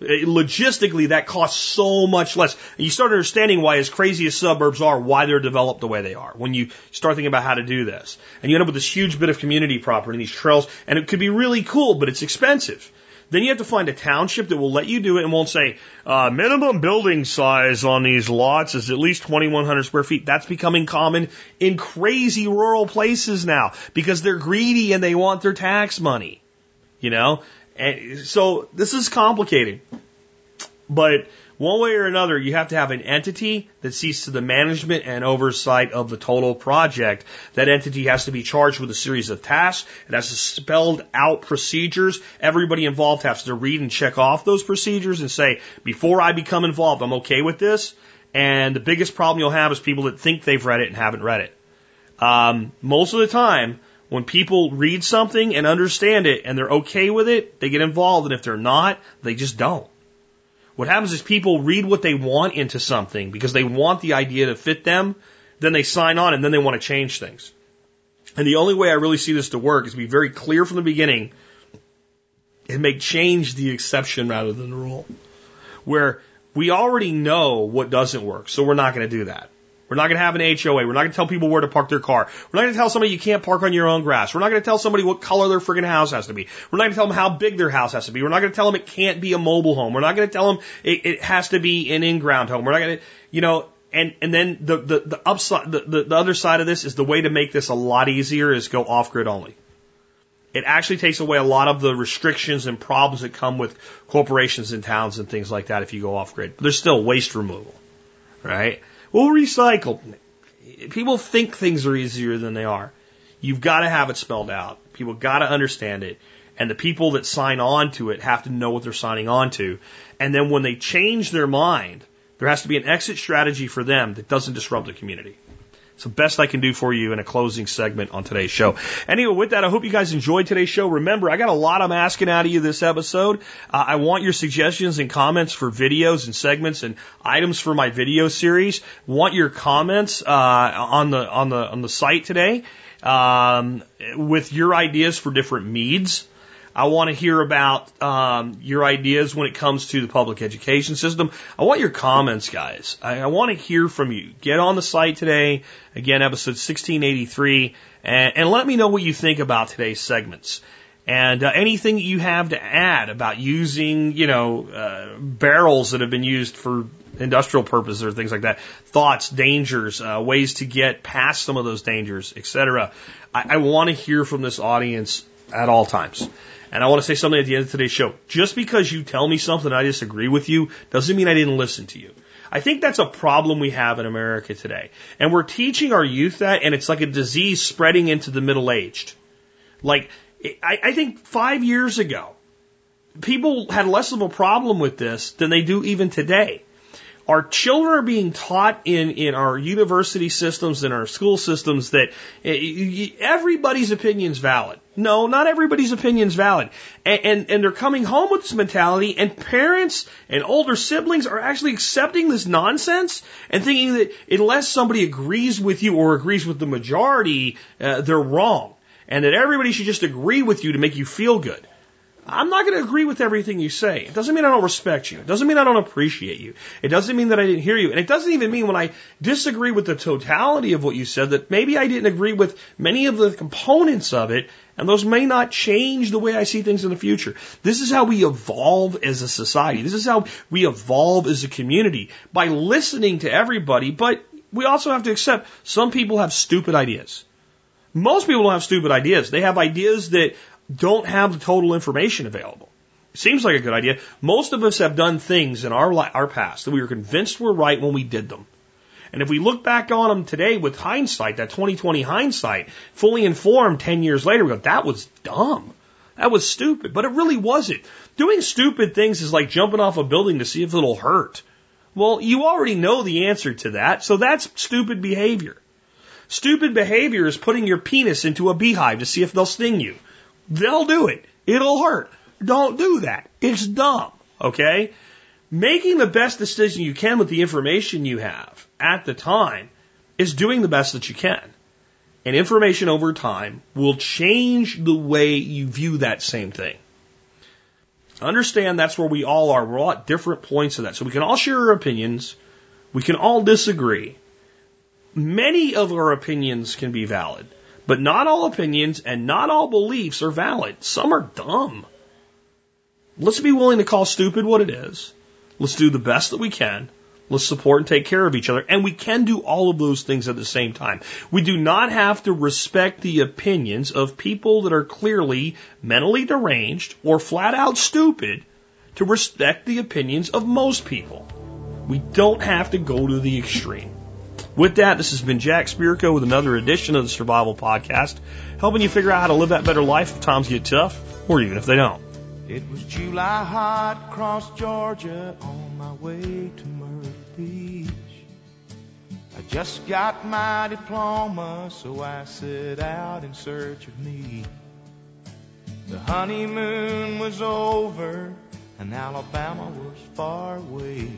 Logistically, that costs so much less. And you start understanding why, as crazy as suburbs are, why they're developed the way they are when you start thinking about how to do this. And you end up with this huge bit of community property and these trails, and it could be really cool, but it's expensive. Then you have to find a township that will let you do it and won't say, uh, minimum building size on these lots is at least 2,100 square feet. That's becoming common in crazy rural places now because they're greedy and they want their tax money. You know? And so this is complicated. But one way or another, you have to have an entity that sees to the management and oversight of the total project. That entity has to be charged with a series of tasks. It has to spelled out procedures. Everybody involved has to read and check off those procedures and say, before I become involved, I'm okay with this. And the biggest problem you'll have is people that think they've read it and haven't read it. Um, most of the time, when people read something and understand it and they're okay with it, they get involved. And if they're not, they just don't. What happens is people read what they want into something because they want the idea to fit them, then they sign on and then they want to change things. And the only way I really see this to work is to be very clear from the beginning and make change the exception rather than the rule. Where we already know what doesn't work, so we're not going to do that. We're not going to have an HOA. We're not going to tell people where to park their car. We're not going to tell somebody you can't park on your own grass. We're not going to tell somebody what color their friggin' house has to be. We're not going to tell them how big their house has to be. We're not going to tell them it can't be a mobile home. We're not going to tell them it, it has to be an in-ground home. We're not going to, you know, and and then the the the upside the, the, the other side of this is the way to make this a lot easier is go off grid only. It actually takes away a lot of the restrictions and problems that come with corporations and towns and things like that if you go off grid. But there's still waste removal, right? We'll recycle. People think things are easier than they are. You've got to have it spelled out. People got to understand it. And the people that sign on to it have to know what they're signing on to. And then when they change their mind, there has to be an exit strategy for them that doesn't disrupt the community. It's the best I can do for you in a closing segment on today's show. Anyway, with that, I hope you guys enjoyed today's show. Remember, I got a lot I'm asking out of you this episode. Uh, I want your suggestions and comments for videos and segments and items for my video series. Want your comments uh, on the on the on the site today um, with your ideas for different meads. I want to hear about um, your ideas when it comes to the public education system. I want your comments, guys. I, I want to hear from you. Get on the site today. Again, episode 1683, and, and let me know what you think about today's segments. And uh, anything you have to add about using, you know, uh, barrels that have been used for industrial purposes or things like that, thoughts, dangers, uh, ways to get past some of those dangers, etc. I, I want to hear from this audience at all times. And I want to say something at the end of today's show. Just because you tell me something I disagree with you doesn't mean I didn't listen to you. I think that's a problem we have in America today. And we're teaching our youth that, and it's like a disease spreading into the middle aged. Like, I, I think five years ago, people had less of a problem with this than they do even today. Our children are being taught in, in our university systems and our school systems that eh, everybody's opinion is valid. No, not everybody's opinion is valid. And, and, and they're coming home with this mentality and parents and older siblings are actually accepting this nonsense and thinking that unless somebody agrees with you or agrees with the majority, uh, they're wrong. And that everybody should just agree with you to make you feel good. I'm not going to agree with everything you say. It doesn't mean I don't respect you. It doesn't mean I don't appreciate you. It doesn't mean that I didn't hear you. And it doesn't even mean when I disagree with the totality of what you said that maybe I didn't agree with many of the components of it, and those may not change the way I see things in the future. This is how we evolve as a society. This is how we evolve as a community by listening to everybody, but we also have to accept some people have stupid ideas. Most people don't have stupid ideas. They have ideas that don't have the total information available. Seems like a good idea. Most of us have done things in our our past that we were convinced were right when we did them. And if we look back on them today with hindsight, that 2020 hindsight, fully informed 10 years later, we go, that was dumb. That was stupid. But it really wasn't. Doing stupid things is like jumping off a building to see if it'll hurt. Well, you already know the answer to that, so that's stupid behavior. Stupid behavior is putting your penis into a beehive to see if they'll sting you. They'll do it. It'll hurt. Don't do that. It's dumb. Okay? Making the best decision you can with the information you have at the time is doing the best that you can. And information over time will change the way you view that same thing. Understand that's where we all are. We're all at different points of that. So we can all share our opinions. We can all disagree. Many of our opinions can be valid. But not all opinions and not all beliefs are valid. Some are dumb. Let's be willing to call stupid what it is. Let's do the best that we can. Let's support and take care of each other. And we can do all of those things at the same time. We do not have to respect the opinions of people that are clearly mentally deranged or flat out stupid to respect the opinions of most people. We don't have to go to the extreme. With that, this has been Jack Spirko with another edition of the Survival Podcast, helping you figure out how to live that better life if times get tough, or even if they don't. It was July hot across Georgia on my way to Myrtle Beach. I just got my diploma, so I set out in search of me. The honeymoon was over, and Alabama was far away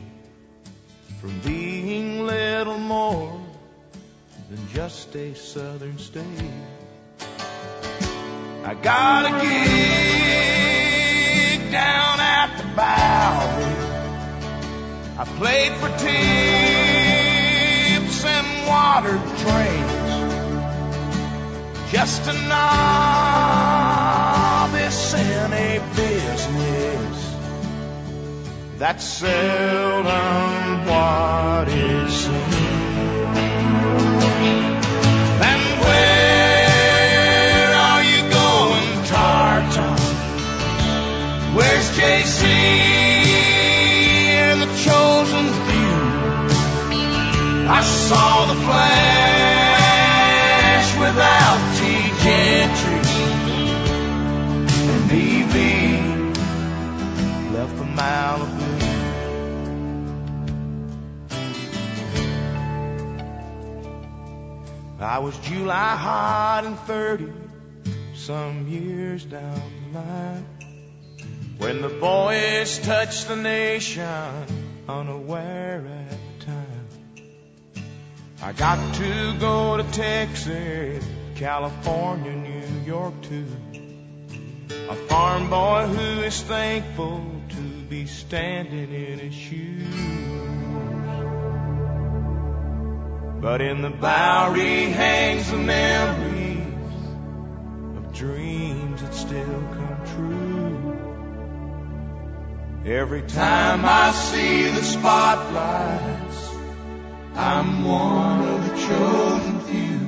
from being little more than just a southern state. I got a gig down at the Bowery. I played for tips and water trains. Just a novice in a business that's seldom what it seems. And where are you going, Tartan? Where's JC and the chosen few? I saw the flash I was July hot and 30 some years down the line when the boys touched the nation unaware at the time. I got to go to Texas, California, New York too. A farm boy who is thankful to be standing in his shoes. But in the Bowery hangs the memories of dreams that still come true. Every time I see the spotlights, I'm one of the chosen few.